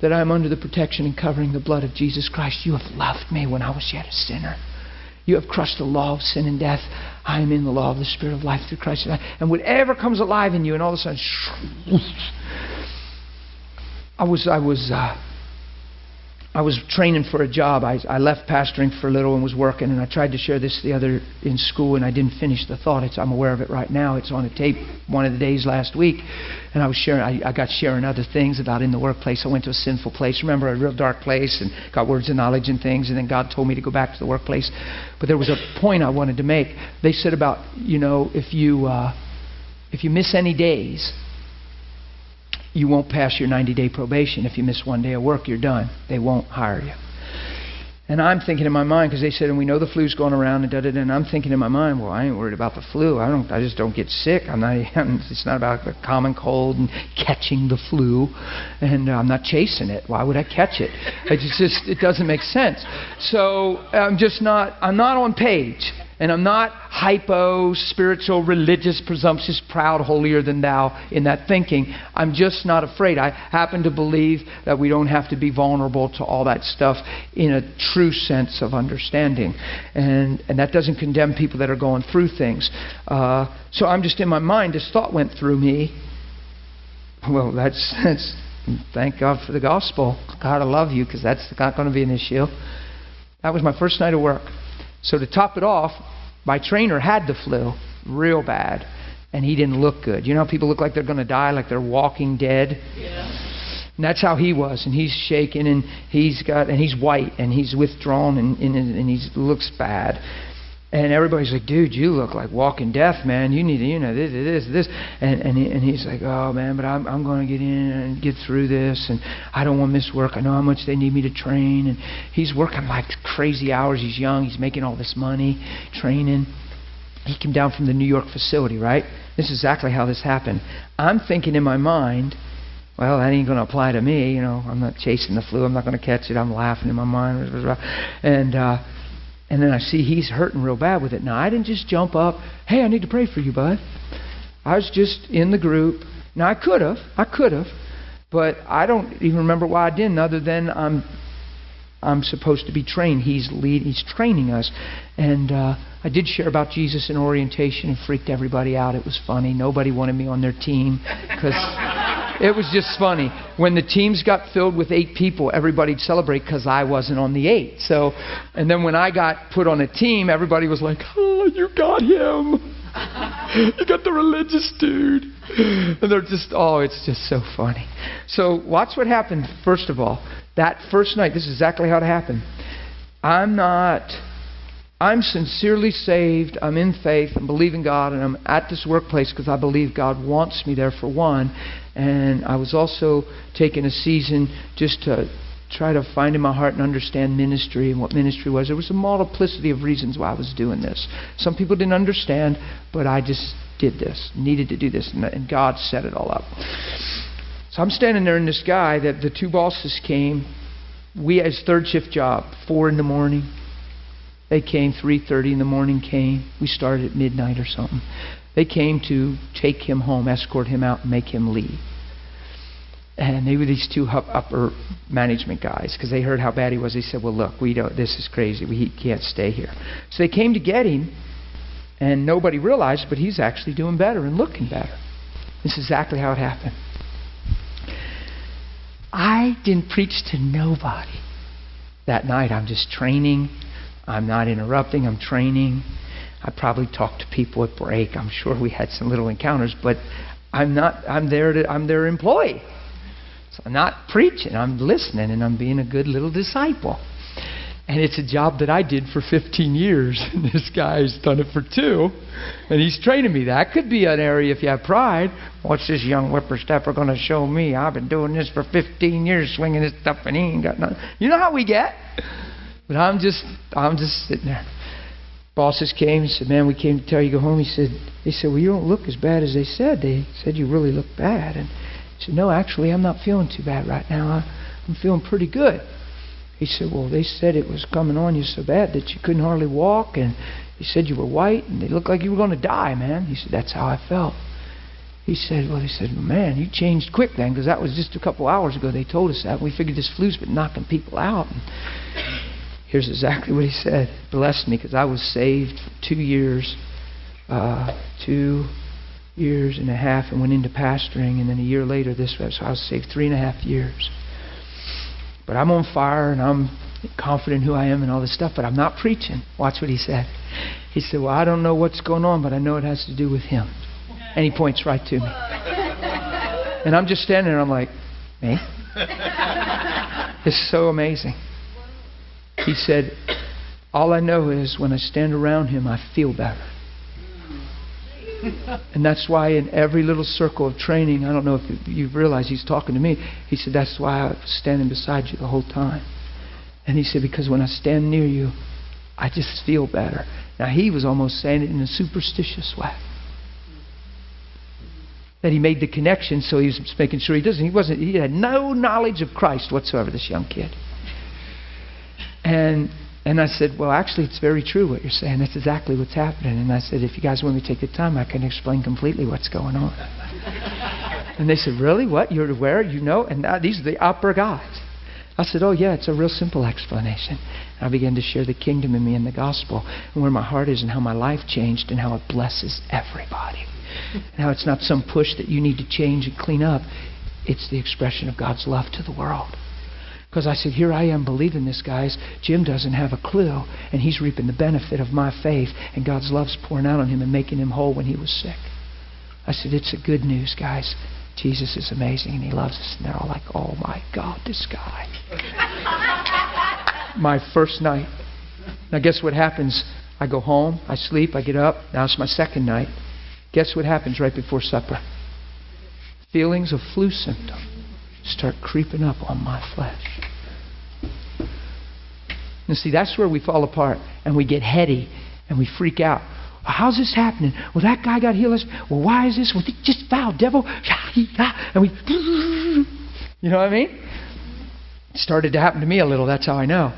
that I'm under the protection and covering the blood of Jesus Christ. You have loved me when I was yet a sinner. You have crushed the law of sin and death. I am in the law of the Spirit of life through Christ. And whatever comes alive in you, and all of a sudden, [laughs] I was, I was, uh, I was training for a job. I, I left pastoring for a little and was working, and I tried to share this the other in school, and I didn't finish the thought. It's, I'm aware of it right now. It's on a tape one of the days last week, and I was sharing. I, I got sharing other things about in the workplace. I went to a sinful place. Remember, a real dark place, and got words of knowledge and things. And then God told me to go back to the workplace. But there was a point I wanted to make. They said about you know if you uh, if you miss any days you won't pass your 90 day probation. If you miss one day of work, you're done. They won't hire you. And I'm thinking in my mind because they said, and we know the flu's going around and da da da. And I'm thinking in my mind, well, I ain't worried about the flu. I don't. I just don't get sick. I'm not. [laughs] It's not about the common cold and catching the flu, and uh, I'm not chasing it. Why would I catch it? It just it doesn't make sense. So I'm just not. I'm not on page. And I'm not hypo, spiritual, religious, presumptuous, proud, holier than thou in that thinking. I'm just not afraid. I happen to believe that we don't have to be vulnerable to all that stuff in a true sense of understanding. And, and that doesn't condemn people that are going through things. Uh, so I'm just in my mind, this thought went through me. Well, that's, [laughs] that's thank God for the gospel. God, I love you because that's not going to be an issue. That was my first night of work. So to top it off, my trainer had the flu real bad, and he didn't look good. You know how people look like they're going to die, like they're walking dead? Yeah. And that's how he was, and he's shaking, and he's got, and he's white, and he's withdrawn, and and, and he looks bad. And everybody's like, dude, you look like walking death, man. You need to, you know, this, this, this. And and, he, and he's like, oh man, but I'm I'm going to get in and get through this, and I don't want to miss work. I know how much they need me to train, and he's working like crazy hours. He's young. He's making all this money training. He came down from the New York facility, right? This is exactly how this happened. I'm thinking in my mind, well, that ain't going to apply to me. You know, I'm not chasing the flu. I'm not going to catch it. I'm laughing in my mind, and. uh and then I see he's hurting real bad with it. Now, I didn't just jump up, hey, I need to pray for you, bud. I was just in the group. Now, I could have. I could have. But I don't even remember why I didn't, other than I'm, I'm supposed to be trained. He's, lead, he's training us. And uh, I did share about Jesus in orientation and freaked everybody out. It was funny. Nobody wanted me on their team because it was just funny. When the teams got filled with eight people, everybody'd celebrate because I wasn't on the eight. So, and then when I got put on a team, everybody was like, "Oh, you got him." you got the religious dude. And they're just, oh, it's just so funny. So, watch what happened, first of all. That first night, this is exactly how it happened. I'm not I'm sincerely saved. I'm in faith. I'm believing God, and I'm at this workplace because I believe God wants me there for one. And I was also taking a season just to try to find in my heart and understand ministry and what ministry was. There was a multiplicity of reasons why I was doing this. Some people didn't understand, but I just did this, needed to do this, and God set it all up. So I'm standing there, and this guy that the two bosses came. We had third shift job, four in the morning they came 3:30 in the morning. Came. We started at midnight or something. They came to take him home, escort him out, make him leave. And they were these two upper management guys because they heard how bad he was. They said, "Well, look, we don't. This is crazy. We can't stay here." So they came to get him, and nobody realized, but he's actually doing better and looking better. This is exactly how it happened. I didn't preach to nobody that night. I'm just training I'm not interrupting, I'm training. I probably talked to people at break. I'm sure we had some little encounters, but I'm not I'm there to I'm their employee. So I'm not preaching, I'm listening and I'm being a good little disciple. And it's a job that I did for 15 years. [laughs] And this guy's done it for two. And he's training me. That could be an area if you have pride. What's this young whippersnapper going to show me? I've been doing this for 15 years, swinging this stuff, and he ain't got nothing. You know how we get? But I'm just, I'm just sitting there. Bosses came and said, "Man, we came to tell you to go home." He said, "They said, well, you don't look as bad as they said. They said you really look bad." And he said, "No, actually, I'm not feeling too bad right now. I'm feeling pretty good." He said, "Well, they said it was coming on you so bad that you couldn't hardly walk, and he said you were white, and they looked like you were going to die, man." He said, "That's how I felt." He said, "Well, he said, man, you changed quick then, because that was just a couple hours ago. They told us that. We figured this flu's been knocking people out." And Here's exactly what he said. Blessed me because I was saved two years, uh, two years and a half, and went into pastoring, and then a year later this way. So I was saved three and a half years. But I'm on fire, and I'm confident who I am and all this stuff, but I'm not preaching. Watch what he said. He said, Well, I don't know what's going on, but I know it has to do with him. And he points right to me. And I'm just standing there, I'm like, Me? [laughs] It's so amazing. He said, All I know is when I stand around him, I feel better. And that's why in every little circle of training, I don't know if you've realized he's talking to me. He said, That's why I was standing beside you the whole time. And he said, Because when I stand near you, I just feel better. Now, he was almost saying it in a superstitious way. That he made the connection, so he was making sure he doesn't. He wasn't. He had no knowledge of Christ whatsoever. This young kid. And and I said, Well, actually, it's very true what you're saying. That's exactly what's happening. And I said, If you guys want me to take the time, I can explain completely what's going on. [laughs] and they said, Really? What? You're aware? You know? And now, these are the upper guys. I said, Oh, yeah, it's a real simple explanation. And I began to share the kingdom in me and the gospel and where my heart is and how my life changed and how it blesses everybody. and how it's not some push that you need to change and clean up, it's the expression of God's love to the world. Because I said, Here I am believing this, guys. Jim doesn't have a clue, and he's reaping the benefit of my faith, and God's love's pouring out on him and making him whole when he was sick. I said, It's a good news, guys. Jesus is amazing and he loves us. And they're all like, oh my God, this guy. [laughs] my first night. Now, guess what happens? I go home, I sleep, I get up. Now it's my second night. Guess what happens right before supper? Feelings of flu symptom start creeping up on my flesh. And see, that's where we fall apart and we get heady and we freak out. How's this happening? Well, that guy got healed. Well, why is this? Well, just foul devil. [laughs] And we, [laughs] you know what I mean? It started to happen to me a little. That's how I know.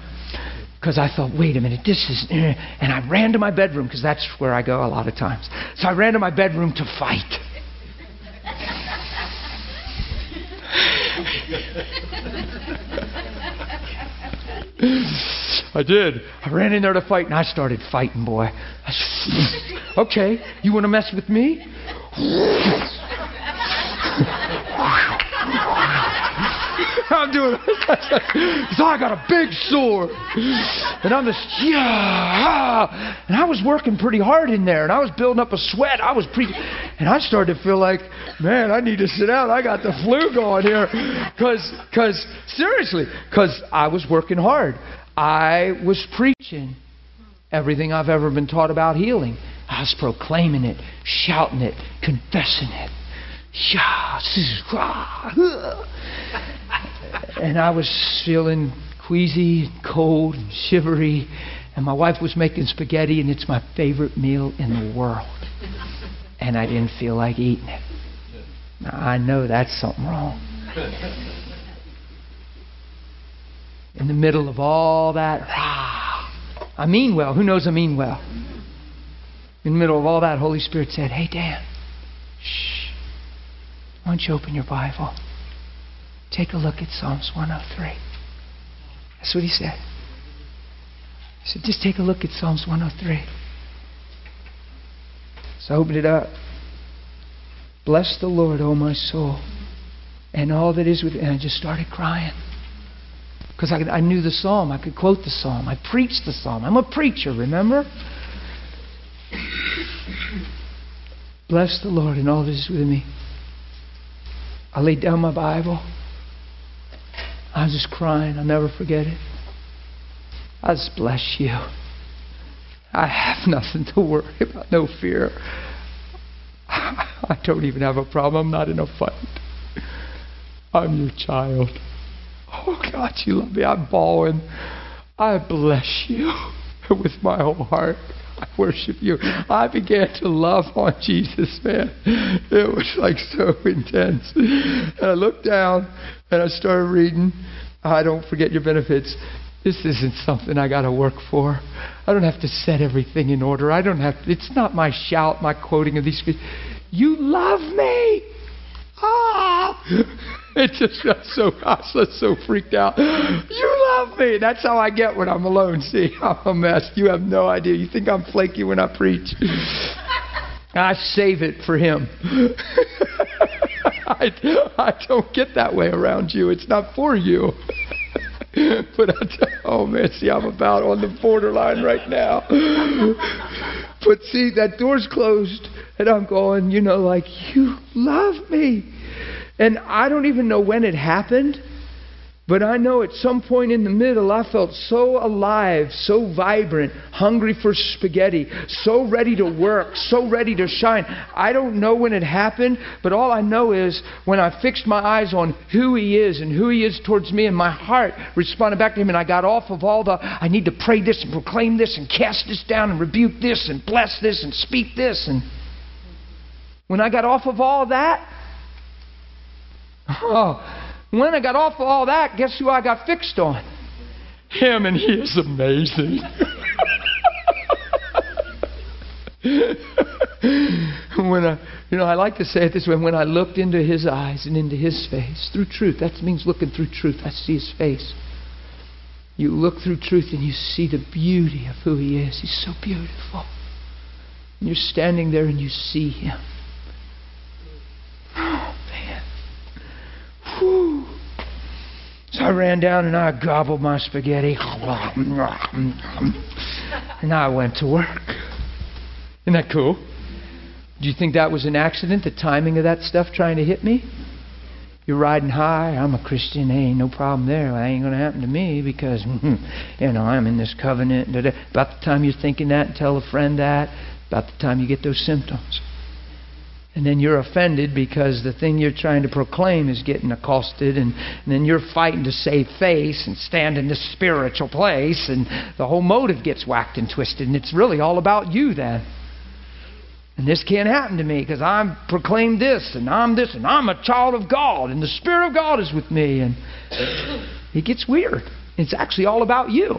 Because I thought, wait a minute, this is. Eh. And I ran to my bedroom because that's where I go a lot of times. So I ran to my bedroom to fight. [laughs] I did. I ran in there to fight and I started fighting, boy. okay, you want to mess with me? [laughs] [laughs] I'm doing [laughs] so I got a big sword. And I'm just, yeah. And I was working pretty hard in there and I was building up a sweat. I was pre and I started to feel like, man, I need to sit down. I got the flu going here. Cause cause seriously, because I was working hard. I was preaching everything I've ever been taught about healing. I was proclaiming it, shouting it, confessing it. And I was feeling queasy and cold and shivery. And my wife was making spaghetti, and it's my favorite meal in the world. And I didn't feel like eating it. Now, I know that's something wrong. in the middle of all that, I mean well. Who knows I mean well? In the middle of all that, Holy Spirit said, Hey, Dan. Why don't you open your Bible? Take a look at Psalms 103. That's what he said. He said, just take a look at Psalms 103. So I opened it up. Bless the Lord, O my soul, and all that is within. And I just started crying because I, I knew the psalm. I could quote the psalm. I preached the psalm. I'm a preacher, remember? [clears throat] Bless the Lord and all that is within me. I laid down my Bible. I was just crying. I'll never forget it. I just bless you. I have nothing to worry about, no fear. I don't even have a problem. I'm not in a fight. I'm your child. Oh, God, you love me. I'm bawling. I bless you [laughs] with my whole heart. I [laughs] worship you. I began to love on [laughs] Jesus, man. It was like so intense. And I looked down and I started reading. I don't forget your benefits. This isn't something I got to work for. I don't have to set everything in order. I don't have. To, it's not my shout, my quoting of these. You love me. Ah! [laughs] It just got so I was so freaked out. You love me. That's how I get when I'm alone. [laughs] See, I'm a mess. You have no idea. You think I'm flaky when I preach? [laughs] I save it for him. I, I don't get that way around you. It's not for you. but I tell, oh man, see, I'm about on the borderline right now. But see, that door's closed, and I'm going, you know, like you love me. And I don't even know when it happened, but I know at some point in the middle I felt so alive, so vibrant, hungry for spaghetti, so ready to work, so ready to shine. I don't know when it happened, but all I know is when I fixed my eyes on who He is and who He is towards me, and my heart responded back to Him, and I got off of all the I need to pray this and proclaim this and cast this down and rebuke this and bless this and speak this. And when I got off of all that, Oh, when I got off of all that, guess who I got fixed on? Him, and he is amazing. [laughs] when I, you know, I like to say it this way: when I looked into his eyes and into his face through truth, that means looking through truth. I see his face. You look through truth and you see the beauty of who he is. He's so beautiful. And you're standing there and you see him. So I ran down and I gobbled my spaghetti. And I went to work. Isn't that cool? Do you think that was an accident, the timing of that stuff trying to hit me? you're riding high. I'm a Christian. Ain't no problem there. That ain't going to happen to me because, [laughs] you know, I'm in this covenant. About the time you're thinking that, and tell a friend that. About the time you get those symptoms. And then you're offended because the thing you're trying to proclaim is getting accosted, and, and then you're fighting to save face and stand in this spiritual place, and the whole motive gets whacked and twisted, and it's really all about you then. And this can't happen to me because I'm proclaimed this and I'm this and I'm a child of God and the Spirit of God is with me. And it gets weird. It's actually all about you.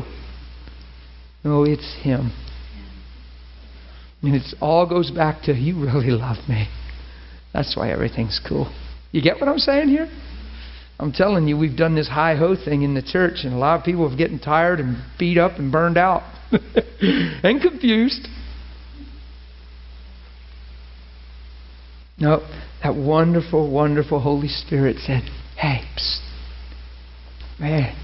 No, it's Him. And it all goes back to you really love me. That's why everything's cool. You get what I'm saying here? I'm telling you, we've done this high ho thing in the church, and a lot of people are getting tired and beat up and burned out [laughs] and confused. No, that wonderful, wonderful Holy Spirit said, Hey, psst, man,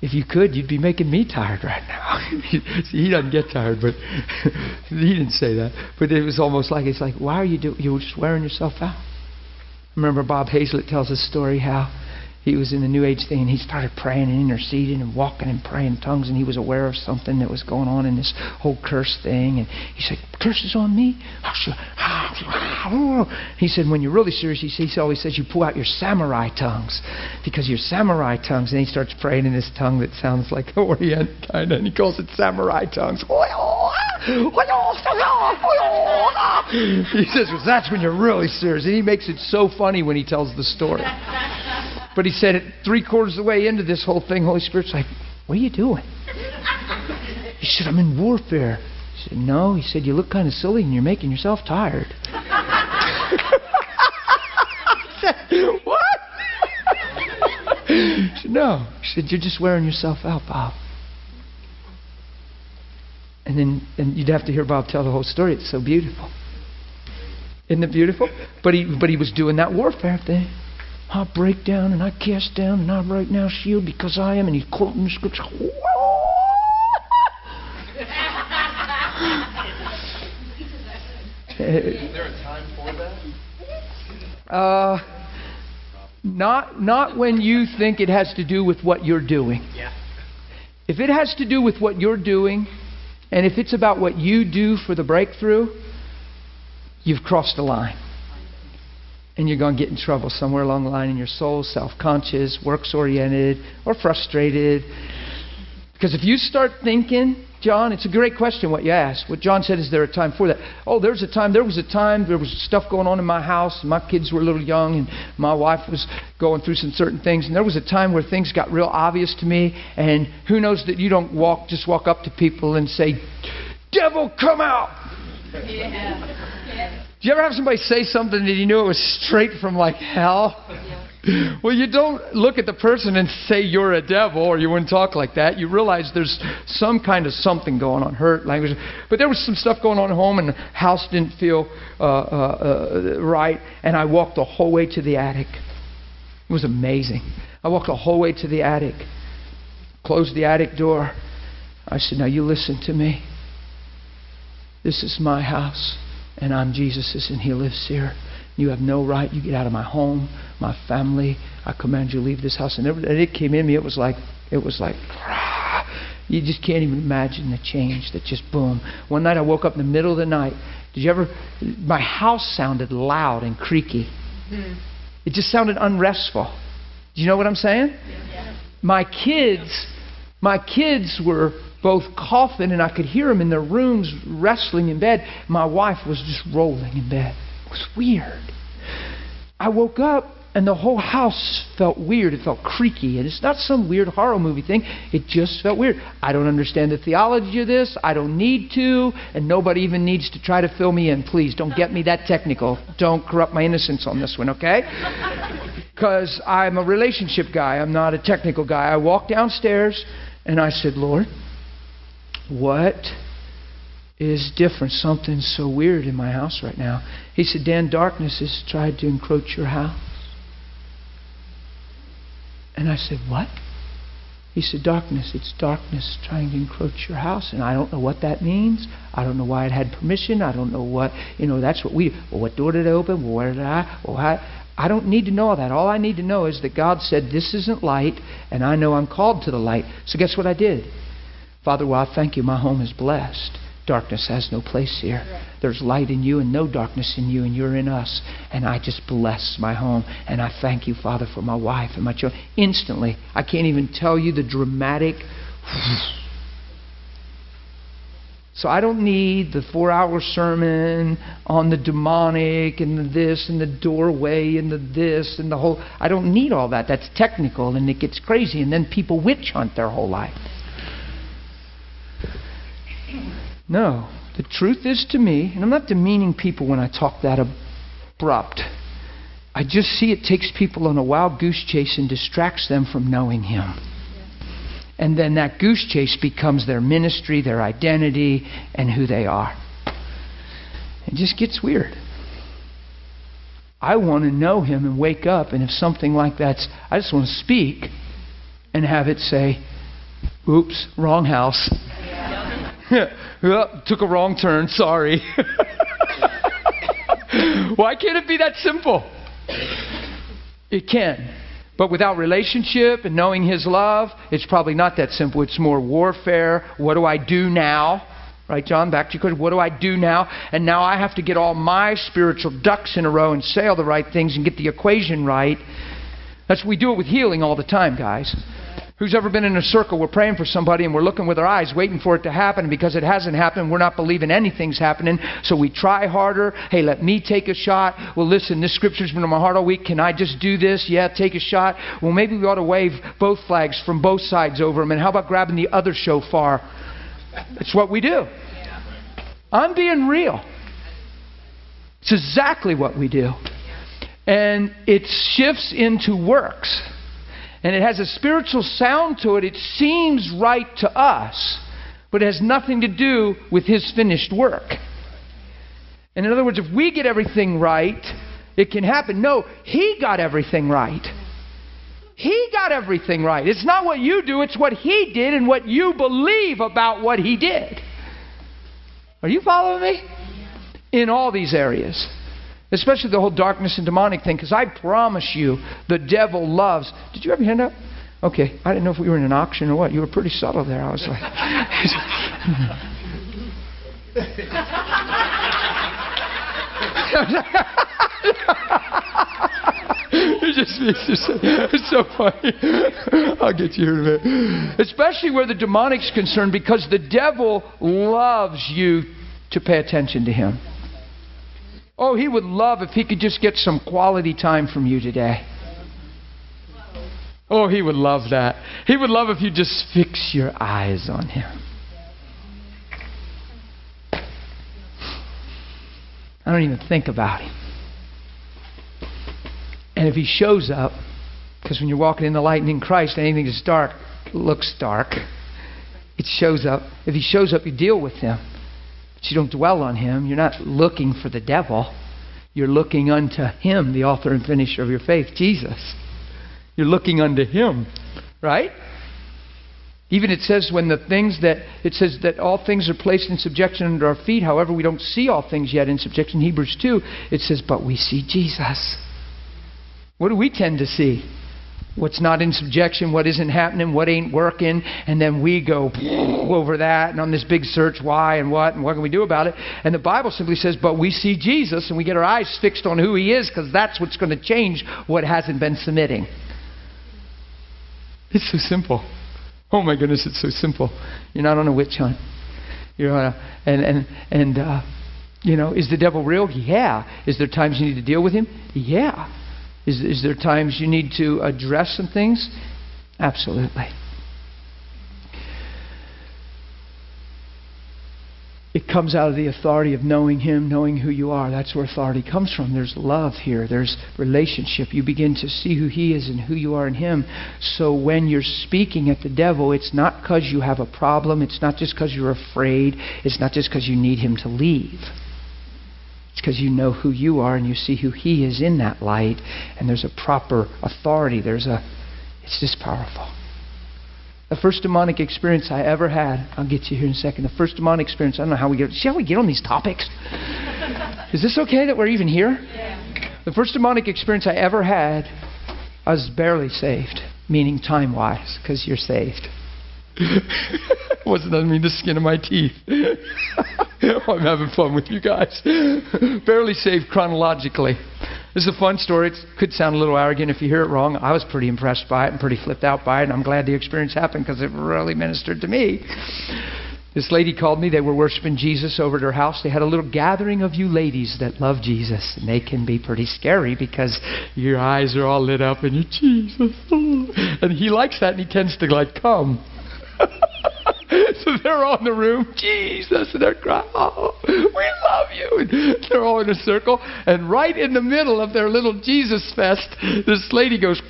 if you could, you'd be making me tired right now. [laughs] See, he doesn't get tired, but [laughs] he didn't say that. But it was almost like it's like, why are you doing? You're just wearing yourself out. Remember, Bob Hazlett tells a story how he was in the New Age thing, and he started praying and interceding and walking and praying in tongues, and he was aware of something that was going on in this whole curse thing. And he said, "Curses on me." He said, "When you're really serious, he, he always says you pull out your samurai tongues, because your samurai tongues." And he starts praying in this tongue that sounds like Orient kind and he calls it samurai tongues. He says, well, that's when you're really serious. And he makes it so funny when he tells the story. But he said, three quarters of the way into this whole thing, Holy Spirit's like, What are you doing? He said, I'm in warfare. He said, No. He said, You look kind of silly and you're making yourself tired. said, [laughs] what? He said, No. He said, You're just wearing yourself out, Bob. And then and you'd have to hear Bob tell the whole story. It's so beautiful. Isn't it beautiful? But he but he was doing that warfare thing. I break down and I cast down and I right now shield because I am and he's quoting the scripture. Is there a time for that? Uh, not not when you think it has to do with what you're doing. Yeah. If it has to do with what you're doing, and if it's about what you do for the breakthrough, you've crossed the line. And you're going to get in trouble somewhere along the line in your soul, self conscious, works oriented, or frustrated. Because if you start thinking, John, it's a great question what you asked. What John said is there a time for that? Oh, there's a time. There was a time. There was stuff going on in my house. My kids were a little young, and my wife was going through some certain things. And there was a time where things got real obvious to me. And who knows that you don't walk just walk up to people and say, "Devil, come out." Yeah. Do you ever have somebody say something that you knew it was straight from like hell? Well, you don't look at the person and say you're a devil, or you wouldn't talk like that. You realize there's some kind of something going on, hurt language. But there was some stuff going on at home, and the house didn't feel uh, uh, uh, right. And I walked the whole way to the attic. It was amazing. I walked the whole way to the attic, closed the attic door. I said, "Now you listen to me. This is my house." And I'm Jesus's, and He lives here. You have no right. You get out of my home, my family. I command you leave this house. And it came in me. It was like it was like. You just can't even imagine the change that just boom. One night I woke up in the middle of the night. Did you ever? My house sounded loud and creaky. Mm. It just sounded unrestful. Do you know what I'm saying? Yeah. My kids, my kids were both coughing and I could hear them in their rooms wrestling in bed. My wife was just rolling in bed. It was weird. I woke up and the whole house felt weird. It felt creaky. And it's not some weird horror movie thing. It just felt weird. I don't understand the theology of this. I don't need to. And nobody even needs to try to fill me in. Please don't get me that technical. Don't corrupt my innocence on this one, okay? Because I'm a relationship guy. I'm not a technical guy. I walked downstairs and I said, Lord, what is different? Something's so weird in my house right now. He said, Dan, darkness has tried to encroach your house. And I said, What? He said, Darkness. It's darkness trying to encroach your house. And I don't know what that means. I don't know why it had permission. I don't know what, you know, that's what we, well, what door did I open? Well, where did I? Well, I, I don't need to know all that. All I need to know is that God said, This isn't light, and I know I'm called to the light. So guess what I did? Father, well, I thank you. My home is blessed. Darkness has no place here. There's light in you and no darkness in you, and you're in us. And I just bless my home. And I thank you, Father, for my wife and my children. Instantly, I can't even tell you the dramatic. [sighs] So I don't need the four hour sermon on the demonic and the this and the doorway and the this and the whole. I don't need all that. That's technical and it gets crazy. And then people witch hunt their whole life. No. The truth is to me, and I'm not demeaning people when I talk that abrupt. I just see it takes people on a wild goose chase and distracts them from knowing Him. And then that goose chase becomes their ministry, their identity, and who they are. It just gets weird. I want to know him and wake up, and if something like that's, I just want to speak and have it say, oops, wrong house. [laughs] oh, took a wrong turn, sorry. [laughs] Why can't it be that simple? It can. But without relationship and knowing His love, it's probably not that simple. It's more warfare. What do I do now? Right, John? Back to question. What do I do now? And now I have to get all my spiritual ducks in a row and say all the right things and get the equation right. That's we do it with healing all the time, guys. Who's ever been in a circle? We're praying for somebody and we're looking with our eyes, waiting for it to happen. And because it hasn't happened, we're not believing anything's happening. So we try harder. Hey, let me take a shot. Well, listen, this scripture's been on my heart all week. Can I just do this? Yeah, take a shot. Well, maybe we ought to wave both flags from both sides over them. And how about grabbing the other shofar? It's what we do. I'm being real. It's exactly what we do. And it shifts into works and it has a spiritual sound to it, it seems right to us, but it has nothing to do with His finished work. And in other words, if we get everything right, it can happen. No, He got everything right. He got everything right. It's not what you do, it's what He did and what you believe about what He did. Are you following me? In all these areas. Especially the whole darkness and demonic thing, because I promise you, the devil loves. Did you your hand up? Okay, I didn't know if we were in an auction or what. You were pretty subtle there. I was like. [laughs] it's, just, it's, just, it's so funny. I'll get you here in a minute. Especially where the demonic's concerned, because the devil loves you to pay attention to him. Oh, he would love if he could just get some quality time from you today. Oh, he would love that. He would love if you just fix your eyes on him. I don't even think about him. And if he shows up, because when you're walking in the light and in Christ, anything that's dark looks dark. It shows up. If he shows up, you deal with him. But you don't dwell on him. You're not looking for the devil. You're looking unto him, the author and finisher of your faith, Jesus. You're looking unto him, right? Even it says when the things that it says that all things are placed in subjection under our feet, however, we don't see all things yet in subjection. Hebrews 2, it says, but we see Jesus. What do we tend to see? What's not in subjection, what isn't happening, what ain't working, and then we go [sniffs] over that and on this big search why and what and what can we do about it. And the Bible simply says, but we see Jesus and we get our eyes fixed on who he is because that's what's going to change what hasn't been submitting. It's so simple. Oh my goodness, it's so simple. You're not on a witch hunt. You're on a, and and and uh, you know, is the devil real? Yeah. Is there times you need to deal with him? Yeah. Is, is there times you need to address some things? Absolutely. It comes out of the authority of knowing Him, knowing who you are. That's where authority comes from. There's love here, there's relationship. You begin to see who He is and who you are in Him. So when you're speaking at the devil, it's not because you have a problem, it's not just because you're afraid, it's not just because you need Him to leave. It's because you know who you are and you see who He is in that light, and there's a proper authority. There's a, it's just powerful. The first demonic experience I ever had, I'll get to you here in a second. The first demonic experience, I don't know how we get, see how we get on these topics? [laughs] Is this okay that we're even here? Yeah. The first demonic experience I ever had, I was barely saved, meaning time wise, because you're saved. [laughs] Wasn't I mean the skin of my teeth. [laughs] [laughs] I'm having fun with you guys. [laughs] Barely saved chronologically. This is a fun story. It could sound a little arrogant if you hear it wrong. I was pretty impressed by it and pretty flipped out by it, and I'm glad the experience happened because it really ministered to me. This lady called me. They were worshiping Jesus over at her house. They had a little gathering of you ladies that love Jesus, and they can be pretty scary because your eyes are all lit up and you're Jesus. [laughs] And he likes that, and he tends to like come. [laughs] so they're all in the room, Jesus, and they're crying, oh, we love you. And they're all in a circle, and right in the middle of their little Jesus fest, this lady goes,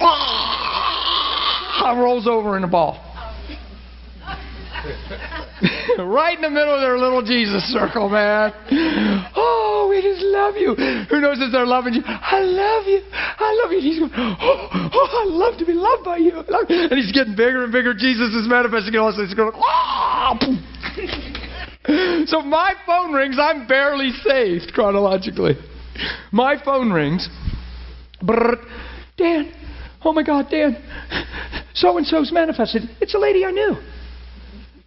rolls over in a ball. [laughs] right in the middle of their little Jesus circle, man. Oh, we just love you. Who knows if they're loving you? I love you. I love you. He's going, oh, oh, I love to be loved by you. And he's getting bigger and bigger. Jesus is manifesting. All sudden he's going, oh. [laughs] so my phone rings. I'm barely saved chronologically. My phone rings. Dan. Oh my God, Dan. So and so's manifested. It's a lady I knew.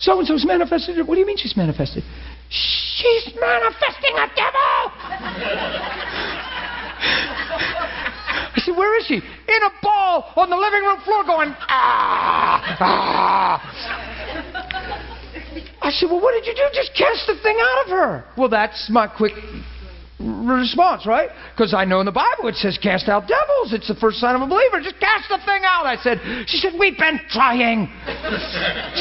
So and so's manifested. What do you mean she's manifested? She's manifesting a devil! I said, Where is she? In a ball on the living room floor going, ah, ah. I said, Well, what did you do? Just cast the thing out of her. Well, that's my quick response, right? Because I know in the Bible it says cast out devils. It's the first sign of a believer. Just cast the thing out. I said, she said, we've been trying.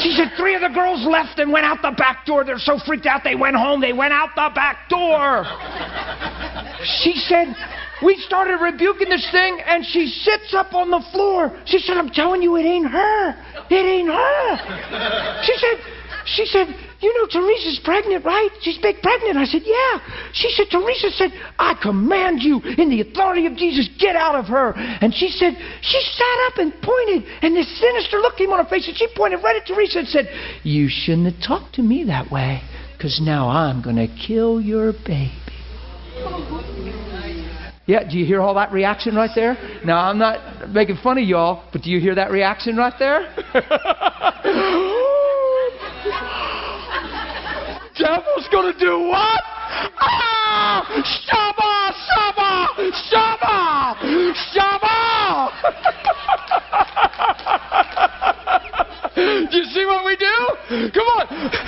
she said, three of the girls left and went out the back door. They're so freaked out they went home. They went out the back door. she said, we started rebuking this thing and she sits up on the floor. She said, I'm telling you, it ain't her. It ain't her. She said, she said, you know, Teresa's pregnant, right? She's big pregnant. I said, Yeah. She said, Teresa said, I command you in the authority of Jesus, get out of her. And she said, She sat up and pointed, and this sinister look came on her face, and she pointed right at Teresa and said, You shouldn't have talked to me that way, because now I'm going to kill your baby. Yeah, do you hear all that reaction right there? Now, I'm not making fun of y'all, but do you hear that reaction right there? [laughs] devil's going to do what? Ah! Shaba! Shaba! Shaba! Shaba! do you see what we do? Come on.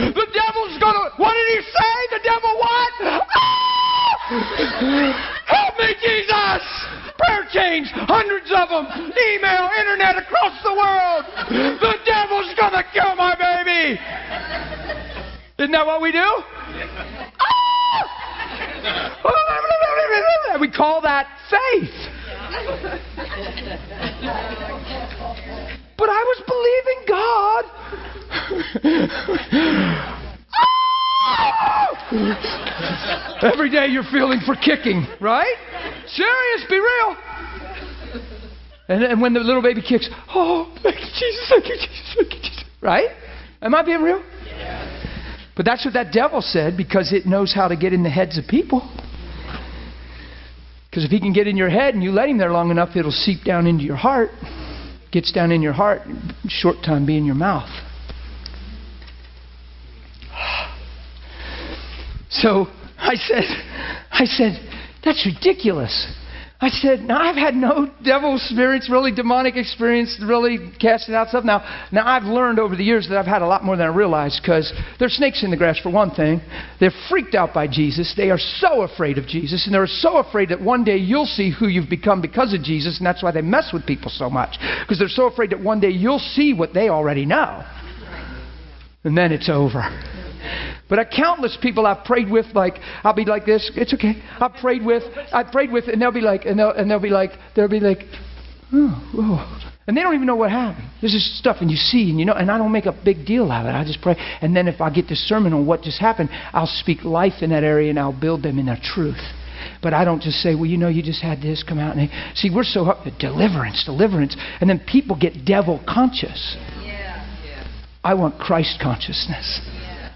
The devil's going to. What did he say? The devil what? Ah! Help me, Jesus! Prayer change, hundreds of them, email, internet across the world. The devil's to kill my baby. That what we do? Ah! We call that faith. But I was believing God. Ah! Every day you're feeling for kicking, right? Serious, be real. And, and when the little baby kicks, oh, thank you, Jesus, thank you, Jesus, thank you, Jesus. Right? Am I being real? But that's what that devil said because it knows how to get in the heads of people. Because if he can get in your head and you let him there long enough, it'll seep down into your heart. Gets down in your heart, short time be in your mouth. [sighs] So I said, I said, that's ridiculous. I said, now I've had no devil spirits, really demonic experience, really casting out stuff. Now, now I've learned over the years that I've had a lot more than I realized because there's snakes in the grass for one thing. They're freaked out by Jesus. They are so afraid of Jesus, and they're so afraid that one day you'll see who you've become because of Jesus, and that's why they mess with people so much because they're so afraid that one day you'll see what they already know, and then it's over. But a countless people I've prayed with, like I'll be like this. It's okay. I've prayed with. I've prayed with, and they'll be like, and they'll, and they'll be like, they'll be like, oh, oh. And they don't even know what happened. This is stuff, and you see, and you know, and I don't make a big deal out of it. I just pray, and then if I get discernment on what just happened, I'll speak life in that area, and I'll build them in their truth. But I don't just say, well, you know, you just had this come out. And they, see, we're so up deliverance, deliverance, and then people get devil conscious. Yeah. Yeah. I want Christ consciousness.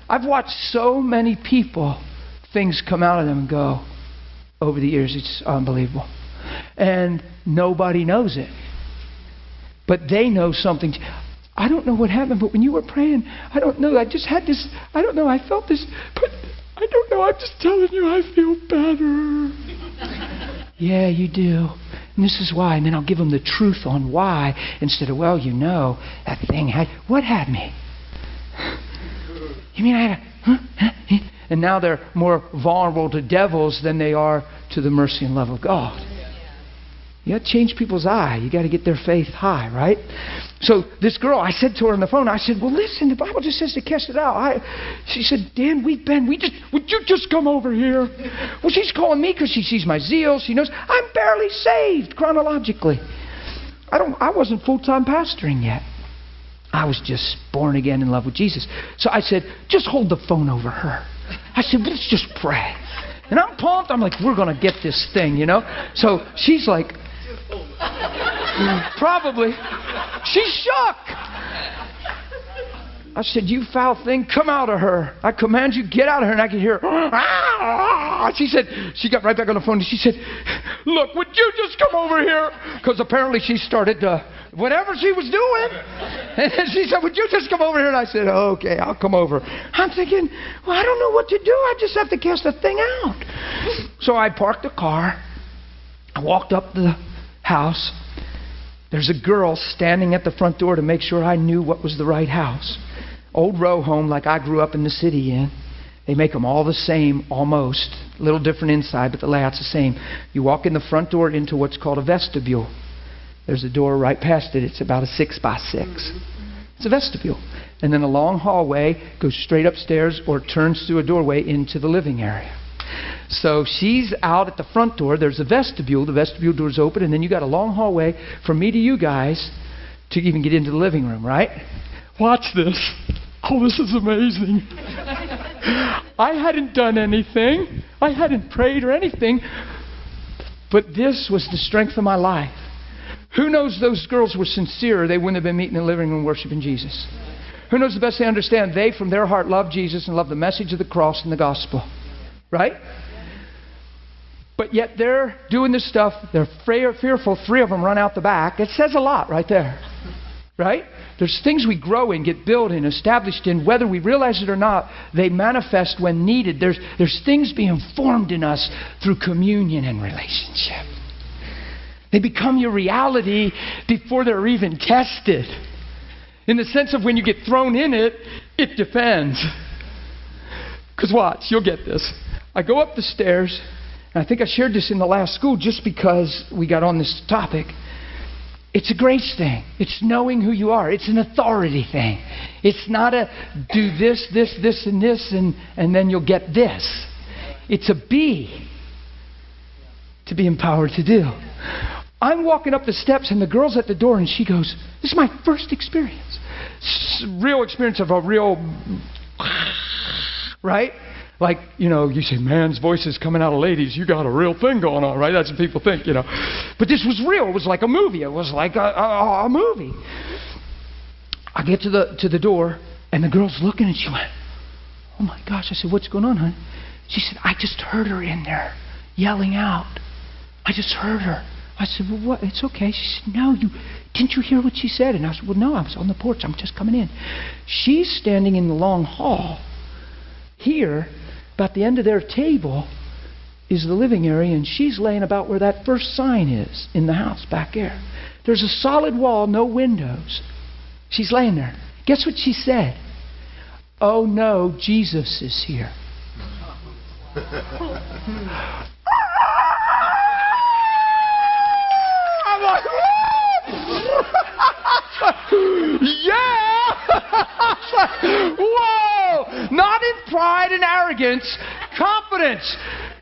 I've watched so many people, things come out of them and go over the years. It's unbelievable. and nobody knows it. But they know something. I don't know what happened, but when you were praying, I don't know. I just had this, I don't know, I felt this, but I don't know. I'm just telling you, I feel better. [laughs] yeah, you do. And this is why. And then I'll give them the truth on why instead of, well, you know, that thing had, what had me? You mean I had a? And now they're more vulnerable to devils than they are to the mercy and love of God. You got to change people's eye. You got to get their faith high, right? So this girl, I said to her on the phone, I said, "Well, listen, the Bible just says to cast it out." I, she said, "Dan, we've been. We just would you just come over here?" Well, she's calling me because she sees my zeal. She knows I'm barely saved chronologically. I don't. I wasn't full time pastoring yet. I was just born again in love with Jesus. So I said, "Just hold the phone over her." I said, "Let's just pray." And I'm pumped. I'm like, "We're gonna get this thing," you know. So she's like, [laughs] Probably. She's shook. I said, You foul thing, come out of her. I command you, get out of her. And I could hear her. She said, She got right back on the phone and she said, Look, would you just come over here? Because apparently she started to, whatever she was doing. [laughs] And she said, Would you just come over here? And I said, Okay, I'll come over. I'm thinking, Well, I don't know what to do. I just have to cast the thing out. So I parked the car. I walked up the house. There's a girl standing at the front door to make sure I knew what was the right house. Old row home, like I grew up in the city in. They make them all the same, almost. A little different inside, but the layout's the same. You walk in the front door into what's called a vestibule. There's a door right past it. It's about a six by 6 It's a vestibule. And then a long hallway goes straight upstairs or turns through a doorway into the living area. So she's out at the front door. There's a vestibule. The vestibule door's open, and then you got a long hallway from me to you guys to even get into the living room, right? Watch this. Oh, this is amazing. I hadn't done anything. I hadn't prayed or anything. But this was the strength of my life. Who knows those girls were sincere, they wouldn't have been meeting in the living room worshiping Jesus. Who knows the best they understand? They, from their heart, love Jesus and love the message of the cross and the gospel. Right? But yet they're doing this stuff. They're fearful. Three of them run out the back. It says a lot right there. Right? There's things we grow in, get built in, established in, whether we realize it or not, they manifest when needed. There's, there's things being formed in us through communion and relationship. They become your reality before they're even tested. In the sense of when you get thrown in it, it depends. Because watch, you'll get this. I go up the stairs, and I think I shared this in the last school just because we got on this topic. It's a grace thing. It's knowing who you are. It's an authority thing. It's not a do this, this, this, and this, and, and then you'll get this. It's a be to be empowered to do. I'm walking up the steps, and the girl's at the door, and she goes, This is my first experience. Real experience of a real, [sighs] right? like, you know, you say man's voice is coming out of ladies, you got a real thing going on, right? That's what people think, you know. But this was real. It was like a movie. It was like a, a, a movie. I get to the to the door, and the girl's looking, and she went, "Oh my gosh!" I said, "What's going on, honey?" She said, "I just heard her in there yelling out. I just heard her." I said, "Well, what? It's okay." She said, "No, you didn't you hear what she said?" And I said, "Well, no, I was on the porch. I'm just coming in." She's standing in the long hall here about the end of their table is the living area, and she's laying about where that first sign is in the house back there. There's a solid wall, no windows. She's laying there. Guess what she said? Oh no, Jesus is here. [laughs] I'm like, yeah! Whoa! Not in pride and arrogance, confidence.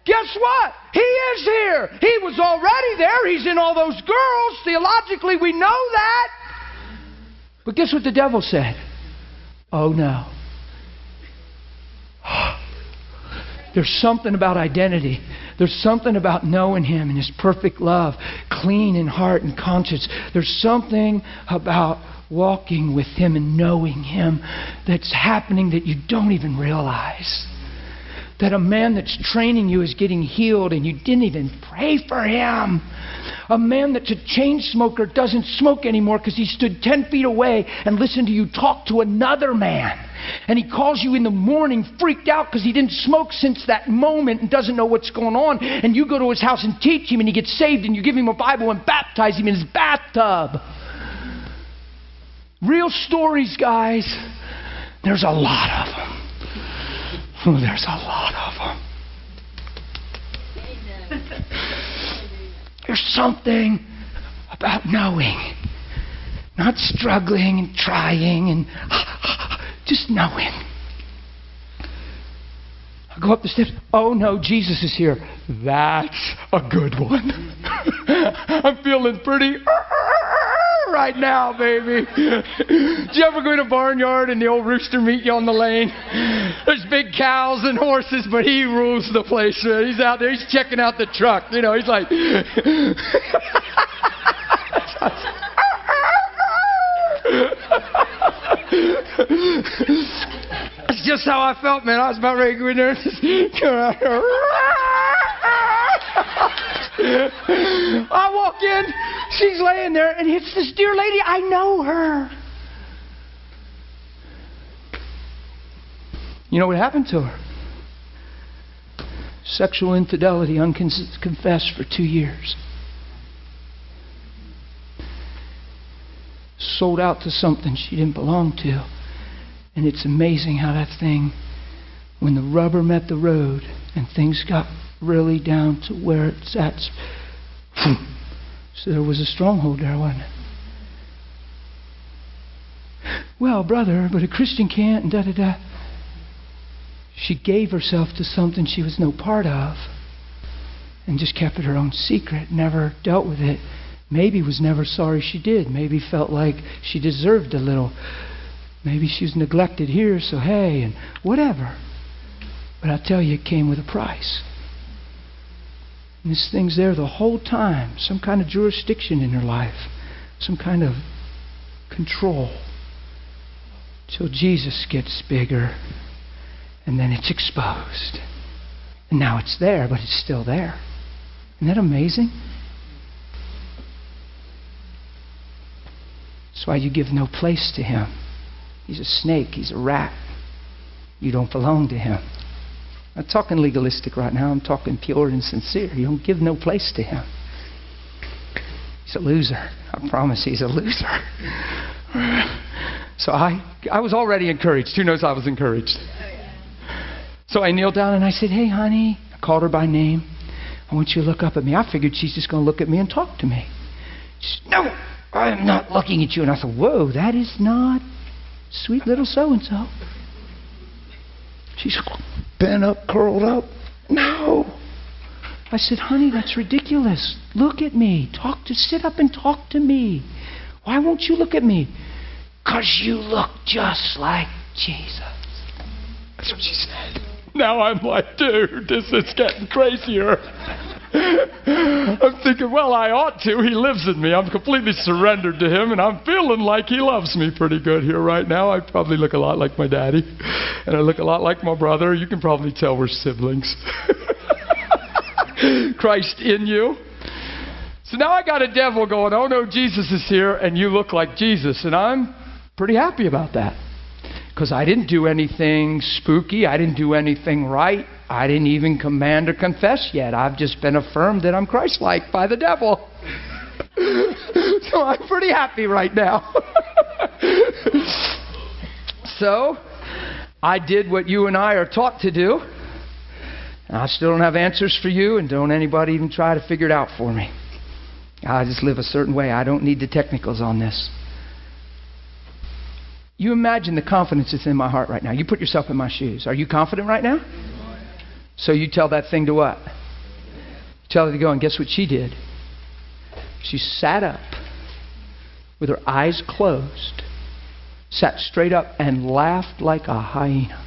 Guess what? He is here. He was already there. He's in all those girls. Theologically, we know that. But guess what the devil said? Oh no. There's something about identity. There's something about knowing Him and His perfect love, clean in heart and conscience. There's something about walking with Him and knowing Him that's happening that you don't even realize. That a man that's training you is getting healed and you didn't even pray for him. A man that's a chain smoker doesn't smoke anymore because he stood 10 feet away and listened to you talk to another man. And he calls you in the morning freaked out because he didn't smoke since that moment and doesn't know what's going on. And you go to his house and teach him and he gets saved and you give him a Bible and baptize him in his bathtub. Real stories, guys. There's a lot of them. Oh, there's a lot of them. There's something about knowing, not struggling and trying and [laughs] just knowing. I go up the steps. Oh no, Jesus is here. That's a good one. [laughs] I'm feeling pretty [laughs] right now, baby. Did you ever go to a barnyard and the old rooster meet you on the lane? There's big cows and horses, but he rules the place. He's out there. He's checking out the truck. You know, he's like. [laughs] That's just how I felt, man. I was about ready to go in there and just out. I walk in, she's laying there, and it's this dear lady. I know her. You know what happened to her? Sexual infidelity, unconfessed for two years. Sold out to something she didn't belong to. And it's amazing how that thing, when the rubber met the road and things got really down to where it's at. So there was a stronghold there, wasn't it? Well, brother, but a Christian can't, and da da da. She gave herself to something she was no part of and just kept it her own secret, never dealt with it. Maybe was never sorry she did. Maybe felt like she deserved a little. Maybe she was neglected here, so hey, and whatever. But I tell you, it came with a price. And this thing's there the whole time, some kind of jurisdiction in her life, some kind of control. Till Jesus gets bigger, and then it's exposed. And now it's there, but it's still there. Isn't that amazing? That's why you give no place to him. He's a snake, he's a rat. You don't belong to him. I'm talking legalistic right now. I'm talking pure and sincere. You don't give no place to him. He's a loser. I promise he's a loser. [sighs] So I, I was already encouraged. Who knows I was encouraged? So I kneeled down and I said, Hey, honey. I called her by name. I want you to look up at me. I figured she's just going to look at me and talk to me. She said, No, I'm not looking at you. And I said, Whoa, that is not sweet little so and so. She's bent up, curled up. No. I said, honey, that's ridiculous. Look at me. Talk to sit up and talk to me. Why won't you look at me? Because you look just like Jesus. That's what she said. Now I'm like, dude, this is getting crazier. I'm thinking, well, I ought to. He lives in me. I'm completely surrendered to him, and I'm feeling like he loves me pretty good here right now. I probably look a lot like my daddy, and I look a lot like my brother. You can probably tell we're siblings. [laughs] Christ in you. So now I got a devil going, oh no, Jesus is here, and you look like Jesus. And I'm pretty happy about that. Because I didn't do anything spooky. I didn't do anything right. I didn't even command or confess yet. I've just been affirmed that I'm Christ like by the devil. [laughs] so I'm pretty happy right now. [laughs] so I did what you and I are taught to do. I still don't have answers for you, and don't anybody even try to figure it out for me. I just live a certain way. I don't need the technicals on this. You imagine the confidence that's in my heart right now. You put yourself in my shoes. Are you confident right now? So you tell that thing to what? tell it to go, and guess what she did? She sat up with her eyes closed, sat straight up, and laughed like a hyena.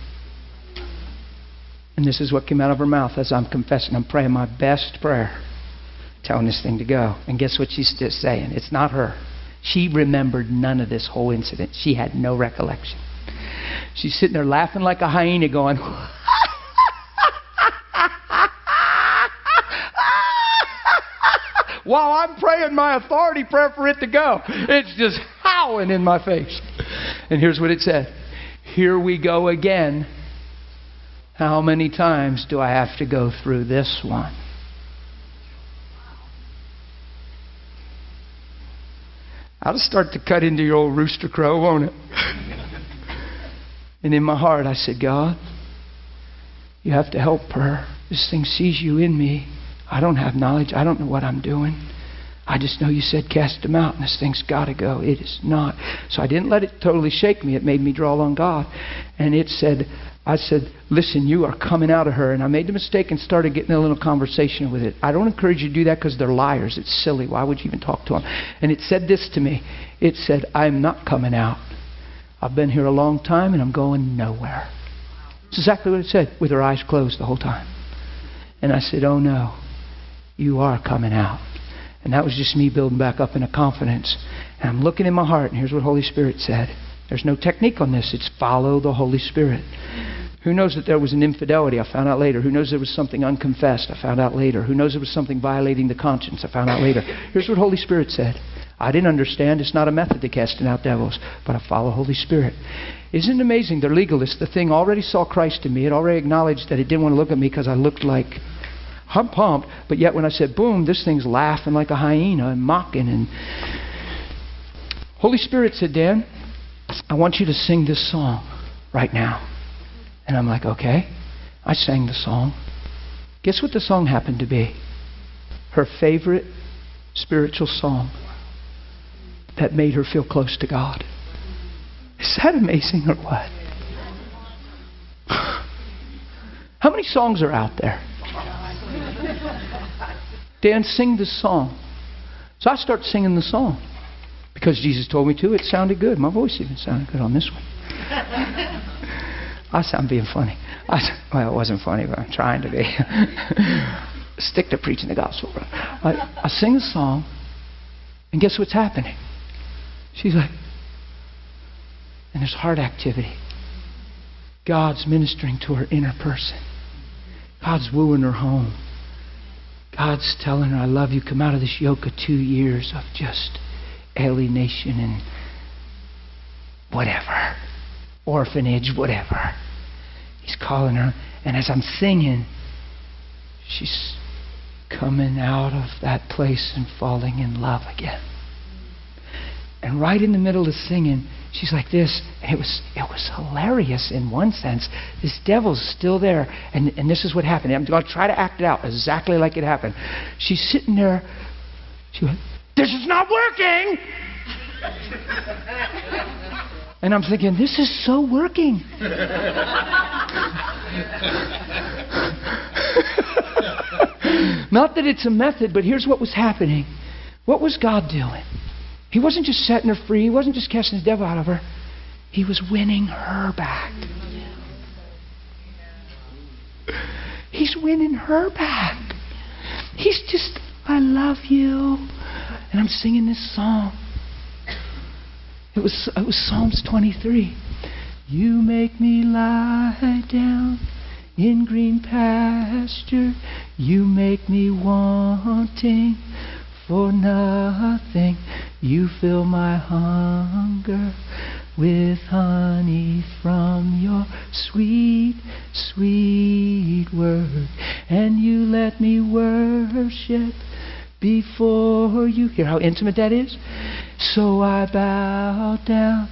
And this is what came out of her mouth as I'm confessing. I'm praying my best prayer, telling this thing to go. And guess what she's just saying? It's not her. She remembered none of this whole incident. She had no recollection. She's sitting there laughing like a hyena, going, [laughs] while I'm praying my authority prayer for it to go. It's just howling in my face. And here's what it said Here we go again. How many times do I have to go through this one? I'll start to cut into your old rooster crow, won't it? and in my heart, I said, God, you have to help her. This thing sees you in me. I don't have knowledge. I don't know what I'm doing. I just know you said cast them out, and this thing's got to go. It is not. So I didn't let it totally shake me. It made me draw on God. And it said, I said, listen, you are coming out of her. And I made the mistake and started getting a little conversation with it. I don't encourage you to do that because they're liars. It's silly. Why would you even talk to them? And it said this to me. It said, I'm not coming out. I've been here a long time and I'm going nowhere. It's exactly what it said, with her eyes closed the whole time. And I said, Oh no, you are coming out. And that was just me building back up in a confidence. And I'm looking in my heart, and here's what Holy Spirit said. There's no technique on this. It's follow the Holy Spirit. Who knows that there was an infidelity? I found out later. Who knows there was something unconfessed? I found out later. Who knows there was something violating the conscience? I found out later. Here's what Holy Spirit said. I didn't understand. It's not a method to casting out devils, but I follow Holy Spirit. Isn't it amazing? They're legalists. The thing already saw Christ in me. It already acknowledged that it didn't want to look at me because I looked like I'm pumped. But yet when I said boom, this thing's laughing like a hyena and mocking. And Holy Spirit said, Dan, I want you to sing this song right now. And I'm like, okay. I sang the song. Guess what the song happened to be? Her favorite spiritual song that made her feel close to God. Is that amazing or what? [laughs] How many songs are out there? [laughs] Dan, sing this song. So I start singing the song because Jesus told me to. It sounded good. My voice even sounded good on this one. [laughs] I sound being funny. I, well, it wasn't funny, but I'm trying to be. [laughs] Stick to preaching the gospel, bro. I, I sing a song, and guess what's happening? She's like, and there's heart activity. God's ministering to her inner person. God's wooing her home. God's telling her, I love you. Come out of this yoke of two years of just alienation and whatever, orphanage, whatever. He's calling her. And as I'm singing, she's coming out of that place and falling in love again. And right in the middle of singing, she's like this. And it was it was hilarious in one sense. This devil's still there. And, and this is what happened. I'm going to try to act it out exactly like it happened. She's sitting there. She went, This is not working. [laughs] and I'm thinking, This is so working. [laughs] not that it's a method, but here's what was happening. What was God doing? He wasn't just setting her free. He wasn't just casting the devil out of her. He was winning her back. He's winning her back. He's just, I love you. And I'm singing this song. It was, it was Psalms 23. You make me lie down in green pasture. You make me wanting for nothing. You fill my hunger with honey from your sweet, sweet word. And you let me worship before you. Hear how intimate that is? So I bow down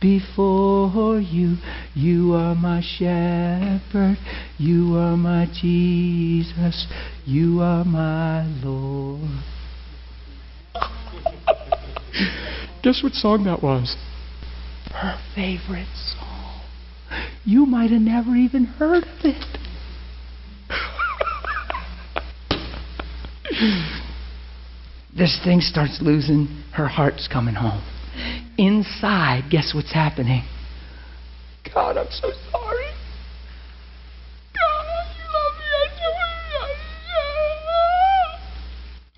before you. You are my shepherd. You are my Jesus. You are my Lord. Guess what song that was? Her favorite song. You might have never even heard of it. this thing starts losing, her heart's coming home. Inside, guess what's happening? God, I'm so sorry.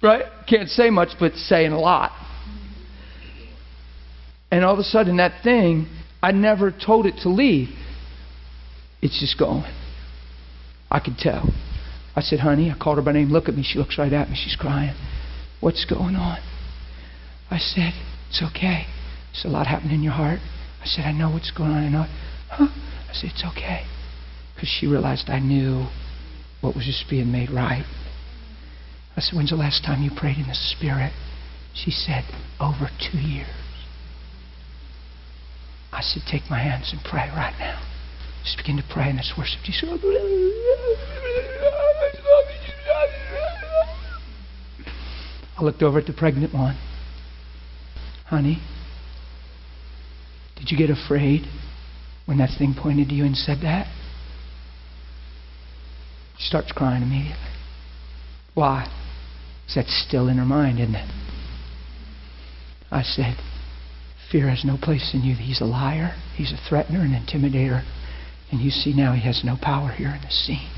Right? Can't say much, but saying a lot. And all of a sudden, that thing, I never told it to leave. It's just going. I could tell. I said, honey, I called her by name. Look at me. She looks right at me. She's crying. What's going on? I said, It's okay. It's a lot happening in your heart. I said, I know what's going on. I know. Huh? I said, It's okay. Because she realized I knew what was just being made right. I said, When's the last time you prayed in the Spirit? She said, Over two years. I said, Take my hands and pray right now. Just begin to pray and let's worship Jesus. I looked over at the pregnant one. Honey, did you get afraid when that thing pointed to you and said that? She starts crying immediately. Why? That's still in her mind, isn't it? I said, Fear has no place in you. He's a liar, he's a threatener, an intimidator. And you see now he has no power here in the scene.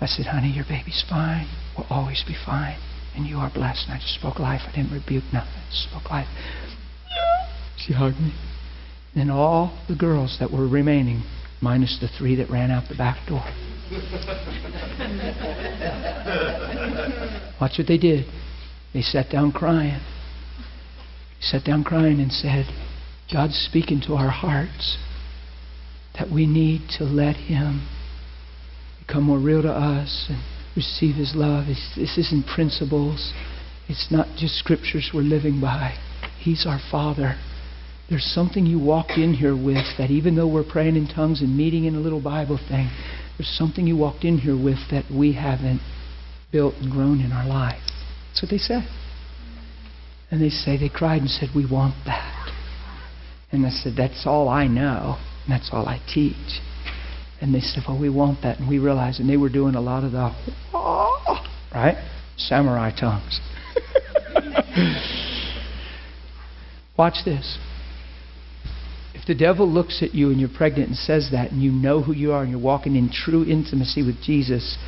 I said, Honey, your baby's fine. We'll always be fine. And you are blessed. And I just spoke life. I didn't rebuke nothing. I just spoke life. She hugged me. And all the girls that were remaining, minus the three that ran out the back door. [laughs] Watch what they did. They sat down crying. They sat down crying and said, God's speaking to our hearts that we need to let Him become more real to us and receive His love. It's, this isn't principles, it's not just scriptures we're living by. He's our Father. There's something you walked in here with that even though we're praying in tongues and meeting in a little Bible thing, there's something you walked in here with that we haven't built and grown in our life. That's what they said. And they say, they cried and said, We want that. And I said, That's all I know, and that's all I teach. And they said, Well, we want that. And we realized, and they were doing a lot of the, right? Samurai tongues. [laughs] Watch this. The devil looks at you and you're pregnant and says that, and you know who you are and you're walking in true intimacy with Jesus,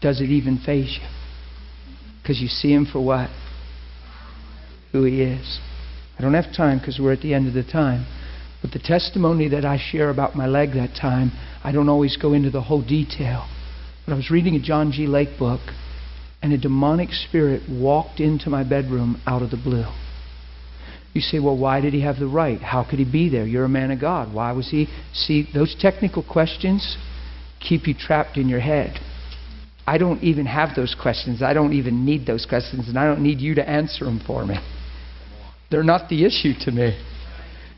does it even faze you? Because you see him for what? Who he is. I don't have time because we're at the end of the time. But the testimony that I share about my leg that time, I don't always go into the whole detail. But I was reading a John G. Lake book, and a demonic spirit walked into my bedroom out of the blue. You say, well, why did he have the right? How could he be there? You're a man of God. Why was he? See, those technical questions keep you trapped in your head. I don't even have those questions. I don't even need those questions, and I don't need you to answer them for me. They're not the issue to me.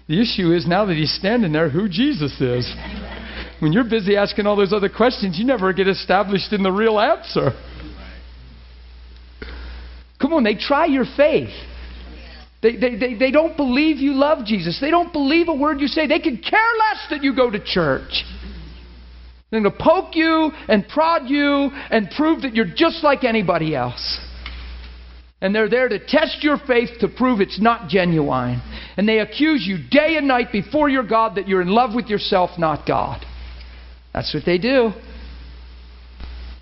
The issue is now that he's standing there, who Jesus is. When you're busy asking all those other questions, you never get established in the real answer. Come on, they try your faith. They, they, they, they don't believe you love Jesus. They don't believe a word you say. They could care less that you go to church. They're going to poke you and prod you and prove that you're just like anybody else. And they're there to test your faith to prove it's not genuine. And they accuse you day and night before your God that you're in love with yourself, not God. That's what they do.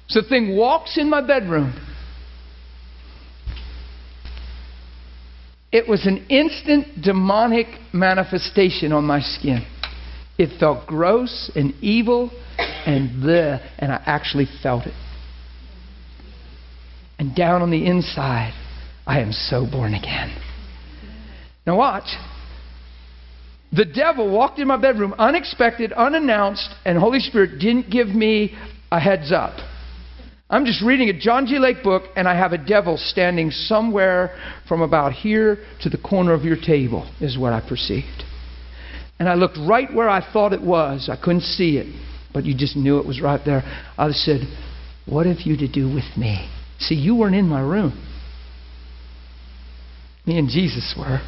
So the thing walks in my bedroom. It was an instant demonic manifestation on my skin. It felt gross and evil and bleh, and I actually felt it. And down on the inside, I am so born again. Now, watch. The devil walked in my bedroom unexpected, unannounced, and Holy Spirit didn't give me a heads up. I'm just reading a John G. Lake book, and I have a devil standing somewhere from about here to the corner of your table, is what I perceived. And I looked right where I thought it was. I couldn't see it, but you just knew it was right there. I said, What have you to do with me? See, you weren't in my room. Me and Jesus were.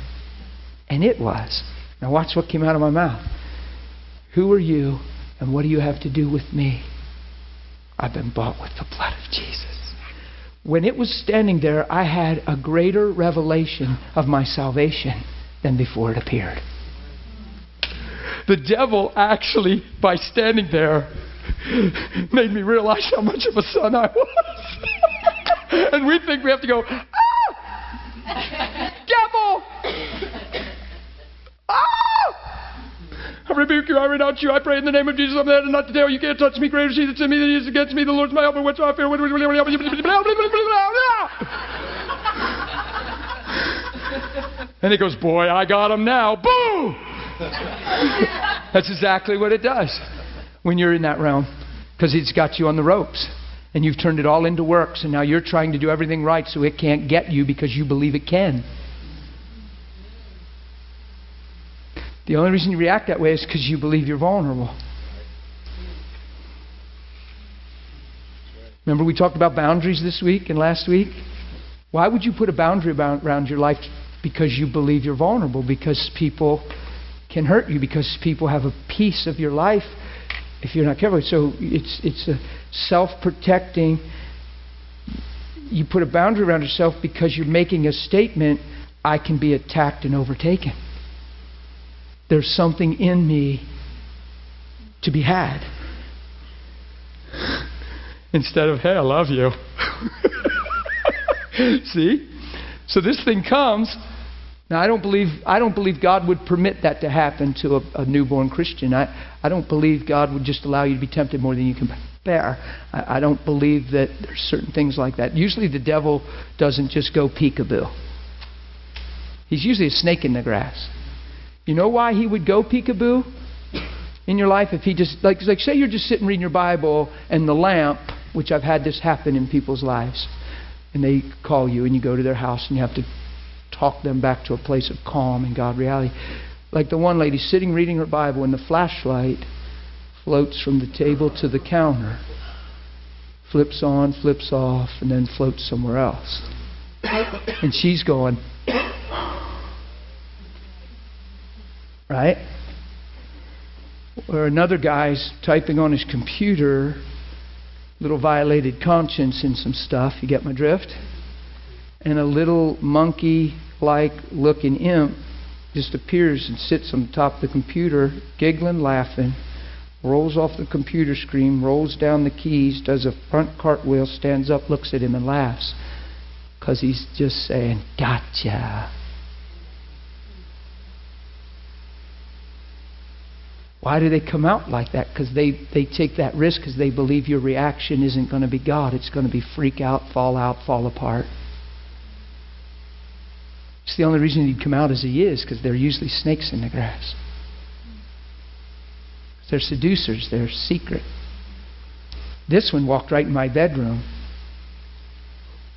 And it was. Now, watch what came out of my mouth. Who are you, and what do you have to do with me? I've been bought with the blood of Jesus. When it was standing there, I had a greater revelation of my salvation than before it appeared. The devil actually, by standing there, made me realize how much of a son I was. [laughs] and we think we have to go, ah! Devil! I rebuke you, I renounce you, I pray in the name of Jesus, I'm there and not devil. You can't touch me. Greater is he that's in me than he is against me. The Lord's my helper, which I fear. And it goes, Boy, I got him now. Boom! That's exactly what it does when you're in that realm because it's got you on the ropes. And you've turned it all into works, and now you're trying to do everything right so it can't get you because you believe it can. The only reason you react that way is because you believe you're vulnerable. Remember, we talked about boundaries this week and last week? Why would you put a boundary around your life? Because you believe you're vulnerable, because people can hurt you, because people have a piece of your life if you're not careful. So it's, it's a self protecting. You put a boundary around yourself because you're making a statement I can be attacked and overtaken. There's something in me to be had. [laughs] Instead of, hey, I love you. [laughs] See? So this thing comes. Now I don't believe I don't believe God would permit that to happen to a, a newborn Christian. I, I don't believe God would just allow you to be tempted more than you can bear. I, I don't believe that there's certain things like that. Usually the devil doesn't just go peekaboo. He's usually a snake in the grass. You know why he would go peekaboo in your life if he just like like say you're just sitting reading your Bible and the lamp, which I've had this happen in people's lives, and they call you and you go to their house and you have to talk them back to a place of calm and God reality. Like the one lady sitting reading her Bible and the flashlight floats from the table to the counter, flips on, flips off, and then floats somewhere else. [coughs] And she's going, right? Or another guy's typing on his computer, little violated conscience and some stuff. You get my drift? And a little monkey like looking imp just appears and sits on top of the computer, giggling, laughing, rolls off the computer screen, rolls down the keys, does a front cartwheel, stands up, looks at him, and laughs. Because he's just saying, Gotcha. Why do they come out like that? Because they, they take that risk because they believe your reaction isn't going to be God. It's going to be freak out, fall out, fall apart. It's the only reason he'd come out as he is because they're usually snakes in the grass. They're seducers, they're secret. This one walked right in my bedroom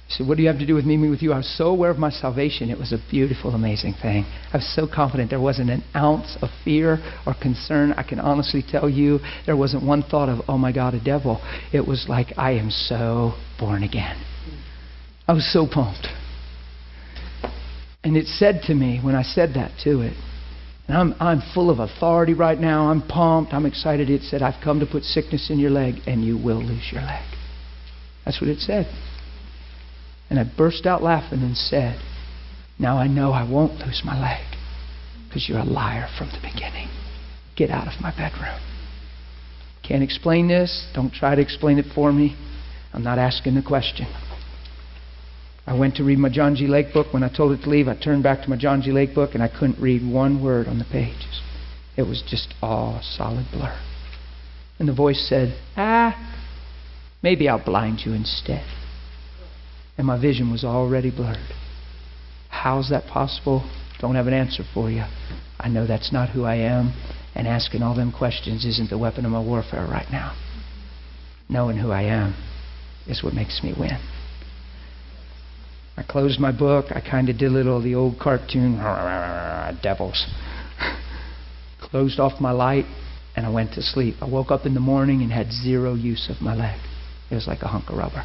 he said, What do you have to do with me meeting with you? I was so aware of my salvation. It was a beautiful, amazing thing. I was so confident there wasn't an ounce of fear or concern. I can honestly tell you there wasn't one thought of, oh my God, a devil. It was like, I am so born again. I was so pumped. And it said to me when I said that to it, and I'm, I'm full of authority right now. I'm pumped. I'm excited. It said, I've come to put sickness in your leg, and you will lose your leg. That's what it said. And I burst out laughing and said, Now I know I won't lose my leg because you're a liar from the beginning. Get out of my bedroom. Can't explain this. Don't try to explain it for me. I'm not asking the question. I went to read my John G. Lake book. When I told it to leave, I turned back to my John G. Lake book and I couldn't read one word on the pages. It was just all solid blur. And the voice said, Ah, maybe I'll blind you instead and my vision was already blurred. How's that possible? Don't have an answer for you. I know that's not who I am, and asking all them questions isn't the weapon of my warfare right now. Knowing who I am is what makes me win. I closed my book. I kind of did a little of the old cartoon, [laughs] devils. [laughs] closed off my light, and I went to sleep. I woke up in the morning and had zero use of my leg. It was like a hunk of rubber.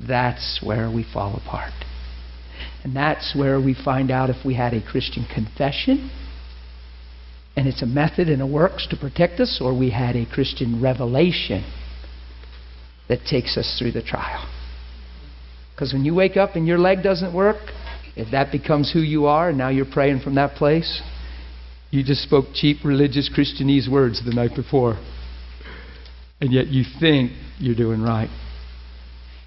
That's where we fall apart. And that's where we find out if we had a Christian confession and it's a method and a works to protect us, or we had a Christian revelation that takes us through the trial. Because when you wake up and your leg doesn't work, if that becomes who you are and now you're praying from that place, you just spoke cheap religious Christianese words the night before. And yet you think you're doing right.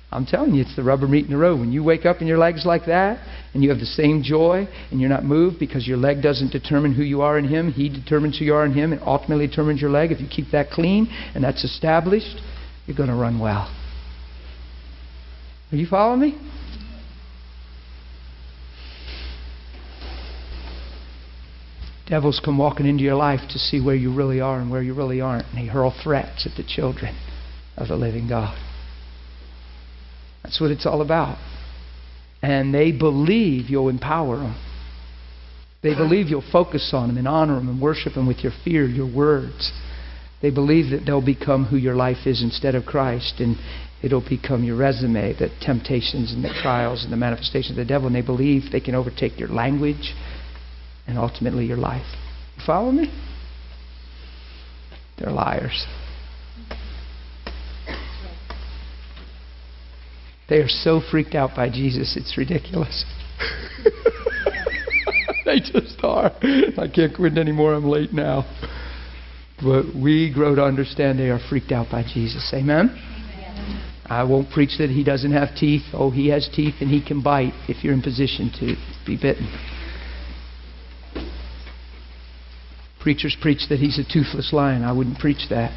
I'm telling you, it's the rubber meeting the road. When you wake up and your leg's like that, and you have the same joy, and you're not moved because your leg doesn't determine who you are in Him, He determines who you are in Him, and ultimately determines your leg. If you keep that clean and that's established, you're going to run well. Are you following me? Devils come walking into your life to see where you really are and where you really aren't, and they hurl threats at the children of the living God. That's what it's all about. And they believe you'll empower them. They believe you'll focus on them and honor them and worship them with your fear, your words. They believe that they'll become who your life is instead of Christ, and it'll become your resume, the temptations and the trials and the manifestations of the devil. And they believe they can overtake your language and ultimately your life. You follow me? They're liars. They are so freaked out by Jesus, it's ridiculous. [laughs] they just are. I can't quit anymore. I'm late now. But we grow to understand they are freaked out by Jesus. Amen? I won't preach that he doesn't have teeth. Oh, he has teeth and he can bite if you're in position to be bitten. Preachers preach that he's a toothless lion. I wouldn't preach that.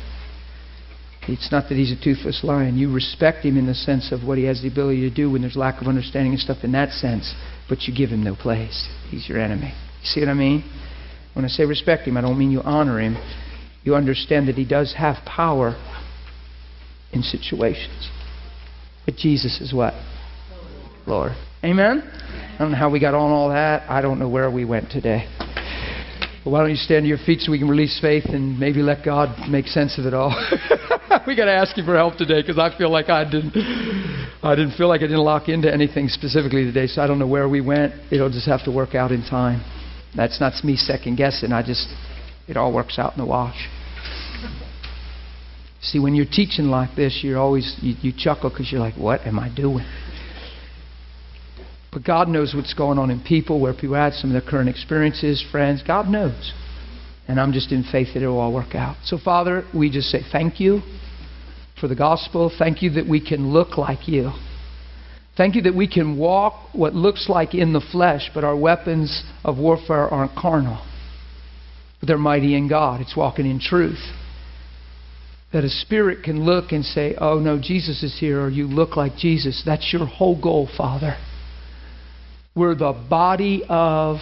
It's not that he's a toothless lion. You respect him in the sense of what he has the ability to do when there's lack of understanding and stuff in that sense, but you give him no place. He's your enemy. You see what I mean? When I say respect him, I don't mean you honor him. You understand that he does have power in situations. But Jesus is what? Lord. Amen? I don't know how we got on all that. I don't know where we went today. But why don't you stand to your feet so we can release faith and maybe let God make sense of it all? [laughs] [laughs] we got to ask you for help today because I feel like I didn't. I didn't feel like I didn't lock into anything specifically today, so I don't know where we went. It'll just have to work out in time. That's not me second guessing. I just it all works out in the wash. See, when you're teaching like this, you're always you, you chuckle because you're like, "What am I doing?" But God knows what's going on in people, where people are at, some of their current experiences, friends. God knows. And I'm just in faith that it will all work out. So, Father, we just say thank you for the gospel. Thank you that we can look like you. Thank you that we can walk what looks like in the flesh, but our weapons of warfare aren't carnal. But they're mighty in God. It's walking in truth. That a spirit can look and say, Oh, no, Jesus is here, or you look like Jesus. That's your whole goal, Father. We're the body of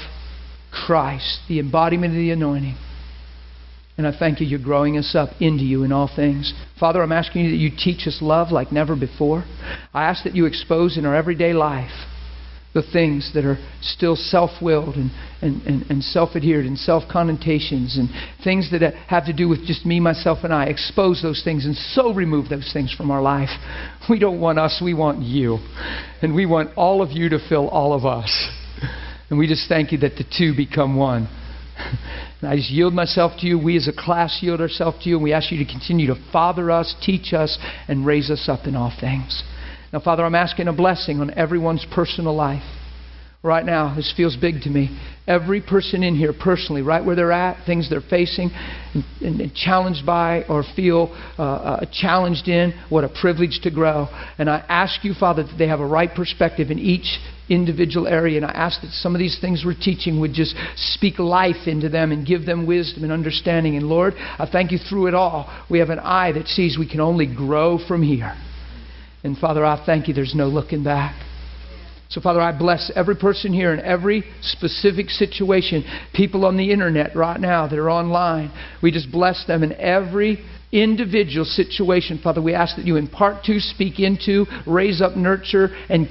Christ, the embodiment of the anointing. And I thank you, you're growing us up into you in all things. Father, I'm asking you that you teach us love like never before. I ask that you expose in our everyday life the things that are still self willed and, and, and, and self adhered and self connotations and things that have to do with just me, myself, and I. Expose those things and so remove those things from our life. We don't want us, we want you. And we want all of you to fill all of us. And we just thank you that the two become one. [laughs] I just yield myself to you. We as a class yield ourselves to you, and we ask you to continue to father us, teach us, and raise us up in all things. Now, Father, I'm asking a blessing on everyone's personal life. Right now, this feels big to me. Every person in here, personally, right where they're at, things they're facing, and, and, and challenged by or feel uh, uh, challenged in, what a privilege to grow. And I ask you, Father, that they have a right perspective in each individual area. And I ask that some of these things we're teaching would just speak life into them and give them wisdom and understanding. And Lord, I thank you through it all. We have an eye that sees we can only grow from here. And Father, I thank you there's no looking back. So, Father, I bless every person here in every specific situation. People on the internet right now that are online, we just bless them in every individual situation. Father, we ask that you impart to, speak into, raise up, nurture, and